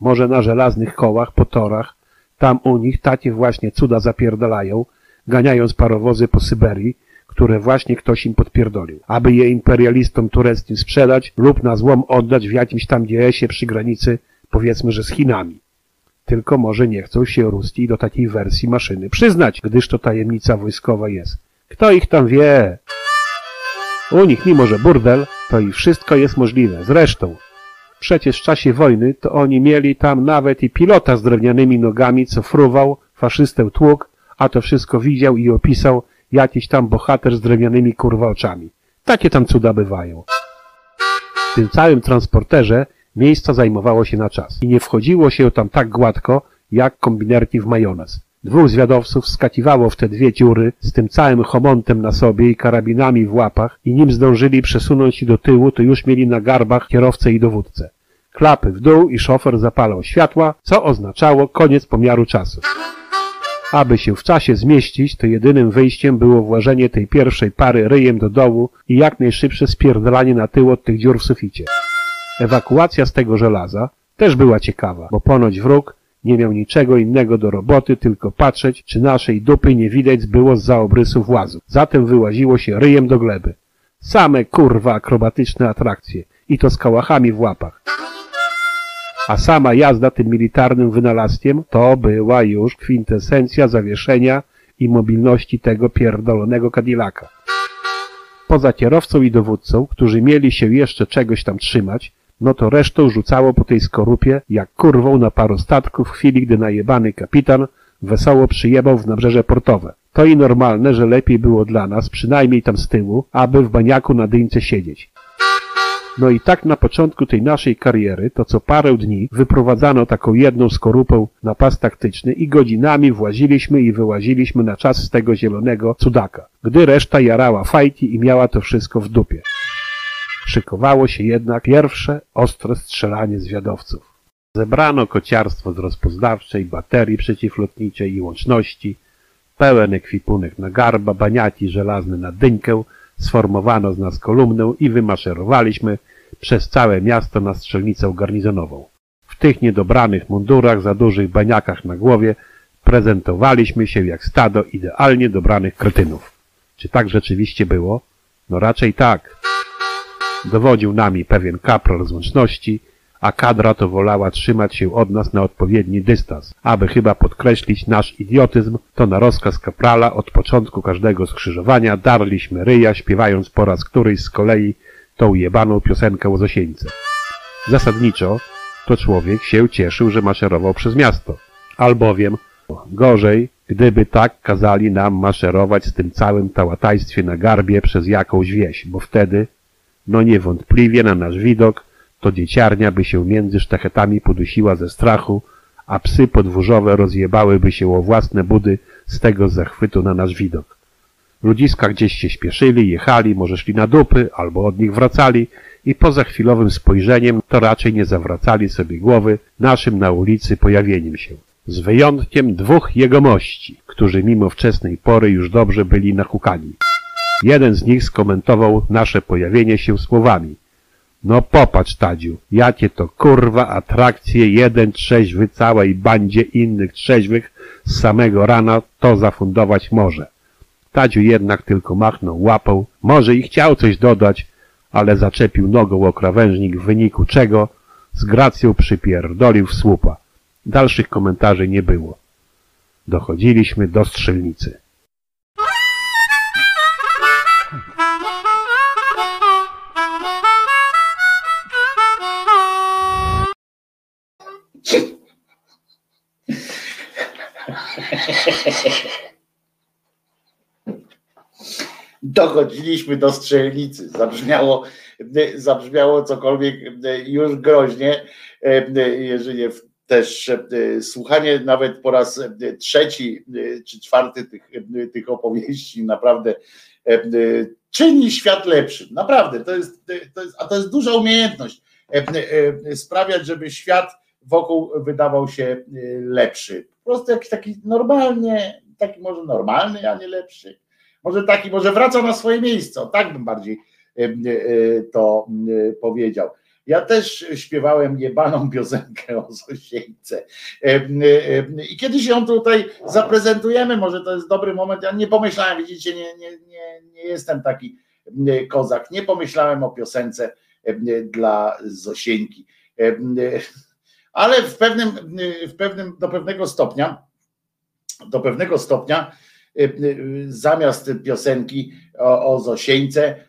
N: Może na żelaznych kołach po torach, tam u nich takie właśnie cuda zapierdalają, ganiając parowozy po Syberii, które właśnie ktoś im podpierdolił, aby je imperialistom tureckim sprzedać lub na złom oddać w jakimś tam DS-ie przy granicy, powiedzmy, że z Chinami. Tylko może nie chcą się Ruski do takiej wersji maszyny przyznać, gdyż to tajemnica wojskowa jest. Kto ich tam wie? U nich mimo, że burdel, to i wszystko jest możliwe. Zresztą, przecież w czasie wojny to oni mieli tam nawet i pilota z drewnianymi nogami, co fruwał, faszystę tłuk, a to wszystko widział i opisał jakiś tam bohater z drewnianymi kurwa oczami. Takie tam cuda bywają. W tym całym transporterze miejsca zajmowało się na czas i nie wchodziło się tam tak gładko, jak kombinerki w majonez. Dwóch zwiadowców skakiwało w te dwie dziury z tym całym homontem na sobie i karabinami w łapach i nim zdążyli przesunąć się do tyłu, to już mieli na garbach kierowcę i dowódcę. Klapy w dół i szofer zapalał światła, co oznaczało koniec pomiaru czasu. Aby się w czasie zmieścić, to jedynym wyjściem było włożenie tej pierwszej pary ryjem do dołu i jak najszybsze spierdalanie na tył od tych dziur w suficie. Ewakuacja z tego żelaza też była ciekawa, bo ponoć wróg nie miał niczego innego do roboty, tylko patrzeć, czy naszej dupy nie widać było z obrysów łazu. Zatem wyłaziło się ryjem do gleby. Same kurwa akrobatyczne atrakcje i to z kałachami w łapach. A sama jazda tym militarnym wynalazkiem to była już kwintesencja zawieszenia i mobilności tego pierdolonego Cadillaca. Poza kierowcą i dowódcą, którzy mieli się jeszcze czegoś tam trzymać, no to resztą rzucało po tej skorupie jak kurwą na parostatku w chwili, gdy najebany kapitan wesoło przyjebał w nabrzeże portowe. To i normalne, że lepiej było dla nas, przynajmniej tam z tyłu, aby w baniaku na dyńce siedzieć. No i tak na początku tej naszej kariery, to co parę dni wyprowadzano taką jedną skorupą na pas taktyczny i godzinami właziliśmy i wyłaziliśmy na czas z tego zielonego cudaka, gdy reszta jarała fajki i miała to wszystko w dupie. Szykowało się jednak pierwsze ostre strzelanie zwiadowców. Zebrano kociarstwo z rozpoznawczej, baterii przeciwlotniczej i łączności, pełen ekwipunek na garba, baniaki żelazne na dynkę, sformowano z nas kolumnę i wymaszerowaliśmy przez całe miasto na strzelnicę garnizonową. W tych niedobranych mundurach, za dużych baniakach na głowie prezentowaliśmy się jak stado idealnie dobranych kretynów. Czy tak rzeczywiście było? No raczej tak. Dowodził nami pewien kapral z łączności, a kadra to wolała trzymać się od nas na odpowiedni dystans. Aby chyba podkreślić nasz idiotyzm, to na rozkaz kaprala od początku każdego skrzyżowania darliśmy ryja, śpiewając po raz któryś z kolei tą jebaną piosenkę o Zosieńce. Zasadniczo to człowiek się cieszył, że maszerował przez miasto. Albowiem gorzej, gdyby tak kazali nam maszerować z tym całym tałatajstwie na garbie przez jakąś wieś, bo wtedy, no niewątpliwie na nasz widok, to dzieciarnia by się między sztachetami podusiła ze strachu, a psy podwórzowe rozjebałyby się o własne budy z tego zachwytu na nasz widok. Ludziska gdzieś się śpieszyli, jechali, może szli na dupy, albo od nich wracali i poza chwilowym spojrzeniem to raczej nie zawracali sobie głowy naszym na ulicy pojawieniem się. Z wyjątkiem dwóch jegomości, którzy mimo wczesnej pory już dobrze byli nachukani. Jeden z nich skomentował nasze pojawienie się słowami – no popatrz, Tadziu, jakie to kurwa atrakcje jeden trzeźwy całej bandzie innych trzeźwych z samego rana to zafundować może. Tadziu jednak tylko machnął łapą, może i chciał coś dodać, ale zaczepił nogą o krawężnik w wyniku czego z gracją przypierdolił w słupa. Dalszych komentarzy nie było. Dochodziliśmy do strzelnicy.
A: Dochodziliśmy do strzelnicy. Zabrzmiało, zabrzmiało cokolwiek już groźnie, jeżeli też słuchanie nawet po raz trzeci czy czwarty tych, tych opowieści naprawdę czyni świat lepszym. Naprawdę, to jest, to jest, a to jest duża umiejętność sprawiać, żeby świat wokół wydawał się lepszy. Po prostu jakiś taki normalnie, taki może normalny, a nie lepszy. Może taki, może wraca na swoje miejsce. Tak bym bardziej to powiedział. Ja też śpiewałem jebaną piosenkę o Zosieńce. I kiedyś ją tutaj zaprezentujemy, może to jest dobry moment. Ja nie pomyślałem, widzicie, nie, nie, nie, nie jestem taki kozak. Nie pomyślałem o piosence dla Zosieńki. Ale w pewnym, w pewnym, do pewnego stopnia, do pewnego stopnia zamiast piosenki o, o Zosieńce,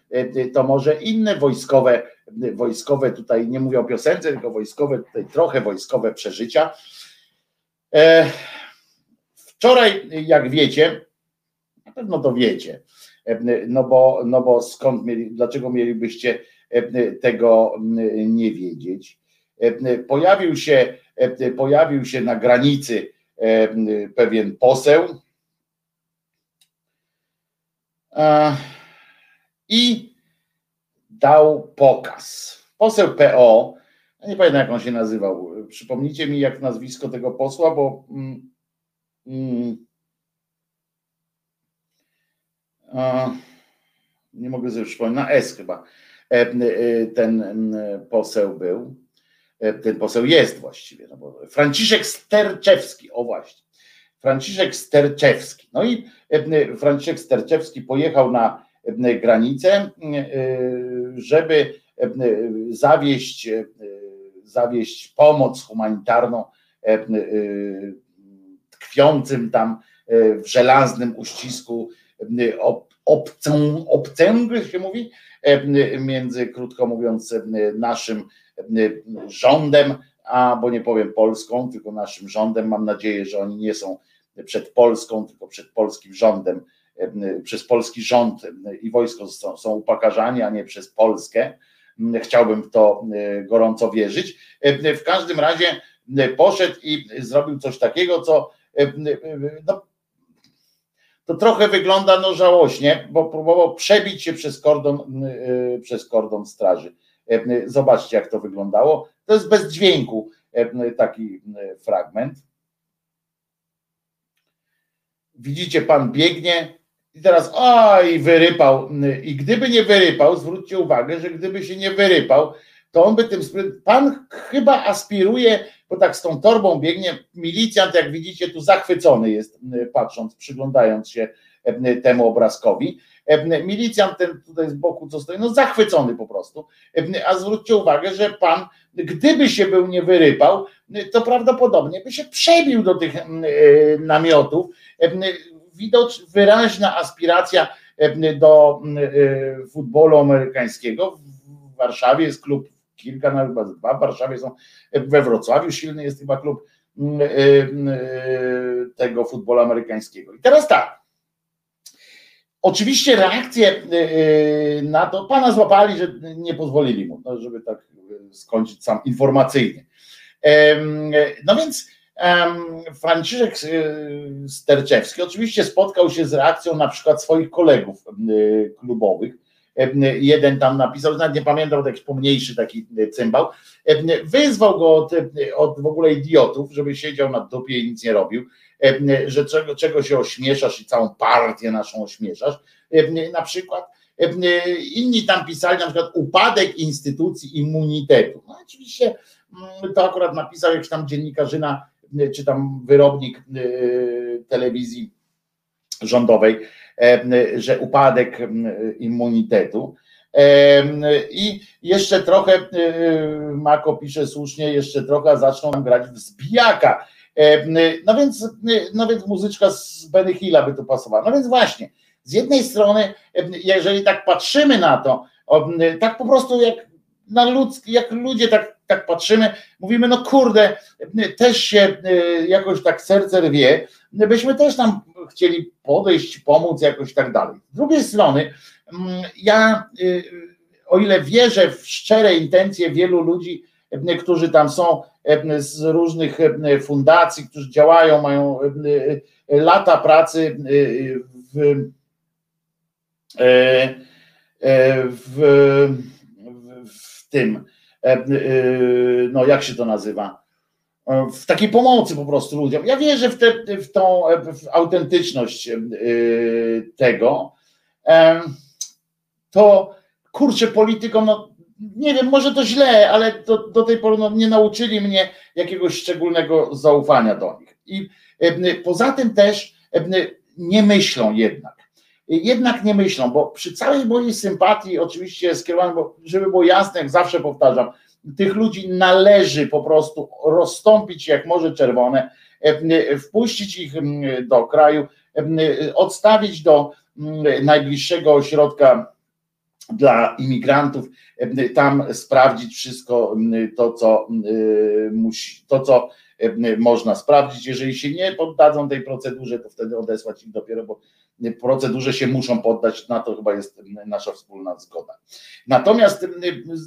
A: to może inne wojskowe, wojskowe tutaj, nie mówię o piosence, tylko wojskowe, tutaj trochę wojskowe przeżycia. Wczoraj, jak wiecie, na pewno to wiecie, no bo, no bo skąd mieli, dlaczego mielibyście tego nie wiedzieć? Pojawił się, pojawił się na granicy pewien poseł, i dał pokaz. Poseł PO nie pamiętam, jak on się nazywał. Przypomnijcie mi, jak nazwisko tego posła, bo. Mm, mm, a, nie mogę sobie przypomnieć, na S chyba e, e, ten poseł był. E, ten poseł jest właściwie. No bo Franciszek Sterczewski, o właśnie. Franciszek Sterczewski. No i Franciszek Sterczewski pojechał na granicę, żeby zawieść, zawieść pomoc humanitarną tkwiącym tam w żelaznym uścisku obcą, obcęg się mówi, między, krótko mówiąc, naszym rządem, a bo nie powiem Polską, tylko naszym rządem. Mam nadzieję, że oni nie są przed Polską, tylko przed polskim rządem, przez polski rząd i wojsko są, są upakarzani, a nie przez Polskę. Chciałbym w to gorąco wierzyć. W każdym razie poszedł i zrobił coś takiego, co no, to trochę wygląda no żałośnie, bo próbował przebić się przez kordon, przez kordon straży. Zobaczcie, jak to wyglądało. To jest bez dźwięku taki fragment. Widzicie, pan biegnie i teraz oj, wyrypał. I gdyby nie wyrypał, zwróćcie uwagę, że gdyby się nie wyrypał, to on by tym. Pan chyba aspiruje bo tak z tą torbą biegnie. Milicjant, jak widzicie, tu zachwycony jest, patrząc, przyglądając się temu obrazkowi. Milicjant ten tutaj z boku, co stoi, no zachwycony po prostu. A zwróćcie uwagę, że pan, gdyby się był nie wyrypał, to prawdopodobnie by się przebił do tych namiotów. Widocz wyraźna aspiracja do futbolu amerykańskiego. W Warszawie jest klub kilka, nawet chyba dwa w Warszawie są, we Wrocławiu silny jest chyba klub mm, y, tego futbolu amerykańskiego. I teraz tak, Oczywiście reakcje y, na to, pana złapali, że nie pozwolili mu, no, żeby tak skończyć sam informacyjnie. No więc Franciszek Sterczewski oczywiście spotkał się z reakcją na przykład swoich kolegów klubowych, jeden tam napisał, nawet nie pamiętam, jakiś pomniejszy taki cymbał, wyzwał go od, od w ogóle idiotów, żeby siedział na dupie i nic nie robił, że czego, czego się ośmieszasz i całą partię naszą ośmieszasz, na przykład inni tam pisali na przykład upadek instytucji immunitetu. No oczywiście mm, to akurat napisał jakiś tam dziennikarzyna, czy tam wyrobnik telewizji rządowej, że upadek immunitetu. I jeszcze trochę, e, Mako pisze słusznie, jeszcze trochę zaczną nam grać w zbijaka. No więc, no więc muzyczka z Benny Hilla by tu pasowała. No więc właśnie, z jednej strony, jeżeli tak patrzymy na to, tak po prostu jak na ludzki, jak ludzie tak, tak patrzymy, mówimy, no kurde, też się e, jakoś tak serce rwie, byśmy też tam chcieli podejść, pomóc jakoś tak dalej. Z drugiej strony, mm, ja o ile wierzę w szczere intencje wielu ludzi, którzy tam są z różnych fundacji, którzy działają, mają lata pracy w, e, w, w, tym, no jak się to nazywa? w takiej pomocy po prostu ludziom. Ja wierzę w, te, w tą w autentyczność e, tego. To kurczę politykom, no nie wiem, może to źle, ale do, do tej pory no, nie nauczyli mnie jakiegoś szczególnego zaufania do nich. I poza tym też nie myślą jednak. Jednak nie myślą, bo przy całej mojej sympatii, oczywiście skierowanej, bo żeby było jasne, jak zawsze powtarzam, tych ludzi należy po prostu rozstąpić jak Morze Czerwone, wpuścić ich do kraju, odstawić do najbliższego ośrodka dla imigrantów, tam sprawdzić wszystko to, co musi, to, co można sprawdzić. Jeżeli się nie poddadzą tej procedurze, to wtedy odesłać ich dopiero, bo procedurze się muszą poddać, na to chyba jest nasza wspólna zgoda. Natomiast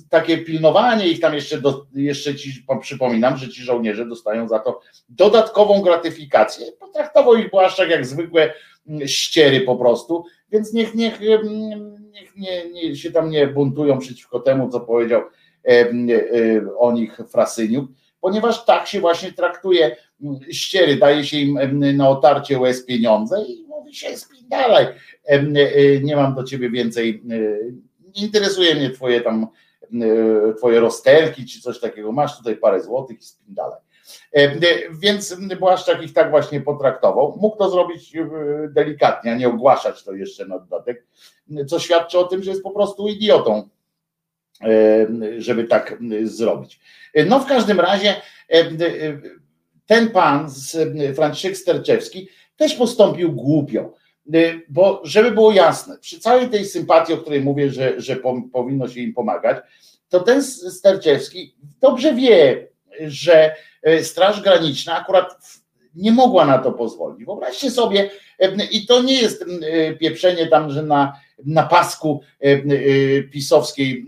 A: takie pilnowanie ich tam jeszcze, do, jeszcze ci przypominam, że ci żołnierze dostają za to dodatkową gratyfikację. Potraktował ich Błaszczak jak zwykłe ściery po prostu, więc niech, niech, niech nie, nie, się tam nie buntują przeciwko temu, co powiedział o nich Frasyniuk, ponieważ tak się właśnie traktuje ściery, daje się im na otarcie łez pieniądze i mówi się dalej, nie mam do ciebie więcej, interesuje mnie twoje tam, twoje rozterki czy coś takiego, masz tutaj parę złotych i spin dalej. Więc Błaszczak ich tak właśnie potraktował. Mógł to zrobić delikatnie, a nie ogłaszać to jeszcze na dodatek, co świadczy o tym, że jest po prostu idiotą, żeby tak zrobić. No w każdym razie ten pan, Franciszek Sterczewski, też postąpił głupio, bo żeby było jasne, przy całej tej sympatii, o której mówię, że, że powinno się im pomagać, to ten Sterczewski dobrze wie, że e, Straż Graniczna akurat nie mogła na to pozwolić. Wyobraźcie sobie, e, i to nie jest e, pieprzenie tam, że na, na pasku pisowskiej,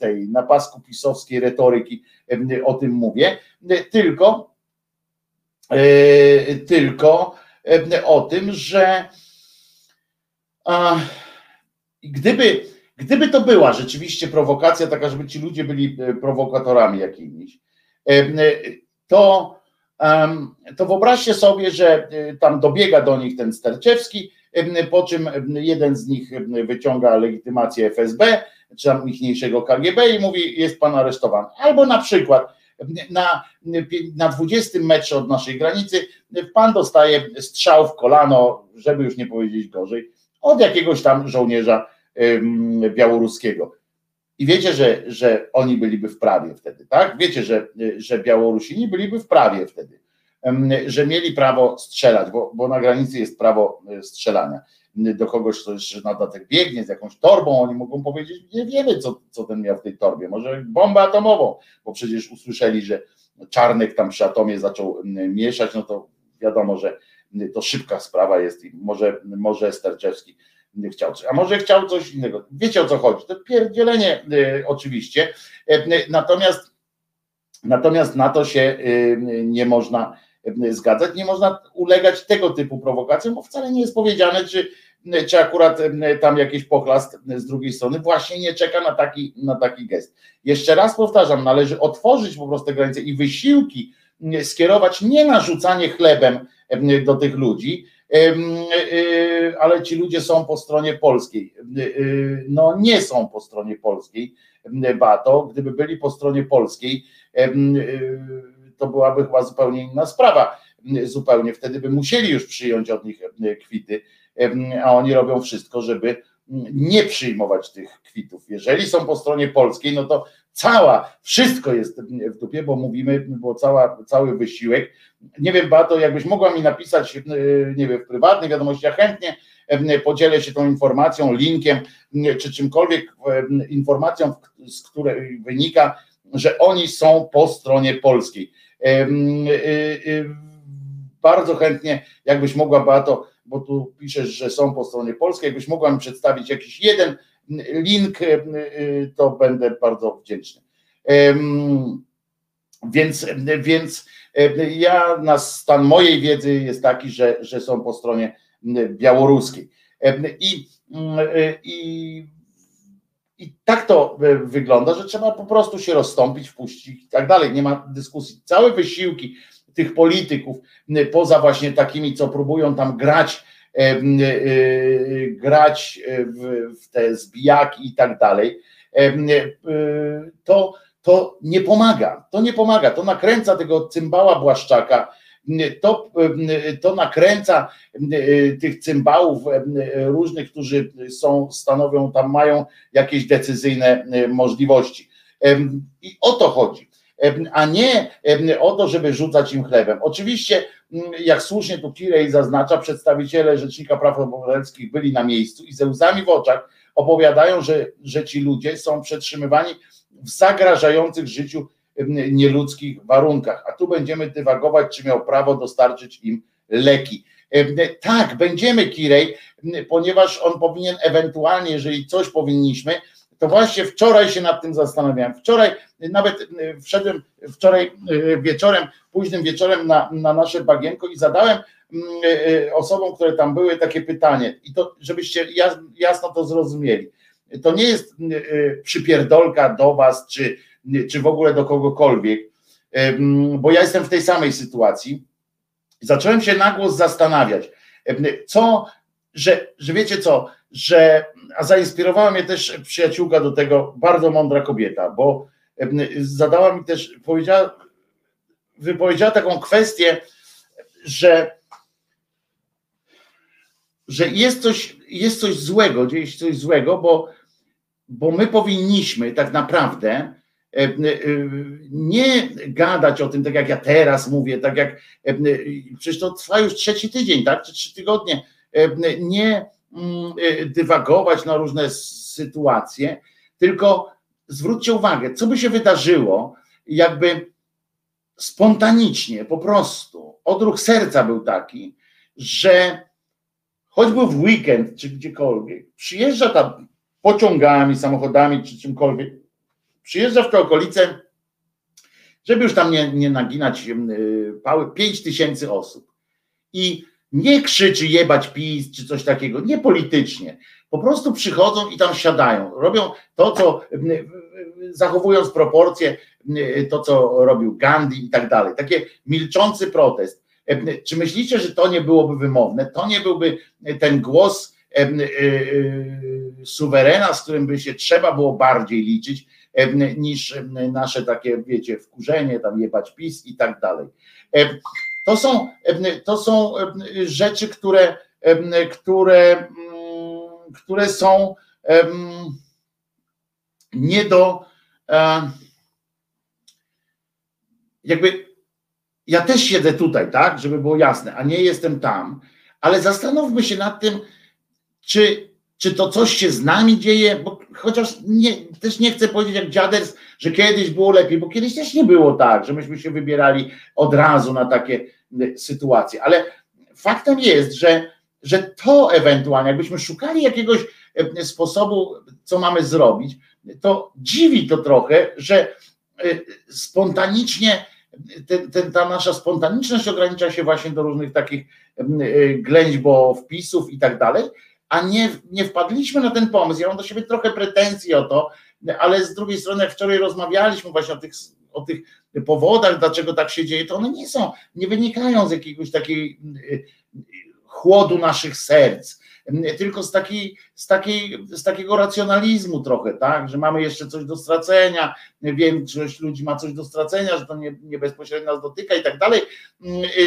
A: tej, na pasku pisowskiej retoryki o tym mówię, tylko, tylko o tym, że gdyby, gdyby to była rzeczywiście prowokacja taka, żeby ci ludzie byli prowokatorami jakimiś, to, to wyobraźcie sobie, że e, tam dobiega do nich ten Sterczewski, po czym jeden z nich wyciąga legitymację FSB, czy tam ichniejszego KGB i mówi, jest pan aresztowany. Albo na przykład na, na 20 metrze od naszej granicy pan dostaje strzał w kolano, żeby już nie powiedzieć gorzej, od jakiegoś tam żołnierza białoruskiego. I wiecie, że, że oni byliby w prawie wtedy, tak? Wiecie, że, że Białorusini byliby w prawie wtedy, że mieli prawo strzelać, bo, bo na granicy jest prawo e, strzelania. Do kogoś, kto jeszcze na dodatek biegnie z jakąś torbą, oni mogą powiedzieć, nie wiemy, co, co ten miał w tej torbie, może bombę atomową, bo przecież usłyszeli, że Czarnek tam przy atomie zaczął mieszać, no to wiadomo, że to szybka sprawa jest i może, może Sterczewski chciał coś, a może chciał coś innego. Wiecie o co chodzi? To pierdzielenie y, oczywiście, y, natomiast, natomiast na to się y, nie można zgadzać, nie można ulegać tego typu prowokacjom, bo wcale nie jest powiedziane, czy, czy akurat tam jakiś pochlast z drugiej strony właśnie nie czeka na taki, na taki gest. Jeszcze raz powtarzam, należy otworzyć po prostu granice i wysiłki skierować nie na rzucanie chlebem do tych ludzi, ale ci ludzie są po stronie polskiej. Y, y, no nie są po stronie polskiej, Bato. Gdyby byli po stronie polskiej, to byłaby chyba zupełnie inna sprawa. Zupełnie wtedy by musieli już przyjąć od nich kwity, a oni robią wszystko, żeby nie przyjmować tych kwitów. Jeżeli są po stronie polskiej, no to cała, wszystko jest w dupie, bo mówimy, bo cała, cały wysiłek. Nie wiem, Bato, jakbyś mogła mi napisać, e, nie wiem, w prywatnej wiadomości, ja chętnie e, podzielę się tą informacją, linkiem, e, czy czymkolwiek informacją, z której wynika, że oni są po stronie polskiej. Bardzo chętnie, jakbyś mogła, Bato, bo tu piszesz, że są po stronie polskiej, jakbyś mogła mi przedstawić jakiś jeden link, e, e, to będę bardzo wdzięczny. Więc, więc e, ja na stan mojej wiedzy jest taki, że, że są po stronie białoruskiej. I, i, I tak to wygląda, że trzeba po prostu się rozstąpić, wpuścić i tak dalej. Nie ma dyskusji. Całe wysiłki tych polityków, poza właśnie takimi, co próbują tam grać E, e, grać w, w te zbijaki i tak dalej, e, to, to nie pomaga. To nie pomaga. To nakręca tego cymbała Błaszczaka, to, to nakręca tych cymbałów różnych, którzy są, stanowią, tam mają jakieś decyzyjne możliwości. I o to chodzi, a nie o to, żeby rzucać im chlebem. Oczywiście jak słusznie tu Kirej zaznacza, przedstawiciele Rzecznika Praw Obywatelskich byli na miejscu i ze łzami w oczach opowiadają, że, że ci ludzie są przetrzymywani w zagrażających życiu nieludzkich warunkach. A tu będziemy dywagować, czy miał prawo dostarczyć im leki. Tak, będziemy Kirej, ponieważ on powinien ewentualnie, jeżeli coś powinniśmy, to właśnie wczoraj się nad tym zastanawiałem. Wczoraj, nawet e, wszedłem wczoraj e, wieczorem, późnym wieczorem na, na nasze bagienko i zadałem mm, osobom, które tam były, takie pytanie. I to, żebyście jasno to zrozumieli. To nie jest przypierdolka do was, czy, czy w ogóle do kogokolwiek, bo ja jestem w tej samej sytuacji. Zacząłem się na głos zastanawiać, co, że, że wiecie co, że, a zainspirowała mnie też przyjaciółka do tego, bardzo mądra kobieta, bo zadała mi też, powiedziała, wypowiedziała taką kwestię, że że jest coś, jest coś złego, dzieje się coś złego, bo, bo my powinniśmy tak naprawdę e, nie gadać o tym, tak jak ja teraz mówię, tak jak e, przecież to trwa już trzeci tydzień, tak, czy trzy tygodnie, nie dywagować na różne sytuacje, tylko zwróćcie uwagę, co by się wydarzyło, jakby spontanicznie, po prostu, odruch serca był taki, że choćby w weekend czy gdziekolwiek, przyjeżdża tam pociągami, samochodami czy czymkolwiek, przyjeżdża w te okolice, żeby już tam nie, nie naginać y, pały, 5 tysięcy osób. I nie krzyczy jebać PiS czy coś takiego, nie politycznie. Po prostu przychodzą i tam siadają. Robią to, co zachowując proporcje, to, co robił Gandhi i tak dalej. Takie milczący protest. E, czy myślicie, że to nie byłoby wymowne? To nie byłby ten głos e, e, suwerena, z którym by się trzeba było bardziej liczyć, niż nasze takie, wiecie, wkurzenie, tam jebać PiS i tak dalej. To są, to są rzeczy, które, które, mm, które są nie do jakby ja też siedzę tutaj, tak, żeby było jasne, a nie jestem tam, ale zastanówmy się nad tym, czy, czy to coś się z nami dzieje, bo chociaż nie, też nie chcę powiedzieć jak dziaders, że kiedyś było lepiej, bo kiedyś też nie było tak, że myśmy się wybierali od razu na takie y, sytuacje, ale faktem jest, że, że to ewentualnie, jakbyśmy szukali jakiegoś y, sposobu, co mamy zrobić, to dziwi to trochę, że y, spontanicznie ten, ten, ta nasza spontaniczność ogranicza się właśnie do różnych takich ględźbo wpisów i tak dalej, a nie, nie wpadliśmy na ten pomysł. Ja mam do siebie trochę pretensji o to, ale z drugiej strony, jak wczoraj rozmawialiśmy właśnie o tych, o tych powodach, dlaczego tak się dzieje, to one nie są, nie wynikają z jakiegoś takiej y, chłodu naszych serc, tylko z, takiej, z, takiej, z takiego racjonalizmu trochę, tak, że mamy jeszcze coś do stracenia, większość ludzi ma coś do stracenia, że to nie, nie bezpośrednio nas dotyka i tak dalej,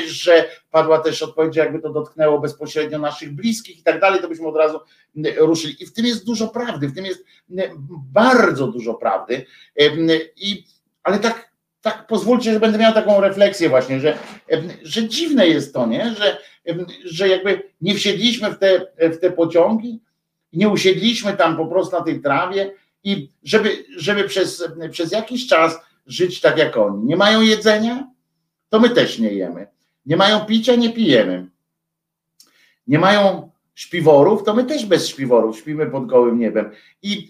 A: że padła też odpowiedź, jakby to dotknęło bezpośrednio naszych bliskich i tak dalej, to byśmy od razu ruszyli. I w tym jest dużo prawdy, w tym jest bardzo dużo prawdy, i, ale tak tak pozwólcie, że będę miał taką refleksję właśnie, że, że dziwne jest to, nie? Że, że jakby nie wsiedliśmy w te, w te pociągi, nie usiedliśmy tam po prostu na tej trawie i żeby, żeby przez, przez jakiś czas żyć tak jak oni. Nie mają jedzenia, to my też nie jemy. Nie mają picia, nie pijemy. Nie mają śpiworów, to my też bez śpiworów śpimy pod gołym niebem. I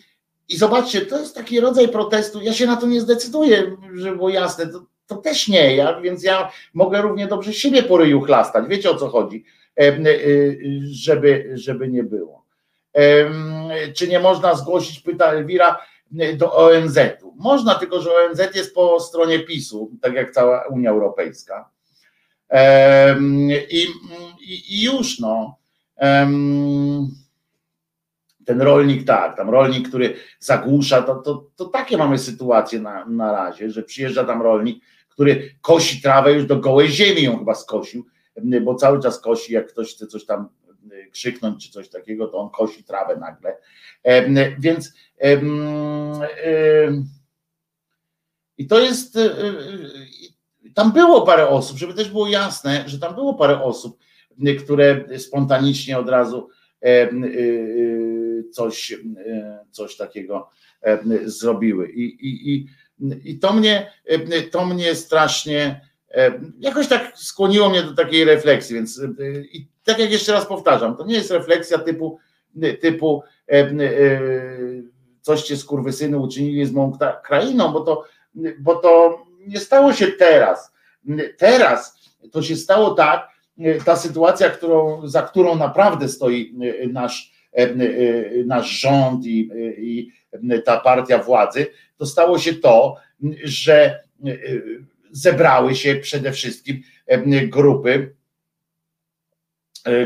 A: i zobaczcie, to jest taki rodzaj protestu. Ja się na to nie zdecyduję, żeby było jasne. To, to też nie ja, więc ja mogę równie dobrze siebie po ryju chlastać. Wiecie o co chodzi, e, e, żeby, żeby nie było. Czy nie można zgłosić, pyta Elwira, do ONZ-u? Można, tylko że ONZ jest po stronie PiSu, tak jak cała Unia Europejska. I, i, i już no ten rolnik tak, tam rolnik, który zagłusza, to, to, to takie mamy sytuacje na, na razie, że przyjeżdża tam rolnik, który kosi trawę już do gołej ziemi ją chyba skosił, bo cały czas kosi, jak ktoś chce coś tam krzyknąć czy coś takiego, to on kosi trawę nagle. Więc i to jest e, e, tam było parę osób, żeby też było jasne, że tam było parę osób, które spontanicznie od razu e, coś, e, coś takiego zrobiły. I, i, i, i to, mnie, e, to mnie strasznie jakoś tak skłoniło mnie do takiej refleksji, więc i tak jak jeszcze raz powtarzam, to nie jest refleksja typu, typu coś cię skurwysyny uczynili z moją krainą, bo to, bo to nie stało się teraz. Teraz to się stało tak, ta sytuacja, którą, za którą naprawdę stoi nasz E, e, nasz rząd i, i ta partia władzy, to stało się to, że zebrały się przede wszystkim grupy,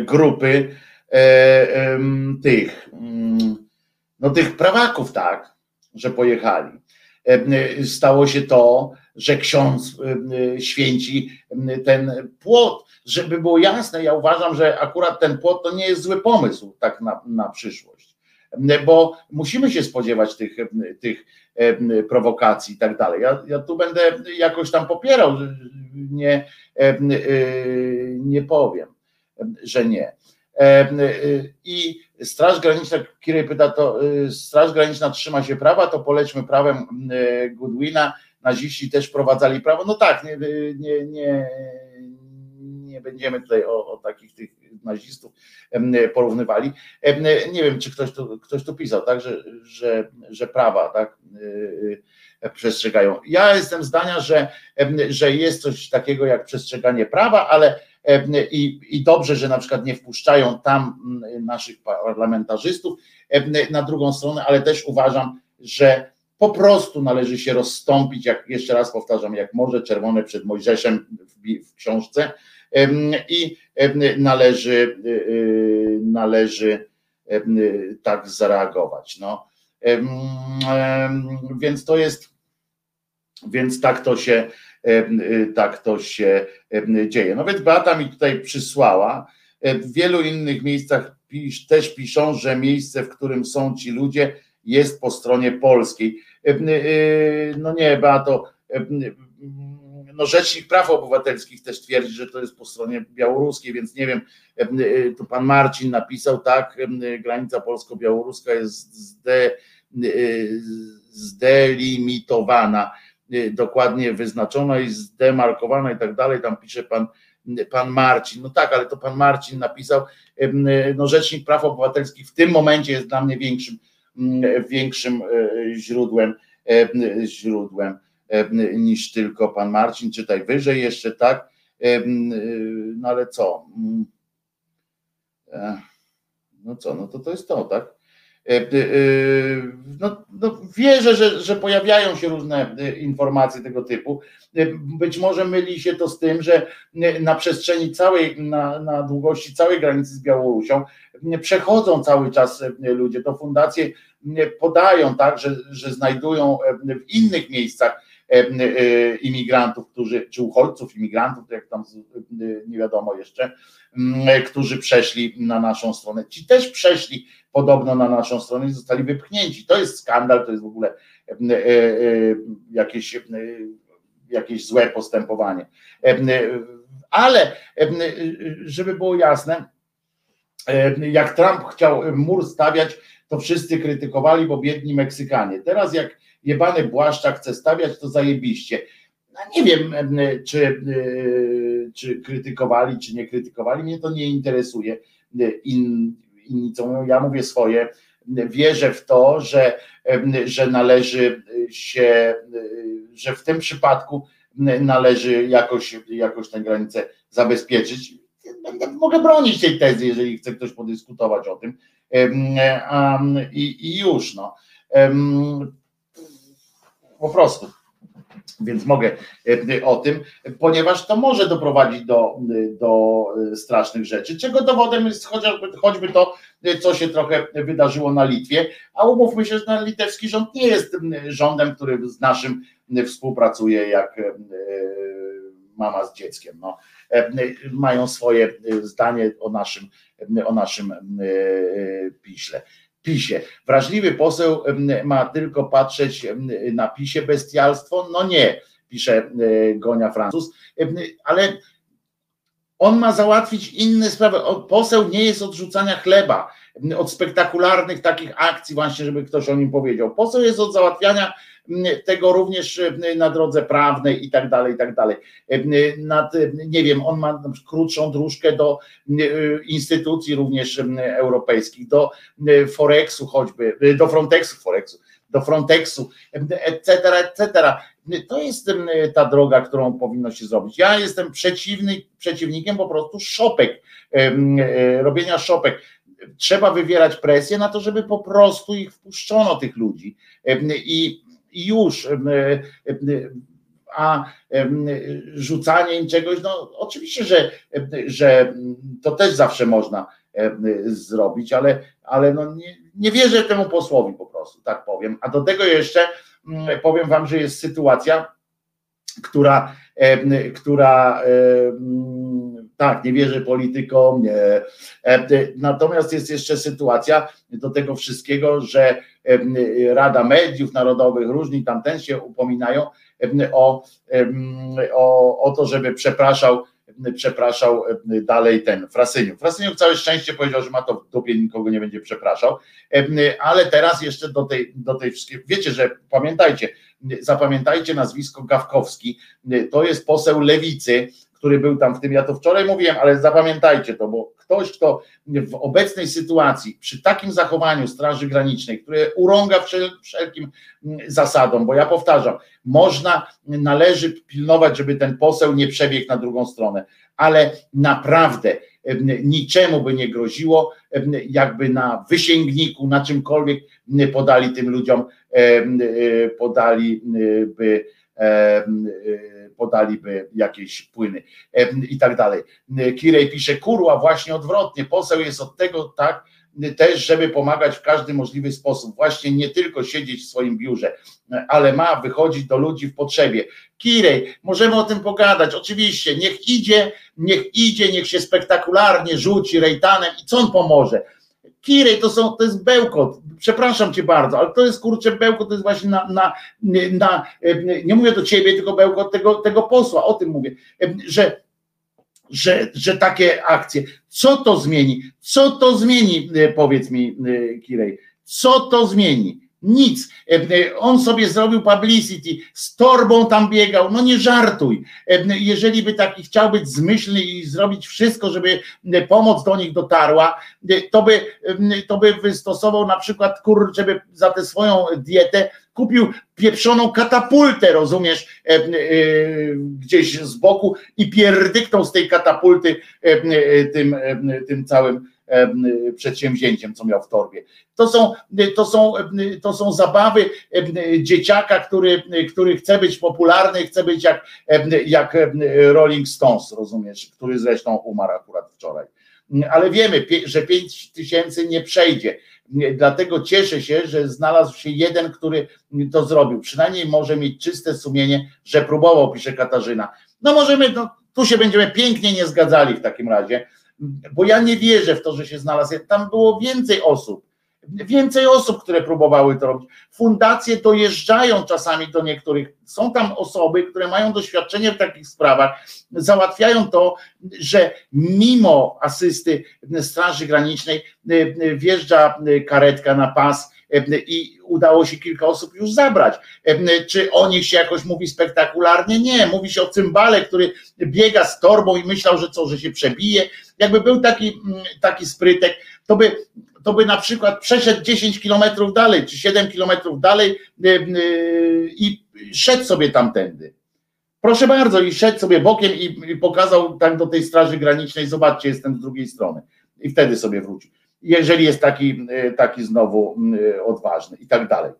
A: grupy tych, no tych prawaków, tak, że pojechali. Stało się to, że ksiądz święci ten płot, żeby było jasne, ja uważam, że akurat ten płot to nie jest zły pomysł tak na, na przyszłość, bo musimy się spodziewać tych, tych prowokacji i tak dalej. Ja, ja tu będę jakoś tam popierał, nie, nie powiem, że nie. I Straż Graniczna, Kirej pyta, to Straż Graniczna trzyma się prawa, to polećmy prawem Goodwina, naziści też prowadzali prawo. No tak, nie, nie, nie, nie będziemy tutaj o, o takich tych nazistów porównywali. Nie wiem, czy ktoś tu, ktoś tu pisał, tak, że, że, że prawa tak, przestrzegają. Ja jestem zdania, że, że jest coś takiego jak przestrzeganie prawa, ale i, i dobrze, że na przykład nie wpuszczają tam naszych parlamentarzystów na drugą stronę, ale też uważam, że po prostu należy się rozstąpić, jak jeszcze raz powtarzam, jak Morze Czerwone przed Mojżeszem w, w książce i należy, należy tak zareagować. No. Więc to jest, więc tak to się, tak to się dzieje. No więc Beata mi tutaj przysłała. W wielu innych miejscach też piszą, że miejsce, w którym są ci ludzie, jest po stronie polskiej. No nie, Beato, no Rzecznik Praw Obywatelskich też twierdzi, że to jest po stronie białoruskiej, więc nie wiem, tu pan Marcin napisał, tak, granica polsko-białoruska jest zde, zdelimitowana, dokładnie wyznaczona i zdemarkowana i tak dalej, tam pisze pan, pan Marcin, no tak, ale to pan Marcin napisał, no Rzecznik Praw Obywatelskich w tym momencie jest dla mnie większym, większym źródłem, źródłem niż tylko pan Marcin, czytaj wyżej jeszcze, tak? No ale co? No co, no to to jest to, tak? No, no wierzę, że, że pojawiają się różne informacje tego typu. Być może myli się to z tym, że na przestrzeni całej, na, na długości całej granicy z Białorusią przechodzą cały czas ludzie. To fundacje podają tak, że, że znajdują w innych miejscach imigrantów, którzy, czy uchodźców, imigrantów, jak tam nie wiadomo jeszcze, którzy przeszli na naszą stronę. Ci też przeszli podobno na naszą stronę i zostali wypchnięci. To jest skandal, to jest w ogóle jakieś, jakieś złe postępowanie. Ale, żeby było jasne, jak Trump chciał mur stawiać, to wszyscy krytykowali, bo biedni Meksykanie. Teraz jak jebany Błaszczak chce stawiać, to zajebiście. No nie wiem, czy, czy krytykowali, czy nie krytykowali, mnie to nie interesuje. In, inni co mówią, ja mówię swoje. Wierzę w to, że, że należy się, że w tym przypadku należy jakoś, jakoś tę granicę zabezpieczyć. Będę, mogę bronić tej tezy, jeżeli chce ktoś podyskutować o tym. I, i już, no po prostu. Więc mogę e, o tym, ponieważ to może doprowadzić do, do strasznych rzeczy, czego dowodem jest chociażby, choćby to, co się trochę wydarzyło na Litwie, a umówmy się, że litewski rząd nie jest rządem, który z naszym współpracuje jak e, mama z dzieckiem. No, e, mają swoje zdanie o naszym, o naszym piśle. PiSie. Wrażliwy poseł ma tylko patrzeć na PiSie bestialstwo? No nie, pisze Gonia Francuz, ale on ma załatwić inne sprawy. Poseł nie jest od rzucania chleba, od spektakularnych takich akcji, właśnie, żeby ktoś o nim powiedział. Poseł jest od załatwiania tego również na drodze prawnej i tak dalej, i tak dalej. Nad, nie wiem, on ma krótszą dróżkę do instytucji również europejskich, do Forexu choćby, do Frontexu, Forexu, do Frontexu, etc., etc. To jest ta droga, którą powinno się zrobić. Ja jestem przeciwny, przeciwnikiem po prostu szopek, robienia szopek. Trzeba wywierać presję na to, żeby po prostu ich wpuszczono, tych ludzi. I i już. A rzucanie im czegoś, no oczywiście, że, że to też zawsze można zrobić, ale, ale no nie, nie wierzę temu posłowi po prostu, tak powiem. A do tego jeszcze powiem wam, że jest sytuacja, która, która tak, nie wierzę politykom, nie. Natomiast jest jeszcze sytuacja do tego wszystkiego, że Rada Mediów Narodowych, różni tamten się upominają o, o, o to, żeby przepraszał przepraszał dalej ten Frasyniuk. Frasyniuk całe szczęście powiedział, że ma to w dupie, nikogo nie będzie przepraszał, ale teraz jeszcze do tej, do tej wszystkiej, wiecie, że pamiętajcie, zapamiętajcie nazwisko Gawkowski, to jest poseł Lewicy, który był tam w tym, ja to wczoraj mówiłem, ale zapamiętajcie to, bo ktoś, kto w obecnej sytuacji, przy takim zachowaniu Straży Granicznej, które urąga wszelkim zasadom, bo ja powtarzam, można, należy pilnować, żeby ten poseł nie przebiegł na drugą stronę, ale naprawdę niczemu by nie groziło, jakby na wysięgniku, na czymkolwiek podali tym ludziom, podali by podaliby jakieś płyny i tak dalej. Kirej pisze, kurła, właśnie odwrotnie, poseł jest od tego tak, też, żeby pomagać w każdy możliwy sposób, właśnie nie tylko siedzieć w swoim biurze, ale ma wychodzić do ludzi w potrzebie. Kirej, możemy o tym pogadać, oczywiście, niech idzie, niech idzie, niech się spektakularnie rzuci rejtanem i co on pomoże? Kirej to, są, to jest bełkot, przepraszam cię bardzo, ale to jest kurczę bełkot, to jest właśnie na, na, na nie mówię do ciebie, tylko bełkot tego, tego posła, o tym mówię, że, że, że takie akcje, co to zmieni, co to zmieni, powiedz mi Kirej, co to zmieni? Nic. On sobie zrobił publicity, z torbą tam biegał. No nie żartuj. Jeżeli by taki chciał być zmyślny i zrobić wszystko, żeby pomoc do nich dotarła, to by, to by wystosował na przykład kur, żeby za tę swoją dietę kupił pieprzoną katapultę, rozumiesz, gdzieś z boku i pierdyknął z tej katapulty tym, tym całym przedsięwzięciem, co miał w torbie. To są, to są, to są zabawy dzieciaka, który, który chce być popularny, chce być jak, jak Rolling Stones, rozumiesz, który zresztą umarł akurat wczoraj. Ale wiemy, że 5 tysięcy nie przejdzie. Dlatego cieszę się, że znalazł się jeden, który to zrobił. Przynajmniej może mieć czyste sumienie, że próbował, pisze Katarzyna. No możemy, no, tu się będziemy pięknie nie zgadzali w takim razie bo ja nie wierzę w to, że się znalazł. Tam było więcej osób, więcej osób, które próbowały to robić. Fundacje dojeżdżają czasami do niektórych. Są tam osoby, które mają doświadczenie w takich sprawach, załatwiają to, że mimo asysty Straży Granicznej wjeżdża karetka na pas i udało się kilka osób już zabrać. Czy o nich się jakoś mówi spektakularnie? Nie. Mówi się o cymbale, który biega z torbą i myślał, że co, że się przebije. Jakby był taki, mm, taki sprytek, to by, to by na przykład przeszedł 10 kilometrów dalej, czy 7 kilometrów dalej i szedł sobie tamtędy. Proszę bardzo, i szedł sobie bokiem i, pokazał tak do tej Straży Granicznej, zobaczcie, jestem z drugiej strony. I wtedy sobie wrócił jeżeli jest taki, e, taki znowu e, odważny i tak dalej.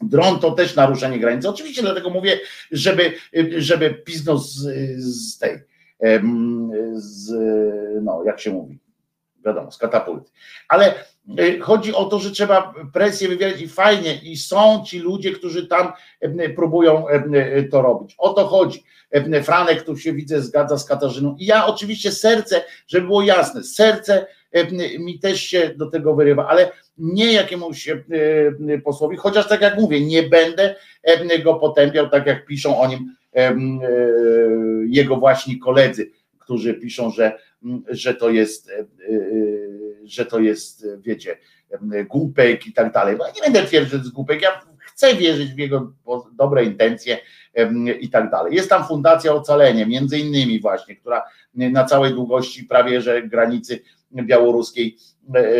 A: Dron to też naruszenie granicy. Oczywiście dlatego mówię, żeby, żeby pizno z, z tej, z, no jak się mówi, wiadomo, z katapulty. Ale chodzi o to, że trzeba presję wywierać i fajnie, i są ci ludzie, którzy tam próbują to robić. O to chodzi. Franek tu się widzę, zgadza z Katarzyną. I ja oczywiście serce, żeby było jasne, serce mi też się do tego wyrywa, ale nie jakiemuś posłowi, chociaż tak jak mówię, nie będę go potępiał, tak jak piszą o nim e, jego właśnie koledzy, którzy piszą, że, że to jest, e, że to jest, wiecie, głupek i tak dalej. Bo ja nie będę twierdzić, że to jest głupek, ja chcę wierzyć w jego dobre intencje i tak dalej. Jest tam Fundacja Ocalenie, między innymi właśnie, która na całej długości prawie że granicy białoruskiej e, e,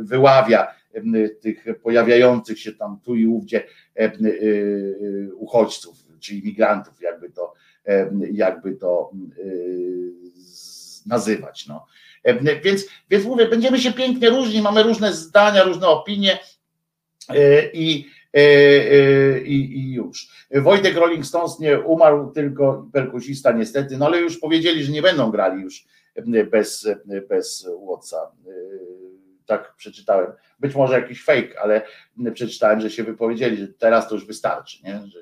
A: wyławia e, tych pojawiających się tam tu i ówdzie uchodźców czy imigrantów, jakby to, jakby to nazywać. No. Więc, więc mówię, będziemy się pięknie różni, mamy różne zdania, różne opinie i, i, i już. Wojtek Rolling Stones nie umarł, tylko perkusista niestety, no ale już powiedzieli, że nie będą grali już bez, bez Watsa. Tak przeczytałem. Być może jakiś fake, ale przeczytałem, że się wypowiedzieli, że teraz to już wystarczy, nie? że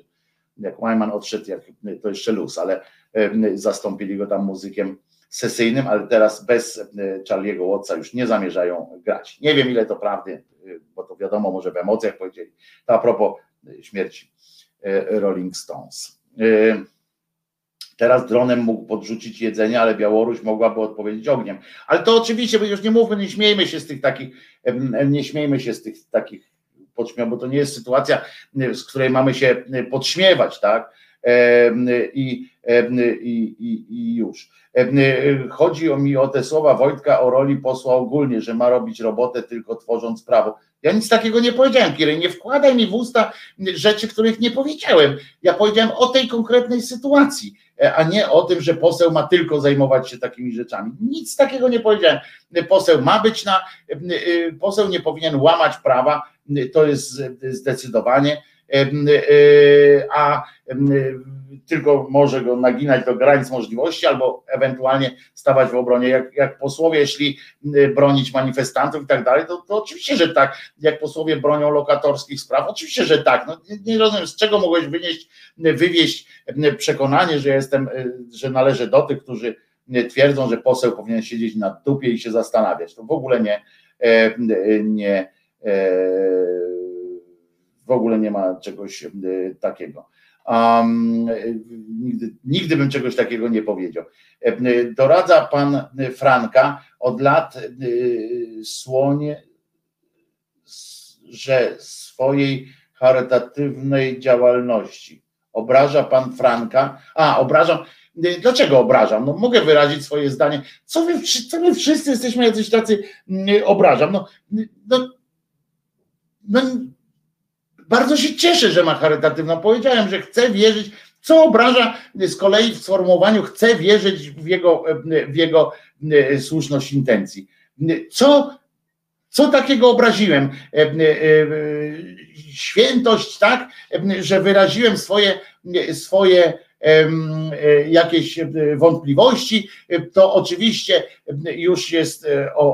A: jak Wyman odszedł, jak, to jeszcze luz, ale zastąpili go tam muzykiem sesyjnym, ale teraz bez Charlie'ego Watsa już nie zamierzają grać. Nie wiem ile to prawdy, bo to wiadomo, może w emocjach powiedzieli. To a propos śmierci Rolling Stones. Teraz dronem mógł podrzucić jedzenie, ale Białoruś mogłaby odpowiedzieć ogniem. Ale to oczywiście, bo już nie mówmy, nie śmiejmy się z tych takich, nie śmiejmy się z tych takich podśmiał, bo to nie jest sytuacja, z której mamy się podśmiewać, tak? I, i, i, i już. Chodzi o mi o te słowa Wojtka o roli posła ogólnie, że ma robić robotę tylko tworząc prawo. Ja nic takiego nie powiedziałem, Kiry, nie wkładaj mi w usta rzeczy, których nie powiedziałem. Ja powiedziałem o tej konkretnej sytuacji, a nie o tym, że poseł ma tylko zajmować się takimi rzeczami. Nic takiego nie powiedziałem. Poseł ma być na, poseł nie powinien łamać prawa, to jest zdecydowanie, a tylko może go naginać do granic możliwości albo ewentualnie stawać w obronie. Jak, jak posłowie, jeśli bronić manifestantów i tak dalej, to, to oczywiście, że tak. Jak posłowie bronią lokatorskich spraw, oczywiście, że tak. No, nie, nie rozumiem, z czego mogłeś wynieść, wywieźć przekonanie, że jestem, że należę do tych, którzy twierdzą, że poseł powinien siedzieć na dupie i się zastanawiać. To w ogóle nie, nie w ogóle nie ma czegoś takiego. Um, nigdy, nigdy bym czegoś takiego nie powiedział. Doradza pan Franka od lat słonie, że swojej charytatywnej działalności. Obraża pan Franka. A, obrażam. Dlaczego obrażam? No mogę wyrazić swoje zdanie. Co wy, co my wszyscy jesteśmy jacyś tacy obrażam? No, no, no bardzo się cieszę, że ma charytatywną. Powiedziałem, że chcę wierzyć, co obraża z kolei w sformułowaniu, chcę wierzyć w jego, w jego e, słuszność intencji. Co, co takiego obraziłem? E, e, świętość, tak, że wyraziłem swoje, swoje jakieś wątpliwości, to oczywiście już jest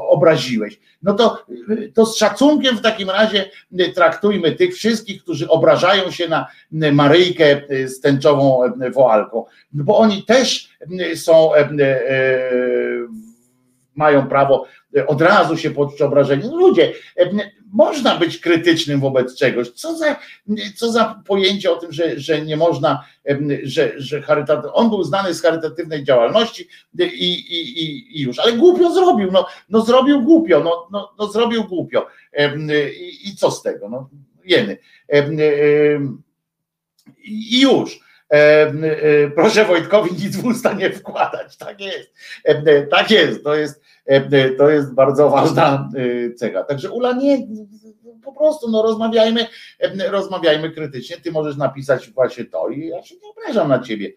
A: obraziłeś. No to, to z szacunkiem w takim razie traktujmy tych wszystkich, którzy obrażają się na Maryjkę z tęczową woalką, bo oni też są mają prawo od razu się poczuć obrażeni. No ludzie, można być krytycznym wobec czegoś. Co za, co za pojęcie o tym, że, że nie można, że, że charytat... on był znany z charytatywnej działalności i, i, i już, ale głupio zrobił, no, no zrobił głupio, no, no, no zrobił głupio. I, I co z tego? No, jeny. I już. Proszę Wojtkowi nic w usta nie wkładać. Tak jest. Tak jest. To jest, to jest bardzo ważna cecha. Także Ula nie, po prostu no rozmawiajmy, rozmawiajmy krytycznie. Ty możesz napisać właśnie to i ja się nie obrażam na ciebie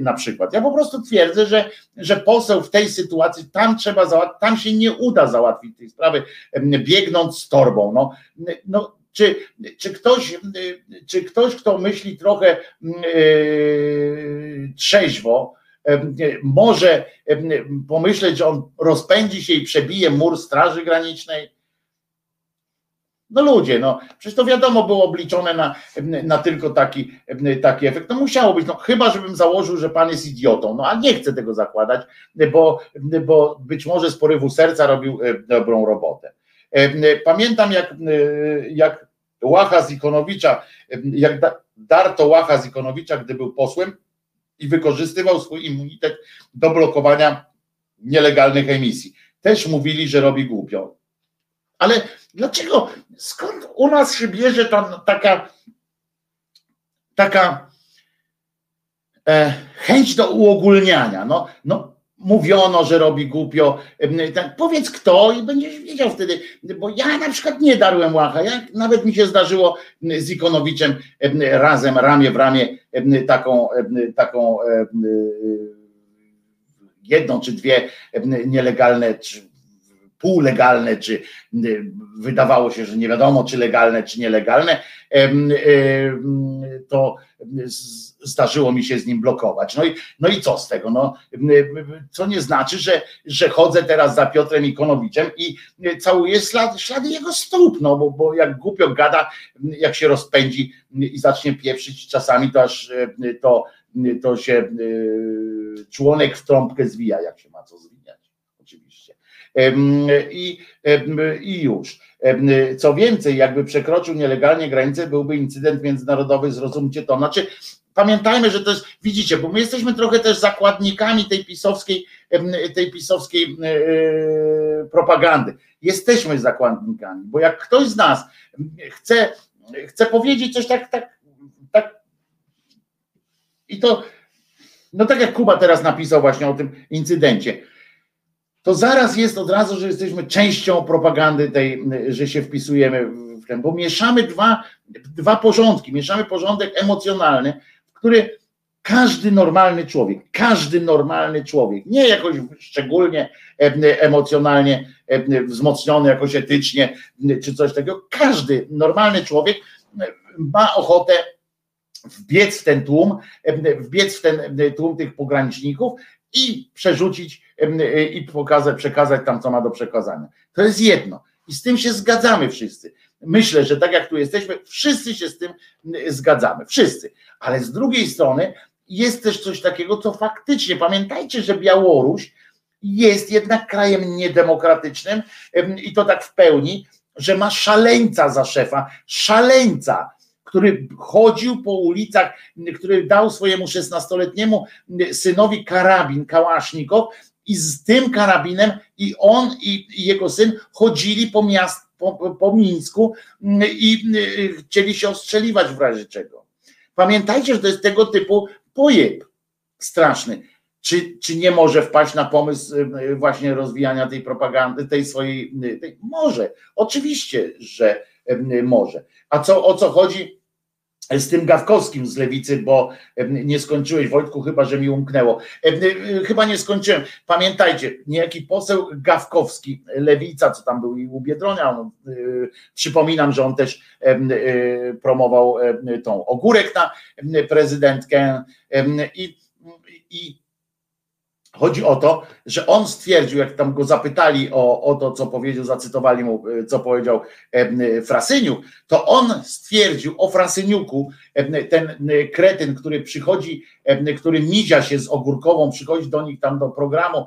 A: na przykład. Ja po prostu twierdzę, że, że poseł w tej sytuacji tam trzeba załatwić, tam się nie uda załatwić tej sprawy biegnąc z torbą. No, no czy, czy, ktoś, czy ktoś, kto myśli trochę yy, trzeźwo, może pomyśleć, że on rozpędzi się i przebije mur Straży Granicznej? No ludzie, no przecież to wiadomo było obliczone na, na tylko taki, taki efekt. No musiało być, no chyba żebym założył, że pan jest idiotą, no a nie chcę tego zakładać, bo, bo być może z porywu serca robił dobrą robotę. Pamiętam jak, jak Łacha z Ikonowicza, jak darto Łacha z Ikonowicza, gdy był posłem i wykorzystywał swój immunitet do blokowania nielegalnych emisji. Też mówili, że robi głupio. Ale dlaczego, skąd u nas się bierze ta taka taka e, chęć do uogólniania? No, no mówiono, że robi głupio. Tak, powiedz kto i będziesz wiedział wtedy, bo ja na przykład nie darłem łacha. Ja, nawet mi się zdarzyło z Ikonowiczem razem, ramię w ramię, taką, taką jedną czy dwie nielegalne czy półlegalne, czy wydawało się, że nie wiadomo, czy legalne, czy nielegalne, to zdarzyło mi się z nim blokować. No i, no i co z tego? No, co nie znaczy, że, że chodzę teraz za Piotrem Ikonowiczem i całuję ślad, ślady jego stóp, no bo, bo jak głupio gada, jak się rozpędzi i zacznie pieprzyć czasami, to aż to, to się członek w trąbkę zwija, jak się ma co. I, i już. Co więcej, jakby przekroczył nielegalnie granicę, byłby incydent międzynarodowy, zrozumcie to. Znaczy, pamiętajmy, że to jest, widzicie, bo my jesteśmy trochę też zakładnikami tej pisowskiej, tej pisowskiej e, propagandy. Jesteśmy zakładnikami, bo jak ktoś z nas chce, chce powiedzieć coś tak, tak, tak i to, no tak jak Kuba teraz napisał właśnie o tym incydencie, to zaraz jest od razu, że jesteśmy częścią propagandy tej, że się wpisujemy w ten, bo mieszamy dwa, dwa porządki, mieszamy porządek emocjonalny, który każdy normalny człowiek, każdy normalny człowiek, nie jakoś szczególnie emocjonalnie wzmocniony, jakoś etycznie czy coś takiego, każdy normalny człowiek ma ochotę wbiec w ten tłum, wbiec w ten tłum tych pograniczników i przerzucić i pokazać, przekazać tam, co ma do przekazania. To jest jedno. I z tym się zgadzamy wszyscy. Myślę, że tak jak tu jesteśmy, wszyscy się z tym zgadzamy. Wszyscy. Ale z drugiej strony jest też coś takiego, co faktycznie, pamiętajcie, że Białoruś jest jednak krajem niedemokratycznym i to tak w pełni, że ma szaleńca za szefa, szaleńca, który chodził po ulicach, który dał swojemu 16-letniemu synowi karabin Kałasznikow i z tym karabinem i on i jego syn chodzili po miast, po, po Mińsku i chcieli się ostrzeliwać w razie czego. Pamiętajcie, że to jest tego typu pojeb straszny. Czy, czy nie może wpaść na pomysł właśnie rozwijania tej propagandy, tej swojej. Tej, może, oczywiście, że może. A co o co chodzi? Z tym Gawkowskim z lewicy, bo nie skończyłeś, Wojtku, chyba że mi umknęło. Chyba nie skończyłem. Pamiętajcie, niejaki poseł Gawkowski, lewica, co tam był i u Biedronia, on, przypominam, że on też promował tą ogórek na prezydentkę i, i Chodzi o to, że on stwierdził, jak tam go zapytali o, o to, co powiedział, zacytowali mu, e, co powiedział e, Frasyniuk, to on stwierdził o Frasyniuku, e, ten kretyn, który przychodzi, który mizia się z Ogórkową, przychodzi do nich tam do programu,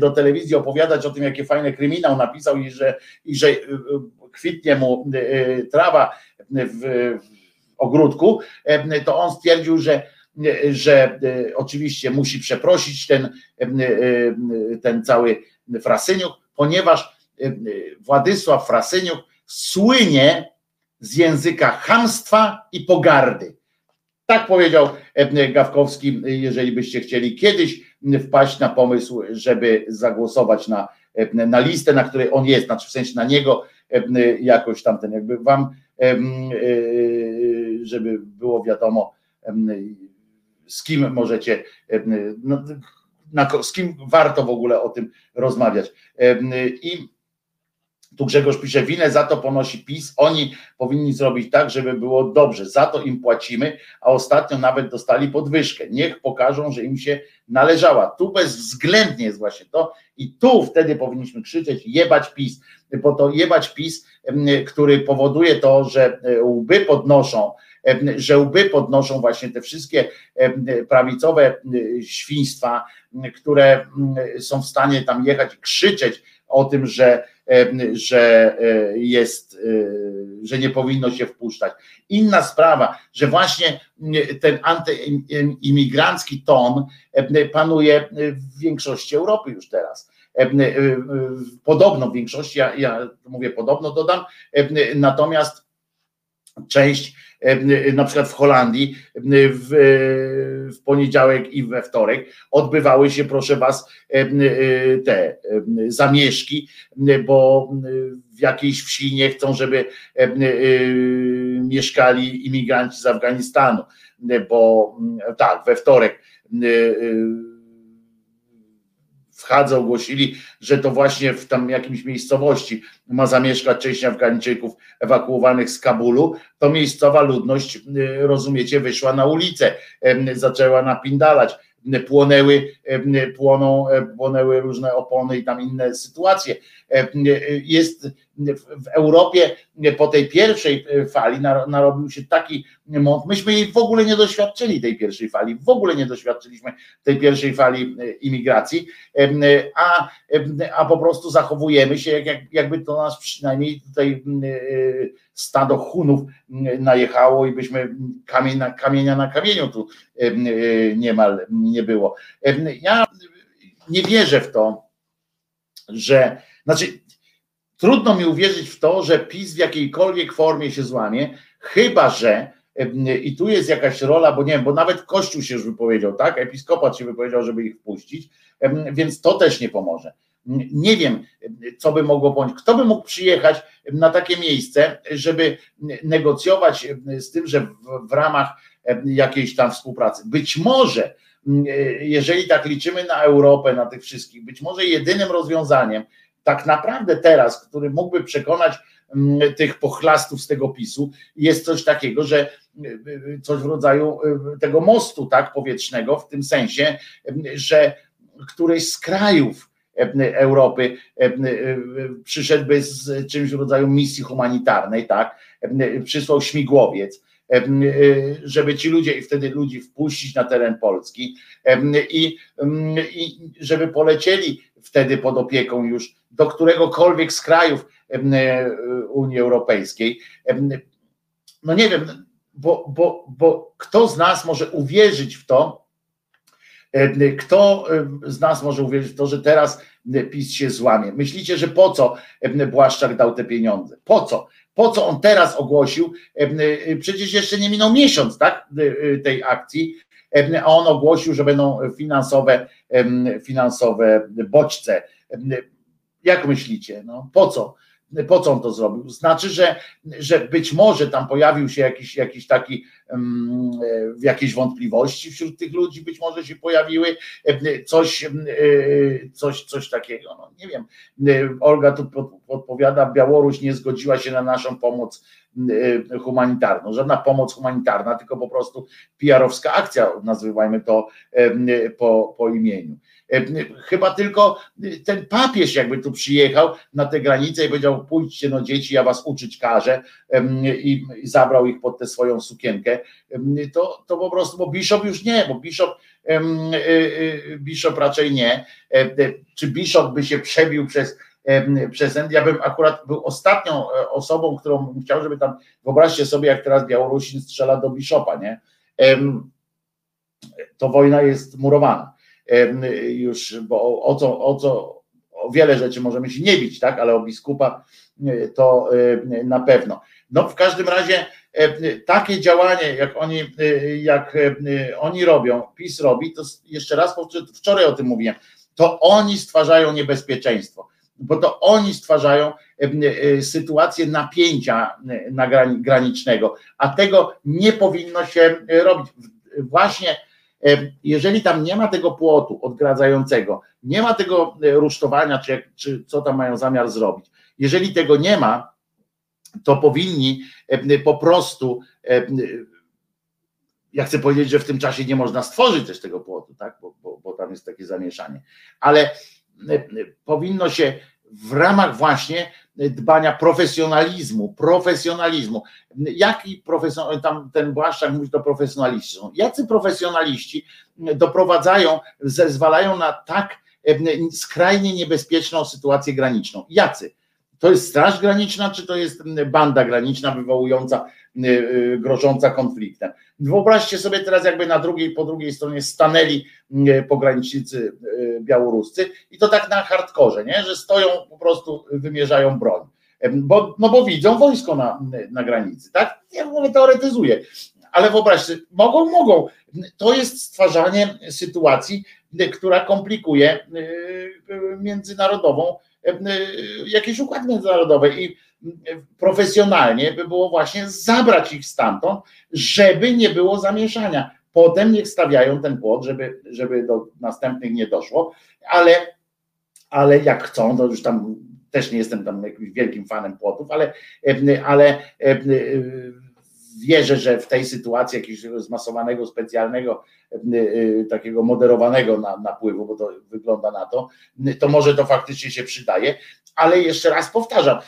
A: do telewizji opowiadać o tym, jakie fajne kryminał napisał i że, i że kwitnie mu trawa w ogródku, to on stwierdził, że że e, oczywiście musi przeprosić ten, e, e, ten cały Frasyniuk, ponieważ Władysław Frasyniuk słynie z języka hamstwa i pogardy. Tak powiedział Gawkowski, jeżeli byście chcieli kiedyś wpaść na pomysł, żeby zagłosować na, na listę, na której on jest, znaczy w sensie na niego jakoś tamten, jakby wam, żeby było wiadomo, z kim możecie, no, na, z kim warto w ogóle o tym rozmawiać. I tu Grzegorz pisze, winę za to ponosi PiS, oni powinni zrobić tak, żeby było dobrze, za to im płacimy, a ostatnio nawet dostali podwyżkę. Niech pokażą, że im się należała. Tu bezwzględnie jest właśnie to i tu wtedy powinniśmy krzyczeć jebać PiS, bo to jebać PiS, który powoduje to, że łby podnoszą, że łby podnoszą właśnie te wszystkie prawicowe świństwa, które są w stanie tam jechać i krzyczeć o tym, że, że e, jest, e, że nie powinno się wpuszczać. Inna sprawa, że właśnie ten antyimigrancki ton panuje w większości Europy już teraz. Podobno w większości, ja, ja mówię podobno dodam, natomiast część na przykład w Holandii w, w poniedziałek i we wtorek odbywały się, proszę Was, te zamieszki, bo w jakiejś wsi nie chcą, żeby mieszkali imigranci z Afganistanu, bo tak, we wtorek w Hadze ogłosili, że to właśnie w tam jakimś miejscowości ma zamieszkać część Afgańczyków ewakuowanych z Kabulu, to miejscowa ludność, rozumiecie, wyszła na ulicę, zaczęła napindalać płonęły, płoną, płonęły różne opony i tam inne sytuacje. Jest w Europie po tej pierwszej fali narobił się taki mąd. Myśmy jej w ogóle nie doświadczyli tej pierwszej fali, w ogóle nie doświadczyliśmy tej pierwszej fali imigracji, a, a po prostu zachowujemy się, jak, jakby to nas przynajmniej tutaj stado Hunów najechało i byśmy kamienia na kamieniu tu niemal nie było. Ja nie wierzę w to, że, znaczy trudno mi uwierzyć w to, że PiS w jakiejkolwiek formie się złamie, chyba że i tu jest jakaś rola, bo nie wiem, bo nawet Kościół się już wypowiedział, tak? Episkopat się wypowiedział, żeby ich wpuścić, więc to też nie pomoże. Nie wiem, co by mogło bądź. Kto by mógł przyjechać na takie miejsce, żeby negocjować z tym, że w, ramach jakiejś tam współpracy. Być może, jeżeli tak liczymy na Europę, na tych wszystkich, być może jedynym rozwiązaniem, tak naprawdę teraz, który mógłby przekonać tych pochlastów z tego PiSu, jest coś takiego, że coś w rodzaju tego mostu tak powietrznego, w tym sensie, że któryś z krajów Europy przyszedłby z czymś w rodzaju misji humanitarnej, tak, przysłał śmigłowiec, żeby ci ludzie i wtedy ludzi wpuścić na teren Polski i, i żeby polecieli wtedy pod opieką już do któregokolwiek z krajów Unii Europejskiej. No nie wiem, bo, bo, bo kto z nas może uwierzyć w to, kto z nas może uwierzyć w to, że teraz PiS się złamie? Myślicie, że po co Błaszczak dał te pieniądze? Po co? Po co on teraz ogłosił? Przecież jeszcze nie minął miesiąc tak, tej akcji, a on ogłosił, że będą finansowe, finansowe bodźce. Jak myślicie? No, po co? Po co on to zrobił? Znaczy, że, że być może tam pojawił się jakiś, jakiś taki, jakieś wątpliwości wśród tych ludzi, być może się pojawiły coś, coś, coś takiego. No, nie wiem. Olga tu podpowiada, Białoruś nie zgodziła się na naszą pomoc humanitarną. Żadna pomoc humanitarna, tylko po prostu PR-owska akcja, nazywajmy to po, po imieniu. Chyba tylko ten papież jakby tu przyjechał na tę granicę i powiedział pójdźcie no dzieci, ja was uczyć każę i zabrał ich pod tę swoją sukienkę, to, to po prostu, bo Bishop już nie, bo Bishop, y, y, Bishop raczej nie. Czy Bishop by się przebił przez przez Ja bym akurat był ostatnią e, osobą, którą chciał, żeby tam, wyobraźcie sobie, jak teraz Białorusin strzela do Biszopa, nie? To wojna jest murowana już, bo o co, o co, o wiele rzeczy możemy się nie bić, tak, ale o biskupa e, to e, na pewno. No w każdym razie e, takie działanie, jak oni, jak oni robią, PiS robi, to jeszcze raz wczoraj o tym mówiłem, to oni stwarzają niebezpieczeństwo, bo to oni stwarzają sytuację napięcia granicznego, a tego nie powinno się robić. Właśnie jeżeli tam nie ma tego płotu odgradzającego, nie ma tego e, rusztowania, czy, czy co tam mają zamiar zrobić, jeżeli tego nie ma, to powinni po prostu, ja chcę powiedzieć, że w tym czasie nie można stworzyć też tego płotu, tak? bo, bo, bo tam jest takie zamieszanie, ale powinno się w ramach właśnie dbania profesjonalizmu, profesjonalizmu. Jaki profesjonalizm, tam ten Błaszczak mówi to profesjonaliści są. Jacy profesjonaliści doprowadzają, zezwalają na tak skrajnie niebezpieczną sytuację graniczną? Jacy? To jest Straż Graniczna, czy to jest banda graniczna wywołująca, y, y, grożąca konfliktem? Wyobraźcie sobie teraz, jakby na drugiej, po drugiej stronie stanęli y, pogranicznicy białoruscy i to tak na hardkorze, nie? że stoją, po prostu wymierzają broń. Bo, no bo widzą wojsko na, na granicy, tak? Ja ogóle teoretyzuję. Ale wyobraźcie, mogą, mogą. To jest stwarzanie sytuacji, która komplikuje międzynarodową E, jakieś układy międzynarodowe i profesjonalnie by było właśnie zabrać ich stamtąd, żeby nie było zamieszania. Potem niech stawiają ten płot, żeby, żeby do następnych nie doszło, ale ale jak chcą, to już tam też nie jestem tam jakimś wielkim fanem płotów, ale, ale wierzę, że w tej sytuacji jakiegoś zmasowanego, specjalnego, takiego moderowanego napływu, bo to wygląda na to, to może to faktycznie się przydaje, ale jeszcze raz powtarzam,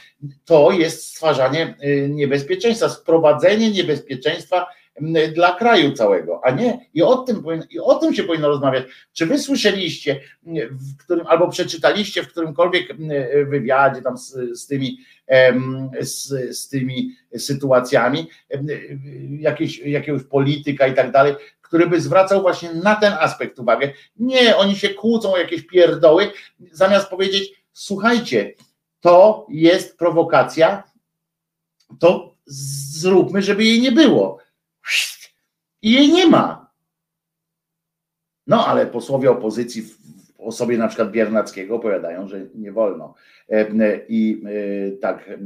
A: to jest stwarzanie niebezpieczeństwa, sprowadzenie niebezpieczeństwa dla kraju całego, a nie i o tym, i o tym się powinno rozmawiać. Czy wy słyszeliście, w którym, albo przeczytaliście w którymkolwiek wywiadzie tam z, z tymi, z, z tymi sytuacjami jakieś, jakiegoś polityka i tak dalej, który by zwracał właśnie na ten aspekt uwagę. Nie, oni się kłócą o jakieś pierdoły, zamiast powiedzieć, słuchajcie, to jest prowokacja, to zróbmy, żeby jej nie było i jej nie ma. No ale posłowie opozycji w osobie na przykład Biernackiego opowiadają, że nie wolno i e, tak e,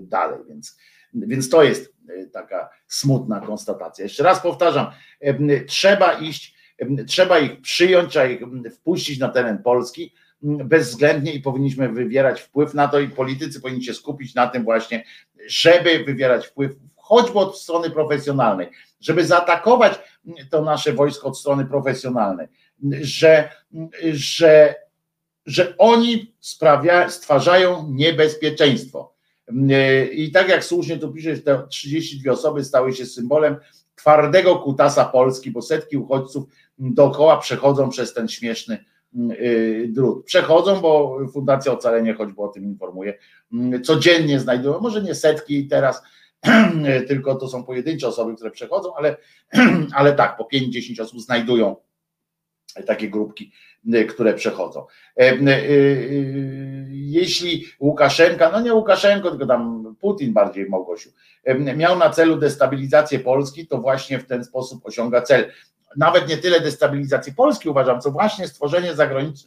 A: dalej, więc, więc to jest e, taka smutna konstatacja. Jeszcze raz powtarzam, trzeba iść, trzeba ich przyjąć, trzeba ich wpuścić na teren Polski bezwzględnie i powinniśmy wywierać wpływ na to i politycy powinni się skupić na tym właśnie, żeby wywierać wpływ choćby od strony profesjonalnej, żeby zaatakować to nasze wojsko od strony profesjonalnej, że, że, że oni sprawia, stwarzają niebezpieczeństwo. I tak jak słusznie tu piszesz, te 32 osoby stały się symbolem twardego kutasa Polski, bo setki uchodźców dookoła przechodzą przez ten śmieszny y, drut. Przechodzą, bo Fundacja Ocalenie choćby o tym informuje, codziennie znajdują, może nie setki teraz, (clears throat) tylko to są pojedyncze osoby, które przechodzą, ale, (clears throat) ale tak, po 5-10 osób znajdują takie grupki, które przechodzą. E, e, e, jeśli Łukaszenka, no nie Łukaszenko, tylko tam Putin bardziej Małgosiu, miał na celu destabilizację Polski, to właśnie w ten sposób osiąga cel. Nawet nie tyle destabilizacji Polski uważam, co właśnie stworzenie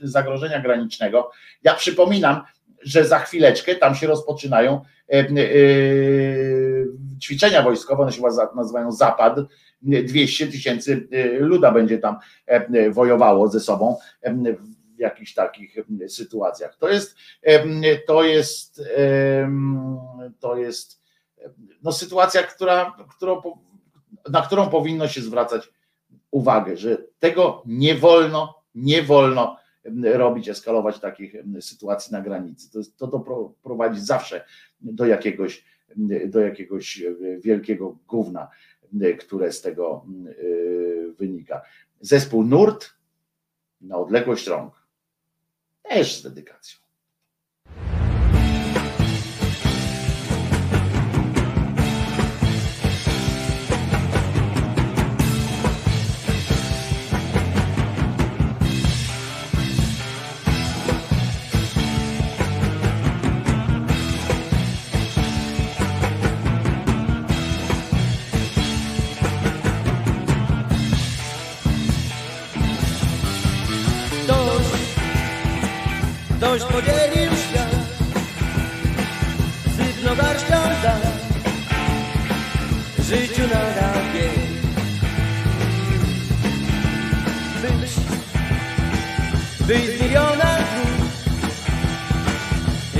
A: zagrożenia granicznego. Ja przypominam, że za chwileczkę tam się rozpoczynają ćwiczenia wojskowe, one się nazywają Zapad, 200 tysięcy y, luda będzie tam e, wojowało ze sobą w jakichś takich sytuacjach. To jest, to jest, to jest no, sytuacja, która, którą, na którą powinno się zwracać uwagę, że tego nie wolno, nie wolno robić, eskalować takich sytuacji na granicy. To, jest, to, to prowadzi zawsze do jakiegoś do jakiegoś wielkiego gówna, które z tego e, wynika. Zespół Nurt na odległość rąk. Też z dedykacją.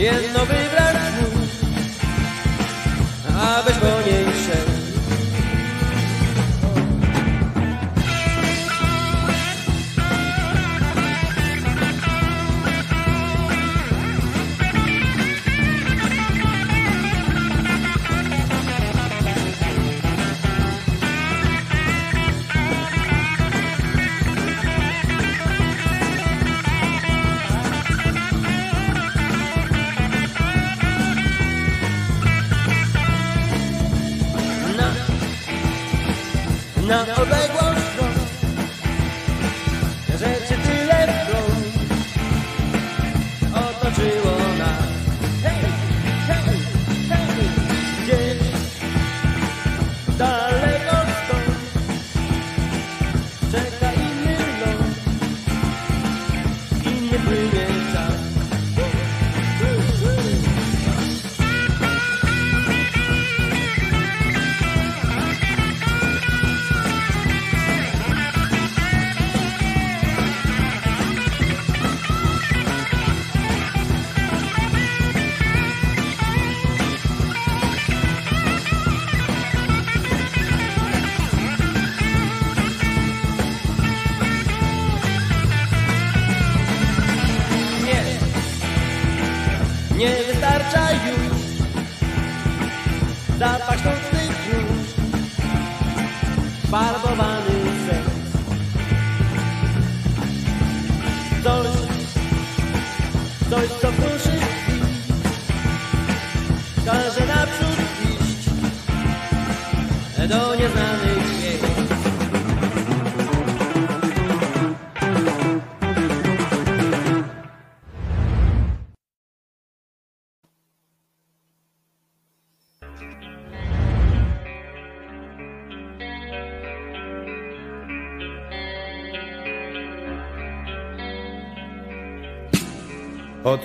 O: Jedno wybrać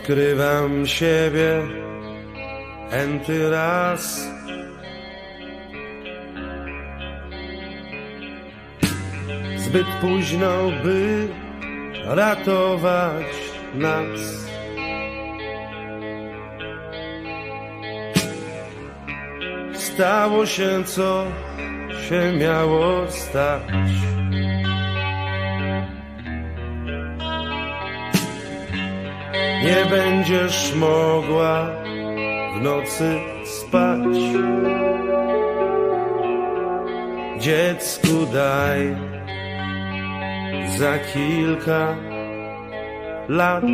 P: Odkrywam siebie enty raz. Zbyt późno, by ratować nas. Stało się, co się miało stać. Nie będziesz mogła w nocy spać. Dziecku daj za kilka lat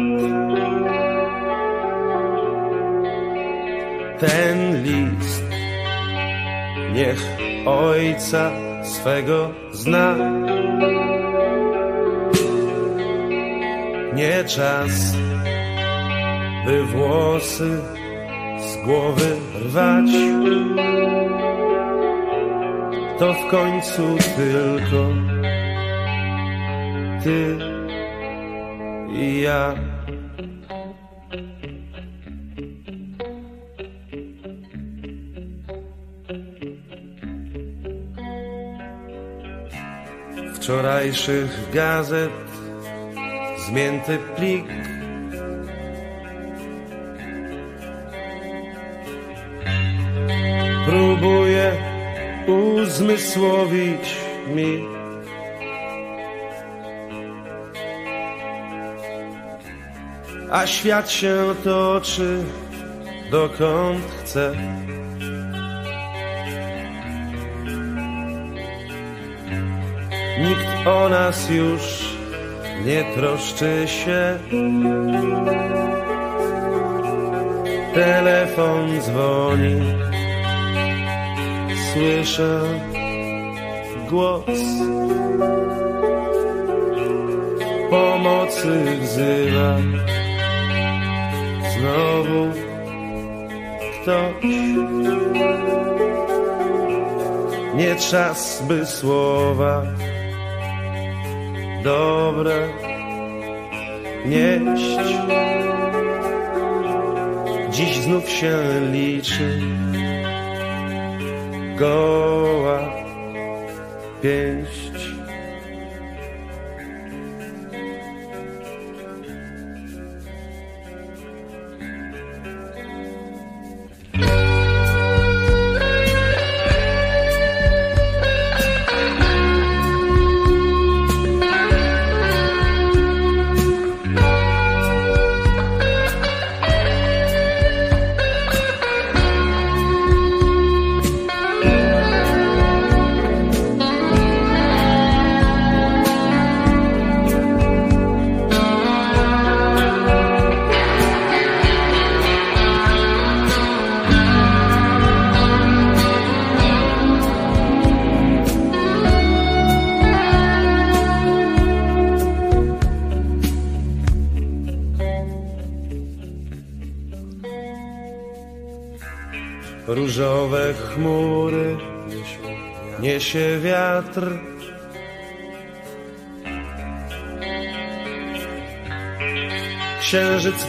P: ten list niech ojca swego zna. Nie czas, by włosy z głowy rwać. To w końcu tylko ty i ja. Wczorajszych gazet zmięty plik uzmysłowić mi. A świat się toczy dokąd chce. Nikt o nas już nie troszczy się. Telefon dzwoni Słyszę głos Pomocy wzywa. Znowu ktoś Nie czas by słowa Dobre nieść. Dziś znów się liczy goła pięść.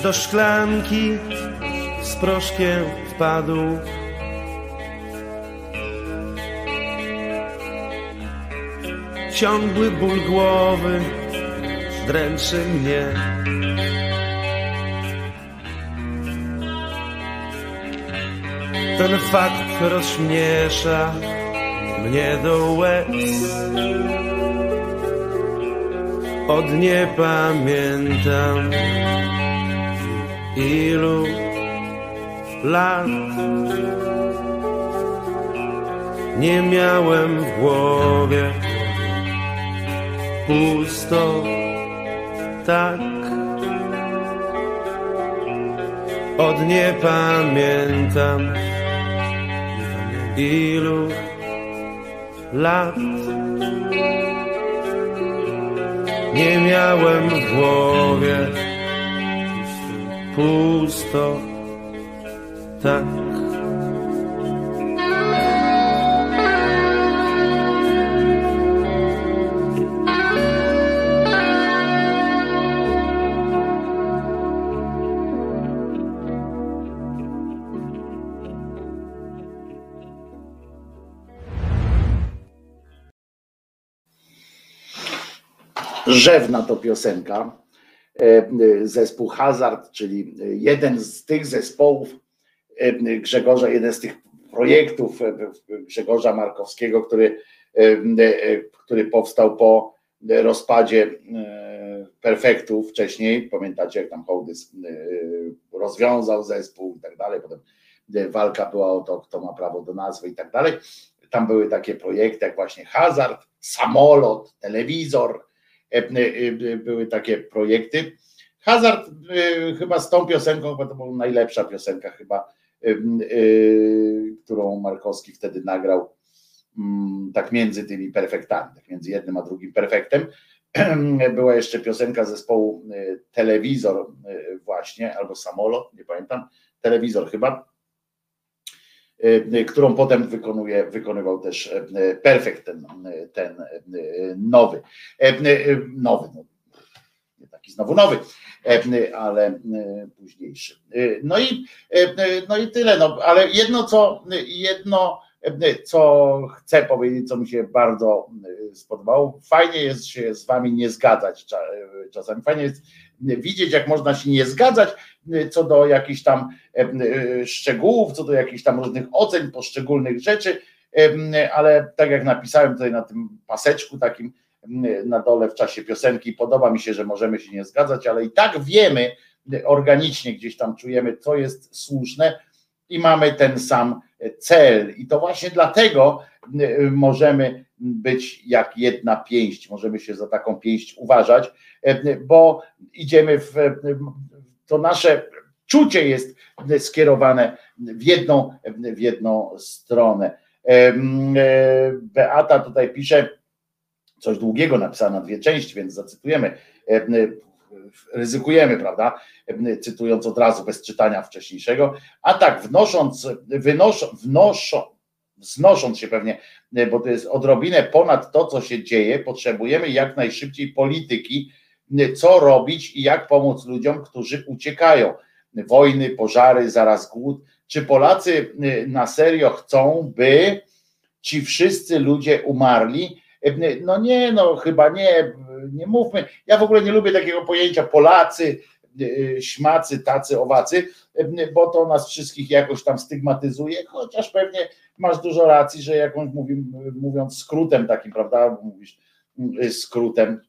P: Do szklanki z proszkiem wpadł. Ciągły ból głowy dręczy mnie. Ten fakt rozśmiesza mnie do łez. Od nie pamiętam ilu lat nie miałem w głowie. Pusto, tak. Od nie pamiętam ilu lat nie miałem w głowie pusto tak.
A: Rzewna to piosenka. E, Zespół Hazard, czyli jeden z tych zespołów e, Grzegorza, jeden z tych projektów e, Grzegorza Markowskiego, który, który powstał po rozpadzie Perfektów wcześniej. Pamiętacie, jak tam Hołdys rozwiązał zespół i tak dalej. Potem walka była o to, kto ma prawo do nazwy i tak dalej. Tam były takie projekty jak właśnie Hazard, samolot, telewizor, były takie projekty. Hazard chyba z tą piosenką, bo to była najlepsza piosenka chyba, którą Markowski wtedy nagrał tak między tymi perfektami, tak między jednym a drugim perfektem. (clears throat) Była jeszcze piosenka zespołu Telewizor właśnie, albo Samolot, nie pamiętam, Telewizor chyba, którą potem wykonuje, wykonywał też perfekt ten, ten nowy. Nowy, no, nie taki znowu nowy, ale późniejszy. No i, no i tyle, no, ale jedno co, jedno co chcę powiedzieć, co mi się bardzo spodobało, fajnie jest się z wami nie zgadzać czasami, fajnie jest widzieć, jak można się nie zgadzać co do jakichś tam szczegółów, co do jakichś tam różnych ocen poszczególnych rzeczy, ale tak jak napisałem tutaj na tym paseczku takim na dole w czasie piosenki, podoba mi się, że możemy się nie zgadzać, ale i tak wiemy, organicznie gdzieś tam czujemy, co jest słuszne i mamy ten sam cel. I to właśnie dlatego możemy być jak jedna pięść, możemy się za taką pięść uważać, bo idziemy w to nasze czucie jest skierowane w jedną, w jedną stronę. E, Beata tutaj pisze coś długiego napisała na dwie części, więc zacytujemy. Ryzykujemy, prawda? Cytując od razu bez czytania wcześniejszego. A tak, wnosząc, wynoszą, wnoszą, wznosząc się pewnie, bo to jest odrobinę ponad to, co się dzieje, potrzebujemy jak najszybciej polityki, co robić i jak pomóc ludziom, którzy uciekają. Wojny, pożary, zaraz głód. Czy Polacy na serio chcą, by ci wszyscy ludzie umarli? No nie, no chyba nie, nie mówmy. Ja w ogóle nie lubię takiego pojęcia Polacy, śmacy, tacy, owacy, bo to nas wszystkich jakoś tam stygmatyzuje, chociaż pewnie masz dużo racji, że jakąś mówiąc skrótem takim, prawda, mówisz skrótem,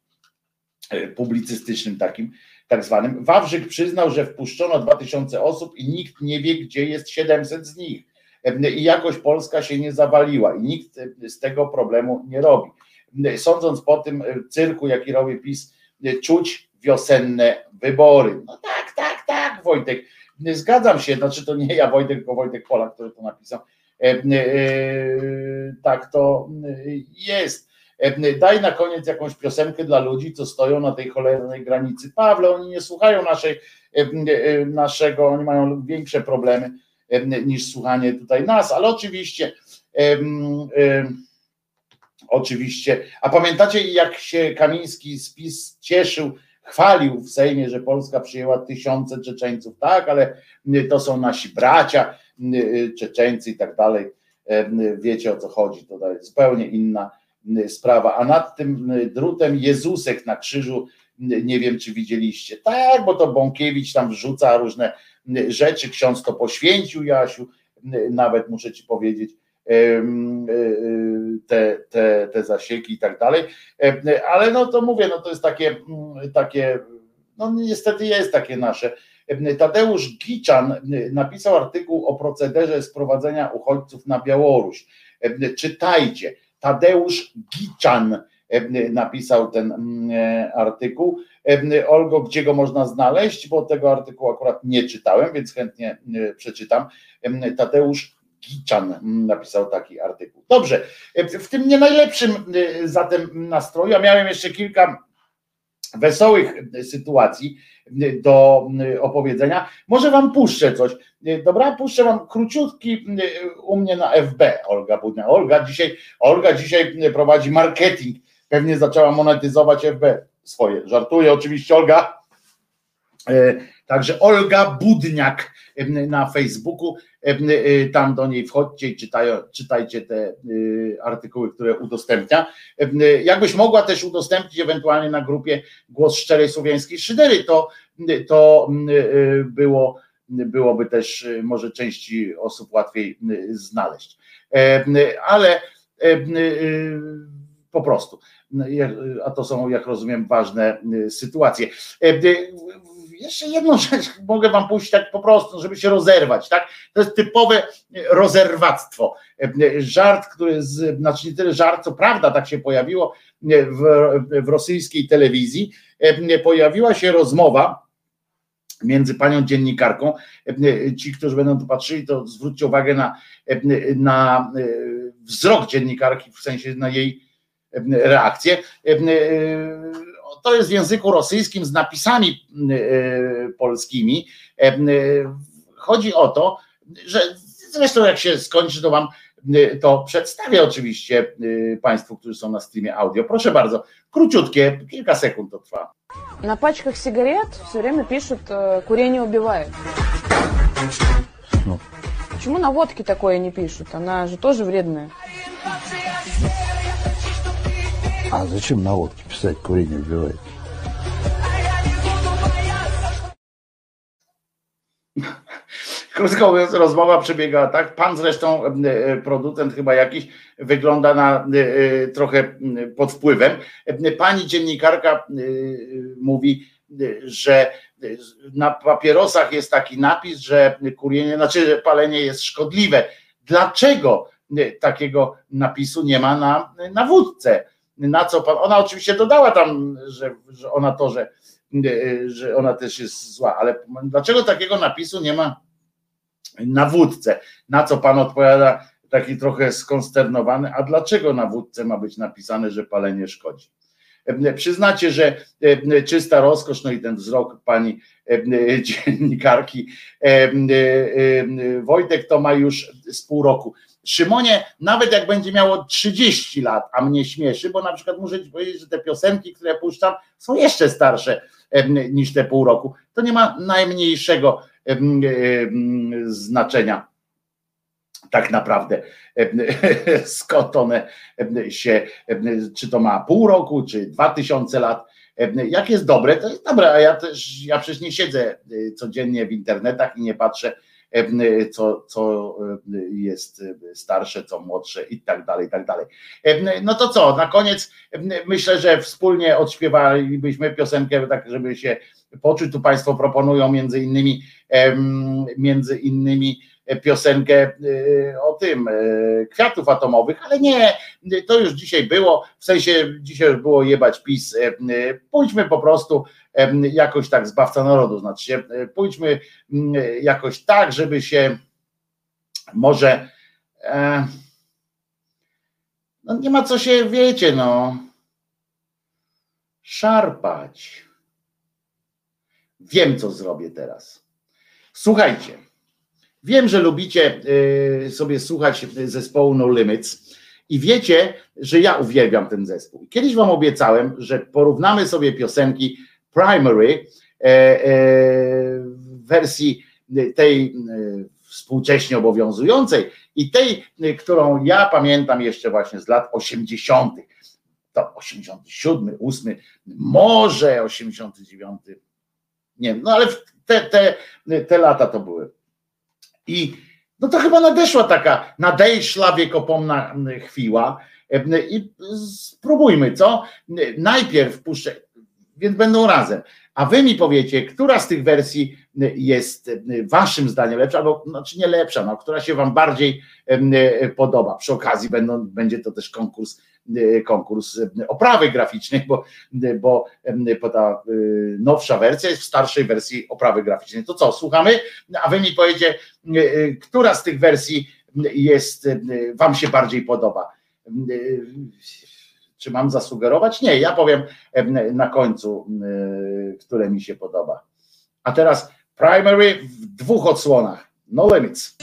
A: publicystycznym takim, tak zwanym. Wawrzyk przyznał, że wpuszczono 2000 osób i nikt nie wie, gdzie jest 700 z nich. I jakoś Polska się nie zawaliła i nikt z tego problemu nie robi. Sądząc po tym cyrku, jaki robi PiS, czuć wiosenne wybory. No tak, tak, tak, Wojtek. Zgadzam się, znaczy to nie ja Wojtek, tylko Wojtek Polak, który to napisał. Tak to jest. Daj na koniec jakąś piosenkę dla ludzi, co stoją na tej cholernej granicy. Pawle, oni nie słuchają naszej, naszego, oni mają większe problemy niż słuchanie tutaj nas, ale oczywiście oczywiście, a pamiętacie jak się Kamiński spis cieszył, chwalił w Sejmie, że Polska przyjęła tysiące Czeczeńców, tak, ale to są nasi bracia Czeczeńcy i tak dalej, wiecie o co chodzi, to jest zupełnie inna sprawa, a nad tym drutem Jezusek na krzyżu, nie wiem czy widzieliście, tak, bo to Bąkiewicz tam wrzuca różne rzeczy, ksiądz to poświęcił Jasiu, nawet muszę ci powiedzieć, te, te, te zasieki i tak dalej, ale no to mówię, no to jest takie, takie no niestety jest takie nasze. Tadeusz Giczan napisał artykuł o procederze sprowadzenia uchodźców na Białoruś. czytajcie. Tadeusz Giczan napisał ten mm, artykuł. Olgo, gdzie go można znaleźć? Bo tego artykułu akurat nie czytałem, więc chętnie przeczytam. Tadeusz Giczan napisał taki artykuł. Dobrze, w tym nie najlepszym zatem nastroju, ja miałem jeszcze kilka wesołych sytuacji do opowiedzenia. Może wam puszczę coś. Dobra, puszczę wam króciutki u mnie na FB Olga Budnia. Olga dzisiaj, Olga dzisiaj prowadzi marketing. Pewnie zaczęła monetyzować FB swoje. Żartuję oczywiście Olga. Także Olga Budniak na Facebooku, tam do niej wchodźcie i czytajcie te artykuły, które udostępnia. Jakbyś mogła też udostępnić ewentualnie na grupie Głos Szczerej Słowiańskiej Szydery, to, to było, byłoby też może części osób łatwiej znaleźć. Ale po prostu a to są, jak rozumiem, ważne sytuacje jeszcze jedną rzecz mogę wam puścić tak po prostu, żeby się rozerwać, tak? To jest typowe rozerwactwo. Żart, który, z, znaczy nie tyle żart, co prawda tak się pojawiło w, w rosyjskiej telewizji, pojawiła się rozmowa między panią dziennikarką. Ci, którzy będą tu patrzyli, to zwróćcie uwagę na, na wzrok dziennikarki, w sensie na jej reakcję to jest w języku rosyjskim z napisami e, polskimi. E, e, chodzi o to, że zresztą jak się skończy, to wam to przedstawię oczywiście Państwu, którzy są na streamie audio. Proszę bardzo, króciutkie, kilka sekund to trwa.
Q: Na пачках сигарет все время пишут «курение убивает».
R: Ну.
Q: Почему на водке такое не пишут? Она же тоже вредная.
R: А зачем на водке писать «курение убивает»?
A: Krótko mówiąc, rozmowa przebiegała tak. Pan zresztą, e, producent chyba jakiś, wygląda na e, trochę pod wpływem. Pani dziennikarka e, mówi, że na papierosach jest taki napis, że kurienie, znaczy że palenie jest szkodliwe. Dlaczego takiego napisu nie ma na, na wódce? Na co pan, ona oczywiście dodała tam, że, że ona to, że, że ona też jest zła, ale dlaczego takiego napisu nie ma na wódce. Na co pan odpowiada, taki trochę skonsternowany, a dlaczego na wódce ma być napisane, że palenie szkodzi? Przyznacie, że czysta rozkosz, no i ten wzrok pani dziennikarki Wojtek to ma już z pół roku. Szymonie, nawet jak będzie miało 30 lat, a mnie śmieszy, bo na przykład muszę ci powiedzieć, że te piosenki, które puszczam, są jeszcze starsze niż te pół roku. To nie ma najmniejszego znaczenia tak naprawdę (laughs) skąd one się, czy to ma pół roku, czy dwa tysiące lat. Jak jest dobre, to jest dobre, a ja też, ja przecież nie siedzę y, codziennie w internetach i nie patrzę, co, co jest starsze, co młodsze i tak dalej, i tak dalej. No to co, na koniec myślę, że wspólnie odśpiewalibyśmy piosenkę, tak żeby się poczuć. Tu Państwo proponują między innymi między innymi piosenkę y, o tym, y, kwiatów atomowych, ale nie, to już dzisiaj było, w sensie dzisiaj już było jebać PiS, y, pójdźmy po prostu jakoś tak, zbawca narodu, znaczy się, pójdźmy jakoś tak, żeby się może e, no nie ma co się, wiecie, no szarpać. Wiem, co zrobię teraz. Słuchajcie, wiem, że lubicie y, sobie słuchać zespołu No Limits i wiecie, że ja uwielbiam ten zespół. Kiedyś wam obiecałem, że porównamy sobie piosenki Primary e, e, w wersji tej e, współcześnie obowiązującej i tej, którą ja pamiętam jeszcze właśnie z lat 80. To 87, 8, może 89. Nie wiem, no ale te, te, te lata to były. I no to chyba nadeszła taka, nadeszła wiekopomna chwila i spróbujmy, co? Najpierw puszczę, więc będą razem.
Q: a wy mi powiecie, która z tych wersji jest waszym zdaniem lepsza, albo znaczy nie lepsza, no, która się wam bardziej podoba. Przy okazji będą, będzie to też konkurs, konkurs oprawy graficznej, bo, bo, bo ta nowsza wersja jest w starszej wersji oprawy graficznej. To co, słuchamy? A wy mi powiecie, która z tych wersji jest, wam się bardziej podoba. Czy mam zasugerować? Nie, ja powiem na końcu, które mi się podoba. A teraz primary w dwóch odsłonach. No limits.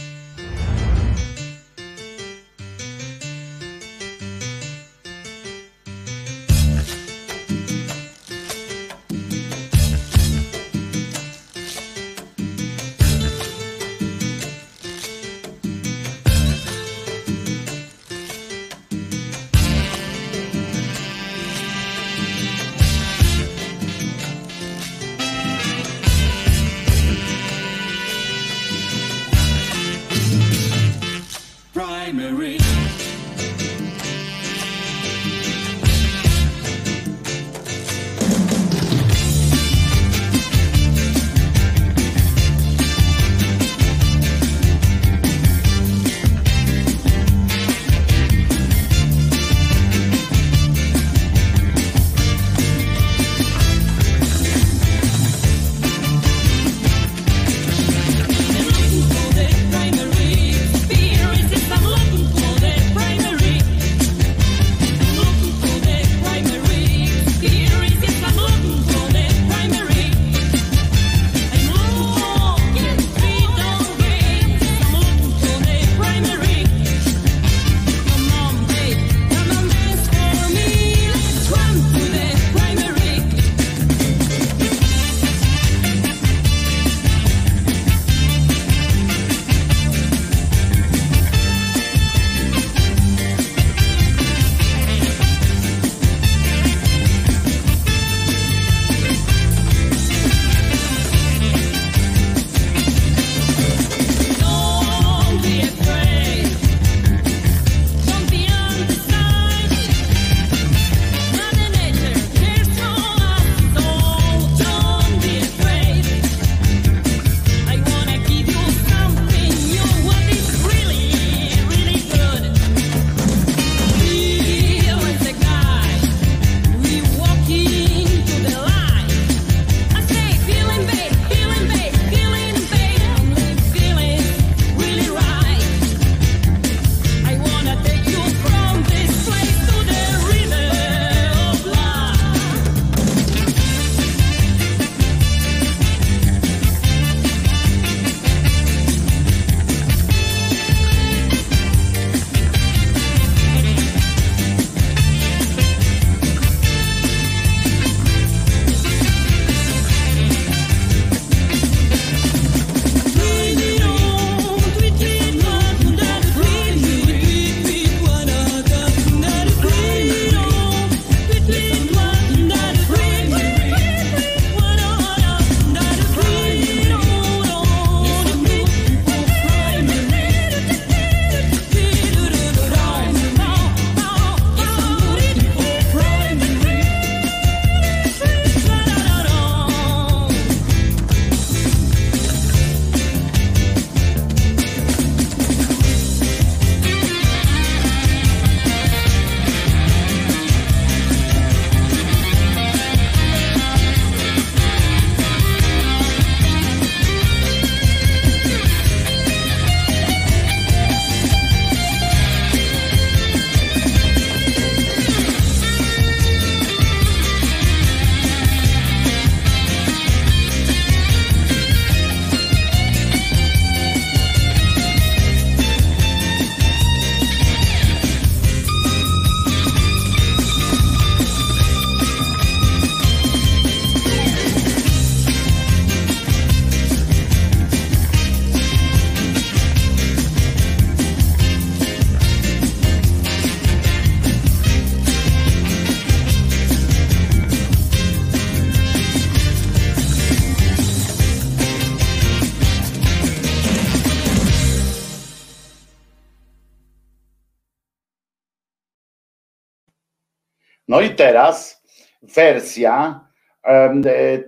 A: Teraz wersja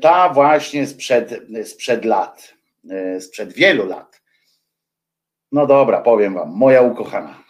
A: Ta właśnie sprzed, sprzed lat, sprzed wielu lat. No dobra, powiem wam, moja ukochana.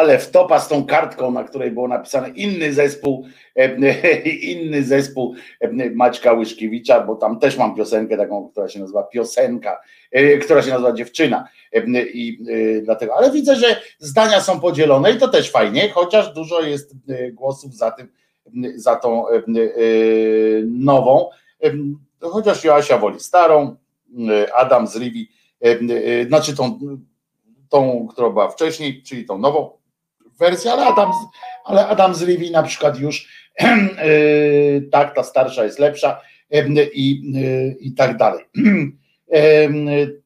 A: Ale wtopa z tą kartką, na której było napisane inny zespół, e, inny zespół e, Maćka Łyszkiewicza, bo tam też mam piosenkę taką, która się nazywa Piosenka, e, która się nazywa Dziewczyna. E, I e, dlatego, ale widzę, że zdania są podzielone i to też fajnie, chociaż dużo jest e, głosów za tym, za tą e, e, nową. E, Chociaż Joasia woli starą, e, Adam z Rivi, e, e, znaczy tą, tą, która była wcześniej, czyli tą nową wersję, ale Adam, ale Adam z Rivi na przykład już (clears throat) e, tak, ta starsza jest lepsza i, e, i tak dalej. (clears throat)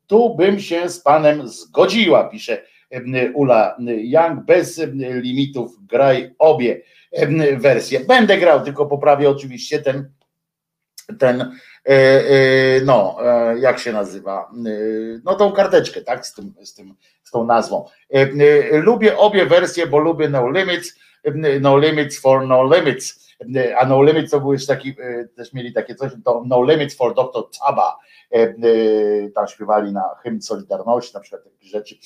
A: Tu bym się z panem zgodziła, pisze Ula Young, bez limitów graj obie wersje. Będę grał, tylko poprawię oczywiście ten ten, no, e, jak się nazywa, E, no tą karteczkę, tak, z tym, z tym, z tą nazwą. E, e, Lubię obie wersje, bo lubię No Limits, e, No Limits for No Limits, E, a No Limits to był jeszcze taki, e, też mieli takie coś, to No Limits for Dr. Taba, E, e, tam śpiewali na hymn Solidarności, na przykład takie rzeczy,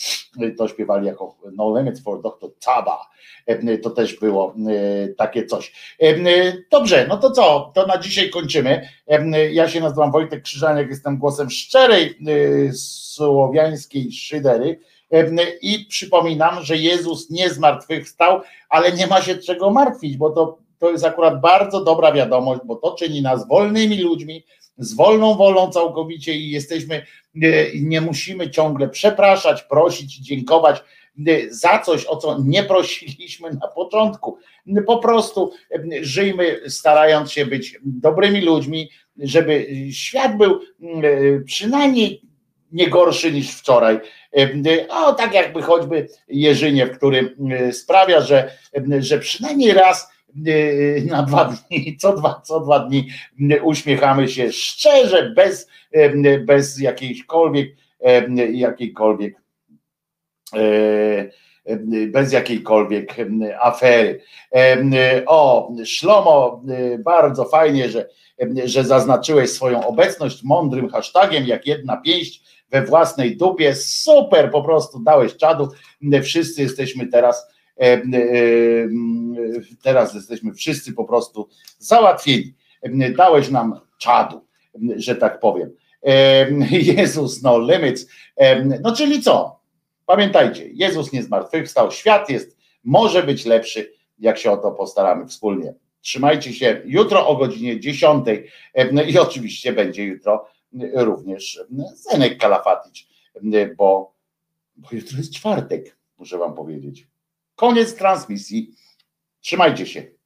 A: e, to śpiewali jako No Limits for Dr. Taba, E, to też było e, takie coś. E, e, Dobrze, no to co, to na dzisiaj kończymy. E, Ja się nazywam Wojtek Krzyżaniak, jestem głosem szczerej e, słowiańskiej szydery E, i przypominam, że Jezus nie zmartwychwstał, ale nie ma się czego martwić, bo to, to jest akurat bardzo dobra wiadomość, bo to czyni nas wolnymi ludźmi, z wolną wolą całkowicie i jesteśmy, e, nie musimy ciągle przepraszać, prosić, dziękować e, za coś, o co nie prosiliśmy na początku. Po prostu e, żyjmy starając się być dobrymi ludźmi, żeby świat był przynajmniej nie gorszy niż wczoraj. O, tak jakby choćby Jerzyniew, który sprawia, że, że przynajmniej raz na dwa dni, co dwa, co dwa dni e, uśmiechamy się szczerze, bez, e, bez jakiejkolwiek, e, jakiejkolwiek e, e, bez jakiejkolwiek afery. O, Szlomo, e, bardzo fajnie, że, że zaznaczyłeś swoją obecność mądrym hashtagiem, jak jedna pięść we własnej dupie. Super, po prostu dałeś czadu. Wszyscy jesteśmy teraz, teraz jesteśmy wszyscy po prostu załatwieni. Dałeś nam czadu, że tak powiem. Em, Jezus, no limits. No czyli co? Pamiętajcie, Jezus nie zmartwychwstał, świat jest, może być lepszy, jak się o to postaramy wspólnie. Trzymajcie się jutro o godzinie 10 em, i oczywiście będzie jutro również Zenek Kalafaticz, bo, bo jutro jest czwartek, muszę wam powiedzieć. Koniec transmisji. Trzymajcie się.